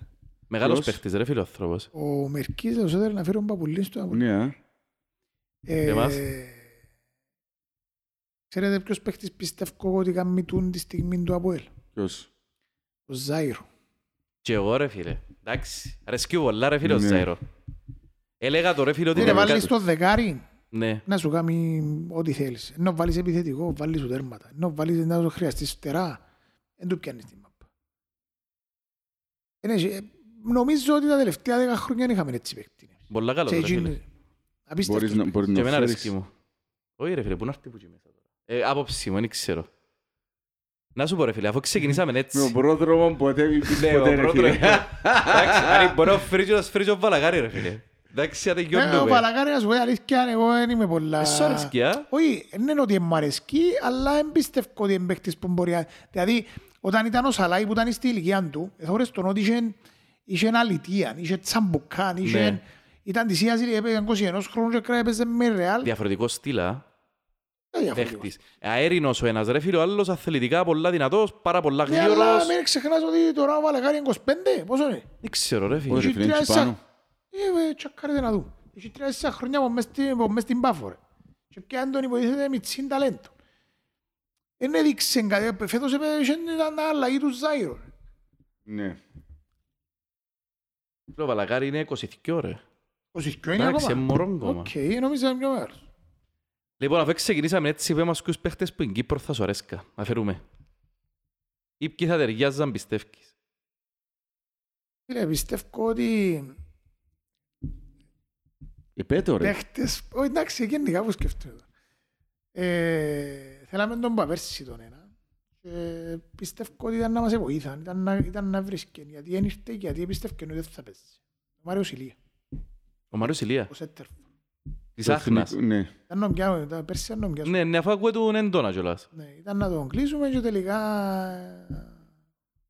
Μεγάλος Ποιος; παίχτης, ρε φίλε, ο άνθρωπος. Ο Μερκής όσο θέλει να φέρει τον Παπουλή στο Απόλλωνα. Ναι, α. Ε, εμάς; Ξέρετε ποιος παίχτης πιστεύω ότι κάνει τούν τη στιγμή του Αποέλ; Ποιος; Ο Ζάιρο. Και εγώ, ρε φίλε. Εντάξει, αρέσκει πολλά, ρε φίλε, ο Ναι. Ζάιρο. Έλεγα το ρε φίλε ότι... Κύριε, είναι βάλεις κα- το δεκάρι Ναι. να σου κάνει ό,τι θέλεις. Ενώ βάλεις επιθετικό, βάλεις σου τέρματα. Ενώ βάλεις να σου χρειαστείς φτερά, δεν του πιάνεις την μάπα. Είναι, ε, νομίζω ότι τα τελευταία δέκα χρόνια είχαμε έτσι παίκτη. Πολλά καλό, Σε ρε φίλε. εκείνη- απίστευτος Μπορείς να, παίκτης. μπορείς Και να εμένα φέρεις. αρέσκει μου. Όχι ρε φίλε, πού να έρθει που εκεί μέσα τώρα. Ε, άποψη μου, δεν ξέρω. Να σου πω ρε φίλε, αφού ξεκινήσαμε Με έτσι. τον πρόδρομο ποτέ μην πεις Ναι, ο ποτέ ρε πρώτος- φίλε. Εντάξει, αν μπορεί να φρίζει ο σφρίζει ο Βαλαγάρη ρε φίλε. Εντάξει, αν Ε, Ο τελειώνουμε. Παλακάρη, να σου πω η αλήθεια, εγώ δεν είμαι πολλά... Ε, σου αρέσκει, α; Όχι, δεν είναι ότι μου αρέσκει, αλλά δεν πιστεύω ότι είναι παίκτης που μπορεί να... Δηλαδή, όταν ήταν ο Σαλάι που ήταν στη ηλικία του, θεωρείς τον ότι είχε, είχε αλητία, είχε τσαμπουκάν, είχε... Ναι. Ήταν της Ίας, έπαιζε 21 χρόνων και κράτησε έπαιζε με ρεάλ. Διαφορετικό στυλ, α. Δεν διαφορετικό. Παίχτης. Αέρινος ο ένας ρε φίλε, ο άλλος αθλητικά πολλά δυνατός, πάρα πολλά Ναι, αλλά γλύωρος. μην ξεχνάς ότι τώρα ο Παλακάρη είναι 25, πόσο είναι; Δεν ξέρω ρε Ω, φίλε. ρε φίλε, τρία έτσι πάνω. Ε, ε, τσακάρετε να δούμε. Έχει τρία χρόνια από μες στην- από μες στην Πάφο, ρε. Και πιάνε τον υποτίθεται μητσίν ταλέντο. Δεν έδειξε κάτι, φέτος έπαιζε ήταν αλλαγή του Ζάιρο. ρε. Ναι. Το Βαλακάρι είναι 22 ρε. 22 είναι Εντάξει, ακόμα. μωρό ακόμα. Οκ, νόμιζα είναι πιο μέρος. Λοιπόν, αφού ξεκινήσαμε έτσι, πέ μας ποιους παίχτες που είναι Κύπρο θα σου αρέσκα. Να φέρουμε. Ή ποιοι θα ταιριάζαν πιστεύεις; Φίλε, πιστεύω ότι Επέτω ρε. παίχτες... Όχι, εντάξει, γενικά που σκέφτομαι. Ε, θέλαμε τον Παπέρση τον ένα. Και πιστεύω ότι ήταν να μας βοήθαν, ήταν να, ήταν να βρίσκεν. Γιατί δεν ήρθε, γιατί πιστεύω ότι δεν θα παίζει. Ο Μάριος Ηλία, Ο Μάριος Ηλία, ο Σέτερφο. της Άχνας. Ναι. Ήταν να πιάσουμε, ήταν πέρσι ήταν να πιάσουμε. Ναι, ναι, αφού ακούω του έντονα κιόλας. Ναι, ήταν να τον κλείσουμε και τελικά ε,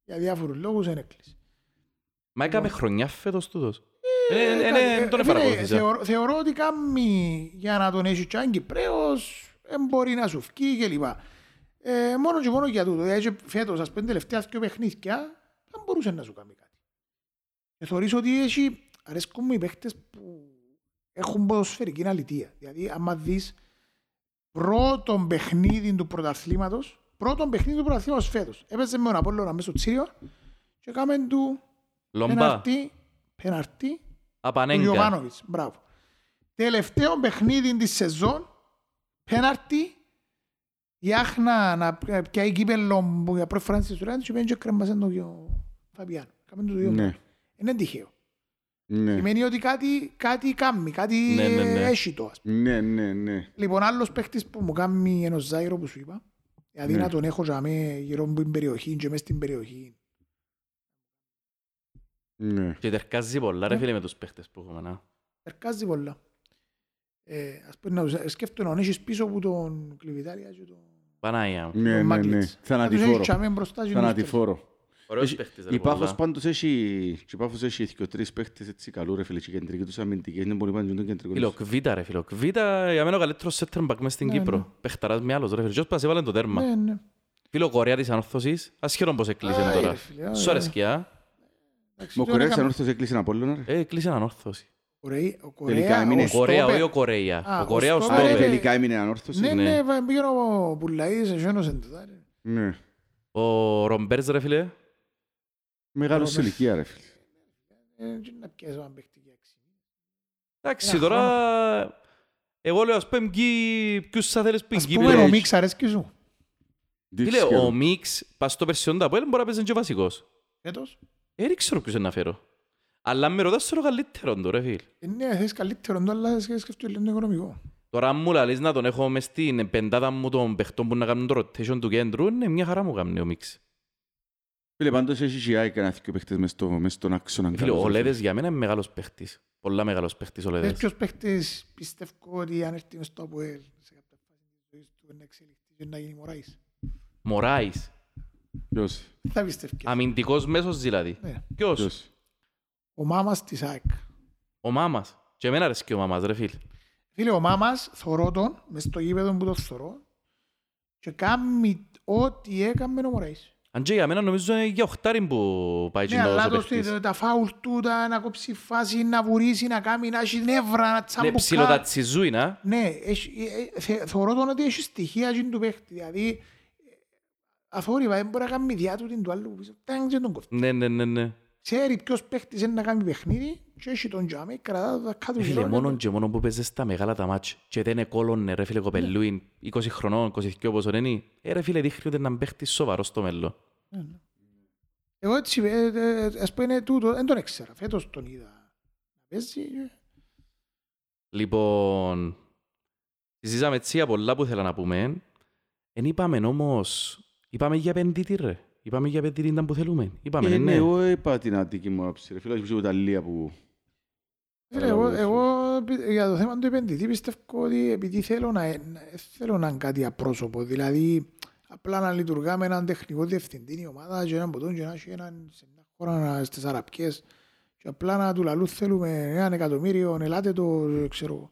για διάφορους λόγους δεν έκλεισε. Μα έκαμε χρονιά φέτος τούτος. Ε, Ε, ε, κάτι- ναι, ε, τον φίλε, επαρακολουθήσα. θεωρώ- Θεωρώ ότι κάνει για να τον έχει και Κυπρέος, δεν μπορεί να σου φκεί κλπ. Ε, μόνο και μόνο για τούτο. Δηλαδή και φέτος, ας πούμε, τελευταία δύο παιχνίδια, δεν μπορούσε να σου κάνει κάτι. Και θεωρείς ότι έχει, αρέσκουν μου οι παίχτες που έχουν ποδοσφαιρική αλητία. Δηλαδή, άμα δεις πρώτον παιχνίδι του πρωταθλήματος, πρώτον παιχνίδι του πρωταθλήματος φέτος. Έπαιζε με τον Απόλλωνα μέσα στο Τσίριο και έκαμε του Λομπά, πεναρτί, πεναρτί του Απανέγκα. Γιωβάνοβιτς. Μπράβο. Τελευταίο παιχνίδι της σεζόν, πέναρτη, η Άχνα να πιάει κύπελλο που για πρώτη φορά στην ιστορία της και πήγαινε και κρέμασε τον Γιο- Φαβιάνο. Κάμε το δύο. Ναι. Είναι τυχαίο. Ναι. Σημαίνει ότι κάτι, κάτι κάνει, κάτι Ναι, ναι, ναι. έχει το. ας πούμε. Ναι, ναι, ναι. Λοιπόν, άλλος παίχτης που μου κάνει ένας Ζάιρο που σου είπα, δηλαδή Ναι. να τον έχω για μέ γύρω από την περιοχή και μες στην περιοχή. Ναι. Και τερκάζει πολλά ρε Ναι. φίλε με τους παίχτες που έχουμε. να. Ερκάζει πολλά. Ε, ας πούμε, να τους- σκέφτομαι να έχεις πίσω από τον Κλειβιτάρια και τον Πανάγια μου. Ναι, ναι, ναι. Μάγκλιτς. Να τους έχεις Θανατηφόρο. τσάμε μπροστά και τους Θανατηφόρο. Ωραίος Έχει- παίχτης ρε Η Πάφος πολλά. πάντως έχει, και η Πάφος έχει και τρεις παίχτες έτσι καλούς ρε φίλε και η κεντρική τους αμυντική είναι πολύ πάνω και τον κεντρικό τους. Φιλοκβίτα ρε φιλοκβίτα, για μένα ο καλύτερος center back μες στην Ναι, ναι. Κύπρο. Παιχταράς με άλλος ρε φίλε. Ποιος πας έβαλε το τέρμα. Ναι, ναι. Φίλο Κορέα της Ανόρθωσης, ασχερόν πως έκλεισε Άι, τώρα. ρε φίλε, Σου αρέσκει, α. Εντάξει, Ο τώρα Κορέας έκαμε- ανόρθωσε έκλεισε Απόλλωνα ρε. Ε, έκλεισε Ανόρθωσης. Κορεή- ο Τελικά Κορέα- έμεινε. ο Ο Κορέα, στόπερ- όχι ο Κορέα. Α, Ο ο Κορέα ο στόπερ, Α, ρε. Στόπερ. τελικά έμεινε ανόρθωσης. Ναι, Ναι. ναι, βα- πήγαινε ο Πουλαΐδης, εσένος εν τούτα, ρε. Ναι. Ο Ρομπέρς ρε φίλε. Μεγάλος σε Ρώμες. ηλικία ρε φίλε. Ε, και να πιέσω έναν παίχτη για έξι. Εντάξει, Ένα τώρα... Εγώ λέω, ας πούμε, ποιοι- ποιους θα θέλεις που Ας είναι πούμε, ο Κύπρο. Μίξ αρέσκει σου. Φίλε, Δύσκολο. ο Μίξ, πας στο περσιόν τα μπορεί να παίζει και βασικός. Φέτος. Ε, δεν ξέρω ποιους είναι να φέρω. Αλλά αν με ρωτάς θέλω καλύτερον το ρε φίλ. Ε, Ναι, θες καλύτερο, το, αλλά σκέφτομαι λίγο οικονομικό. Τώρα αν μου λαλείς να τον έχω μες στην πεντάδα μου των παιχτών που να κάνουν το rotation του κέντρου, είναι μια χαρά μου κάνει ο Μίξ. Φίλε, πάντως έχει και ΑΕΚ ένα δύο παίχτες μες στο- μες στον άξονα. Φίλε, καλός, ο ρε Λέδες για μένα είναι μεγάλος παίχτης. Πολλά μεγάλος παίχτης ο Θες Λέδες. ποιος παίχτης πιστεύω ότι αν έρθει μες στο ΑΠΟΕΛ σε κάποια φάση της ζωής του να εξελιχθεί και να γίνει Μωράης. Μωράης. Ποιος, Θα πιστεύω. Αμυντικός μέσος δηλαδή. Ναι. Ποιος; Ποιος. Ο Μάμας της ΑΕΚ. Ο Μάμας. Και εμένα αρέσκει ο Μάμας ρε φίλ. Φίλε, ο Μάμας θωρώ τον, μες στο γήπεδο που τον θωρώ και κάνει ό,τι έκαμε ο Μωράης. Αν και για μένα νομίζω είναι για οχτάρι που πάει Ναι, και αλλά ο το, παίχτης. τα φάουλ του, τα, να κόψει φάση, να βουρήσει, να κάνει, να έχει νεύρα, να Ναι, τσαμπουκά. ψιλοτατσιζούει, να. Ναι, έχει, ε, ε, θε- θεωρώ τον ότι έχει στοιχεία εκείνου του παίχτη. Δηλαδή, ε, αθόρυβα, δεν μπορεί να κάνει διά του την του άλλου που πίσω. Τάγκ και τον κόφτει. Ναι, ναι, ναι, ναι. Ξέρει ποιος παίχτης είναι να κάνει παιχνίδι και έχει τον τζάμι, κρατά τα κάτω Ε, Φίλε, γύρω. μόνο και μόνο που παίζεις στα μεγάλα τα μάτς και δεν εκόλωνε ρε φίλε κοπελούιν 20 χρονών, 22 πόσο είναι. Ε ρε φίλε δείχνει ότι να παίχτης σοβαρός στο μέλλον. Εγώ έτσι, ε, ε, ας πούμε, τούτο, δεν τον έξερα. Φέτος τον είδα. να Παίζει, ε, Λοιπόν, συζήσαμε έτσι για πολλά που ήθελα να πούμε. Εν είπαμε όμως, είπαμε για επενδυτή ρε. Είπαμε για επενδυτή ήταν που θέλουμε. Είπαμε, Ε, ναι, ναι, ναι. εγώ είπα την Αττική μου άποψη ρε φίλε, όχι από τα Λία που... Φίλε, εγώ, εγώ πι- για το θέμα του επενδυτή πιστεύω ότι επειδή θέλω να, να- θέλω να είναι κάτι απρόσωπο, δηλαδή απλά να λειτουργά με έναν τεχνικό διευθυντή η ομάδα και έναν ποτόν και να έχει έναν σε μια χώρα να- στις Αραπιές και απλά να του λαλούς θέλουμε έναν εκατομμύριο, ελάτε το, ξέρω εγώ.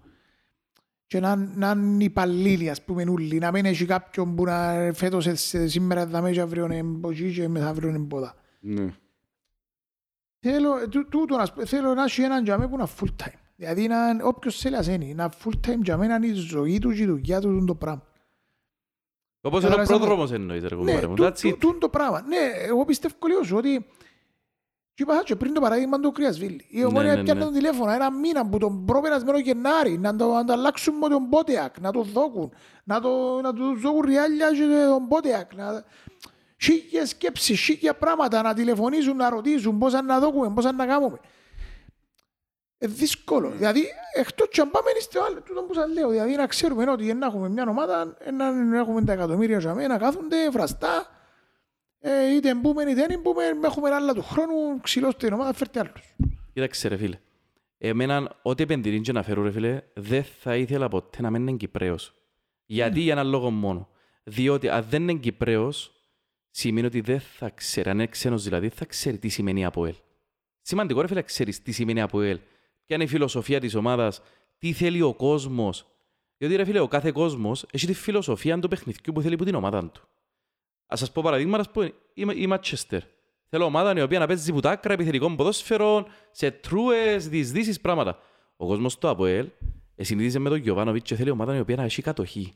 Και να, να είναι υπαλλήλοι, ας πούμε, ούλοι, να μην έχει κάποιον που να φέτος ε, σε- σήμερα θα με και αύριο είναι μποχή και μεθαύριο είναι πόδα. Ναι. Θέλω, τού- τούτο, ας πούμε, θέλω να έχει έναν τζαμί που είναι full time. Δηλαδή να, όποιος θέλει ασένει, να full time για μένα είναι η ζωή του και η δουλειά του τούτο το πράγμα. Όπως είναι ο Κατάλαβες, πρόδρομος εννοείται ρε Ναι, κουμπάρε μου. τού- That's τού- it. τούτο το πράγμα. Ναι, εγώ πιστεύω λίγο σου ότι και είπα και πριν το παράδειγμα του Κρυασβίλη. Η ομόνια ναι, ναι. πιάνε τον τηλέφωνο ένα μήνα που τον προπερασμένο Γενάρη να το, να το αλλάξουν με τον Μπότεακ, να το δώκουν, να το, να του δώκουν ριάλια και τον Μπότεακ. Να... Σίγια σκέψεις, σίγια πράγματα να τηλεφωνήσουν, να ρωτήσουν πώς να δώκουμε, πώς να κάνουμε. Ε, δύσκολο. Δηλαδή, εκτός και αν πάμε στο άλλο, τούτο που σας λέω, δηλαδή να ξέρουμε ότι να έχουμε μια ομάδα, ε, να έχουμε τα εκατομμύρια για μένα, να κάθονται βραστά, ε, είτε μπούμε είτε δεν μπούμε, έχουμε άλλα του χρόνου, ξυλός στην ομάδα, φέρτε άλλους. Κοίταξε ρε φίλε. Εμένα, ό,τι επενδυτή και να φέρω ρε φίλε, δεν θα ήθελα ποτέ να μένει Κυπρέος. Γιατί για έναν λόγο μόνο. Διότι αν δεν είναι Κυπρέος, σημαίνει ότι δεν θα ξέρει, αν είναι ξένος δηλαδή, θα ξέρει τι σημαίνει ΑΠΟΕΛ. Σημαντικό ρε φίλε, να ξέρεις τι σημαίνει ΑΠΟΕΛ. Ποια είναι η φιλοσοφία της ομάδας, τι θέλει ο κόσμος. Διότι ρε φίλε, ο κάθε κόσμος έχει τη φιλοσοφία του παιχνιδιού που θέλει από την ομάδα του. Ας σας πω παραδείγμα, ας πω, η, η Manchester. Θέλω ομάδα η οποία να παίζει πουτάκρα, επιθετικών ποδόσφαιρων, σε τρούες, διεισδύσεις, πράγματα. Ο κόσμος του ΑΠΟΕΛ συνήθιζε με τον Γιωβάνοβιτς και θέλει ομάδα η οποία να έχει κατοχή.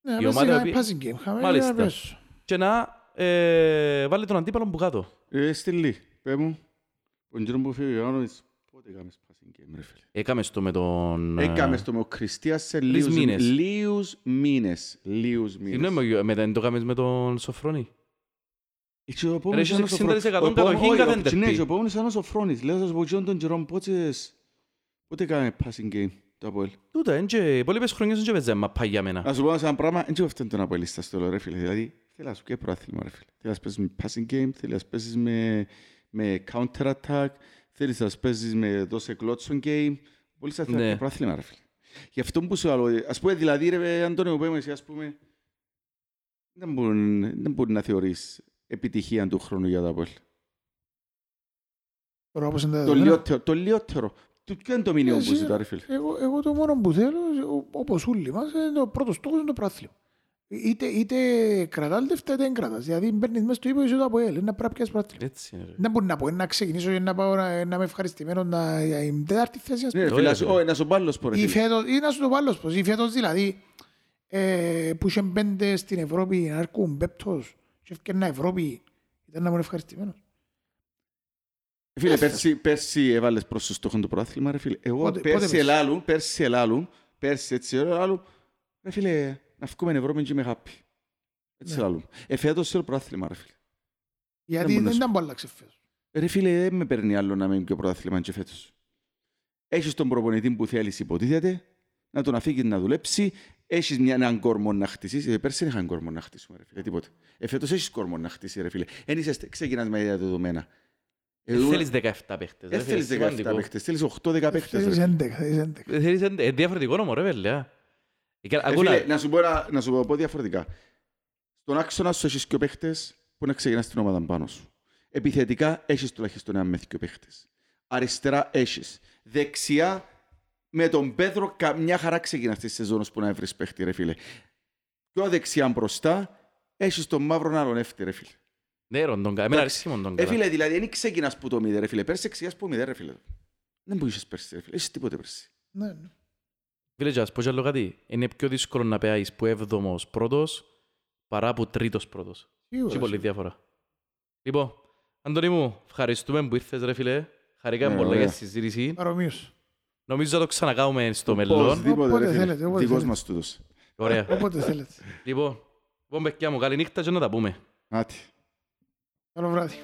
Ναι, Η να παίζει ομάδα ένα η οποία- passing game, χαμένη Μάλιστα. να παίζει. Και να ε, βάλει τον αντίπαλο που κάτω. Ε, στείλει, πέ μου. Τον κύριο που φύγει ο Ιωάννης, πότε έκαμες passing game, ρε φίλε. Έκαμε στο με τον... ε, Έκαμες το με ο Χριστίας σε Τρεις λίγους μήνες. λίγους μήνες. Λίγους μήνες. Συγγνώμη, μετά δεν το έκαμες με τον Σοφρόνη. Και ο Ρε, επόμενος έχεις ήταν ο Σοφρόνης. 60% Ο επόμενος- κατοχή όχι, κάθε ο- εντερπή. Ναι, και ο επόμενος ήταν ο Σοφρόνης. Λέω σας πω και τον καιρό πότε πότε έκαμε passing game το Αποέλ. Τούτα, είναι και οι υπόλοιπες χρονιές δεν παίζαμε μαπά για μένα. Να σου πω ένα πράγμα, δεν αυτό είναι τον Αποέλιστα στο λέω ρε φίλε. Δηλαδή, θέλει να σου πει προάθλημα ρε φίλε. Θέλει να παίζεις με passing game, θέλει να παίζεις με, με counter attack, θέλεις να παίζεις με δώσε κλώτσον game. Πολύ σαν θέλει Ναι. να προάθλημα ρε φίλε. Γι' αυτό που σου λέω, ας πούμε δηλαδή ρε Αντώνιο που είπαμε εσύ ας πούμε, δεν μπορεί, δεν μπορεί να θεωρείς επιτυχία του χρόνου για το Αποέλ. Τώρα όπως είναι τα Το δεδομένα. λιότερο, το λιότερο. Του- Ποιο είναι το μήνυμα Ε, που εσύ- ζητά ρε φίλε; Εγώ, εγώ το μόνο που θέλω, ο- όπως όλοι μας, είναι το πρώτο στόχος είναι το πράθλημα. Είτε, είτε κρατάς λεφτά είτε δεν κρατάς. Δηλαδή μπαίνεις μέσα στο ύπο είσαι το από ελ, να πρέπει να πιάσεις πράθλημα. Έτσι είναι. ρε. Δεν μπορεί να πω, να ξεκινήσω και να πάω να, να είμαι ευχαριστημένος να είμαι τέταρτη θέση. ας Ναι, ρε Το φίλε, έλεγε. ας- ω, να σου πάρω σπορ, ρε Ή φίλε. φέτος, ή να σου το βάλω πως, ή φέτος δηλαδή, ε, που είχε πέντε στην Ευρώπη να έρχουν πέπτος και έφτιανα Ευρώπη, ήταν να ήμουν ευχαριστημένος. Φίλε, πέρσι, πέρσι έβαλες προς το στόχο το πρωτάθλημα, ρε φίλε. Εγώ Πότε- πότε πέρσι; Πέρσι; ελάλου, πέρσι ελάλου, πέρσι έτσι ελάλου, ρε φίλε, να βγούμε Ευρώπη και είμαι happy. Έτσι Ναι. ελάλου. Ε, φέτος θέλω πρωτάθλημα, ρε φίλε. Γιατί μπορεί να δεν σου- ήταν που άλλαξε φέτος. Ρε φίλε, δεν με παίρνει άλλο να είμαι πιο πρωτάθλημα και φέτος. Έχεις τον προπονητή που θέλεις υποτίθεται, να τον αφήγεις να δουλέψει, έχεις μια, έναν κόρμο να χτίσεις. Ε, πέρσι δεν είχαν κόρμο να χτίσουμε, ρε φίλε, τίποτε. Ε, φέτος έχεις κόρμο να χτίσεις, ρε φίλε. Εν είσαι, ξεκινάς με δεδομένα. Ε, Δεν θέλεις 17 παίχτες. Δεν ρε, θέλεις φίλε, 17 σημαντικό. παίχτες, θέλεις 8-10 παίχτες. ρε Θέλεις φίλε. 11, θέλεις 11. Δεν θέλεις εν- ε, διαφορετικό νόμο ρε βέλε. Ε, Ακούνα, φίλε, να σου πω, ένα- να σου πω, πω διαφορετικά. Στον άξονα σου έχεις και παίχτες που να ξεκινάς την ομάδα πάνω σου. Επιθετικά έχεις τουλάχιστον ένα με δύο παίχτες. Αριστερά έχεις. Δεξιά με τον Πέτρο καμιά χαρά ξεκινάς τη σεζόν που να βρεις παίχτη ρε φίλε. Πιο δεξιά μπροστά έχεις τον μαύρο άλλον έφτη ρε φίλε. ναι ρον τον καλά. Εμένα αρέσει μόνο τον Ε, καλά. φίλε, δηλαδή δεν ξεκινάς που το μηδέ ρε φίλε. Πέρσι ξεκινάς που μηδέ ρε φίλε. Δεν μπορείς πέρσι ρε φίλε. Έχεις τίποτε πέρσι. Ναι, ναι. Φίλε, και ας πω κι άλλο κάτι. Είναι πιο δύσκολο να παίεις που έβδομος πρώτος παρά που τρίτος πρώτος. Σίγουρα, Έχει πολύ σίγουρα. διάφορα. Λοιπόν, Αντώνη μου, ευχαριστούμε που ήρθες ρε φίλε. Χαρήκαμε Ναι, πολλά ωραία. για τη συζήτηση. Παρομοίως. Νομίζω θα το ξανακάνουμε στο μέλλον. Οπωσδήποτε, Όποτε ρε φίλε. θέλετε, όποτε Δικός θέλετε. μας τούτος. Ωραία. Όποτε θέλετε. Λοιπόν, λοιπόν, παιδιά μου, καλή νύχτα και να τα πούμε. Άτι. Καλό βράδυ.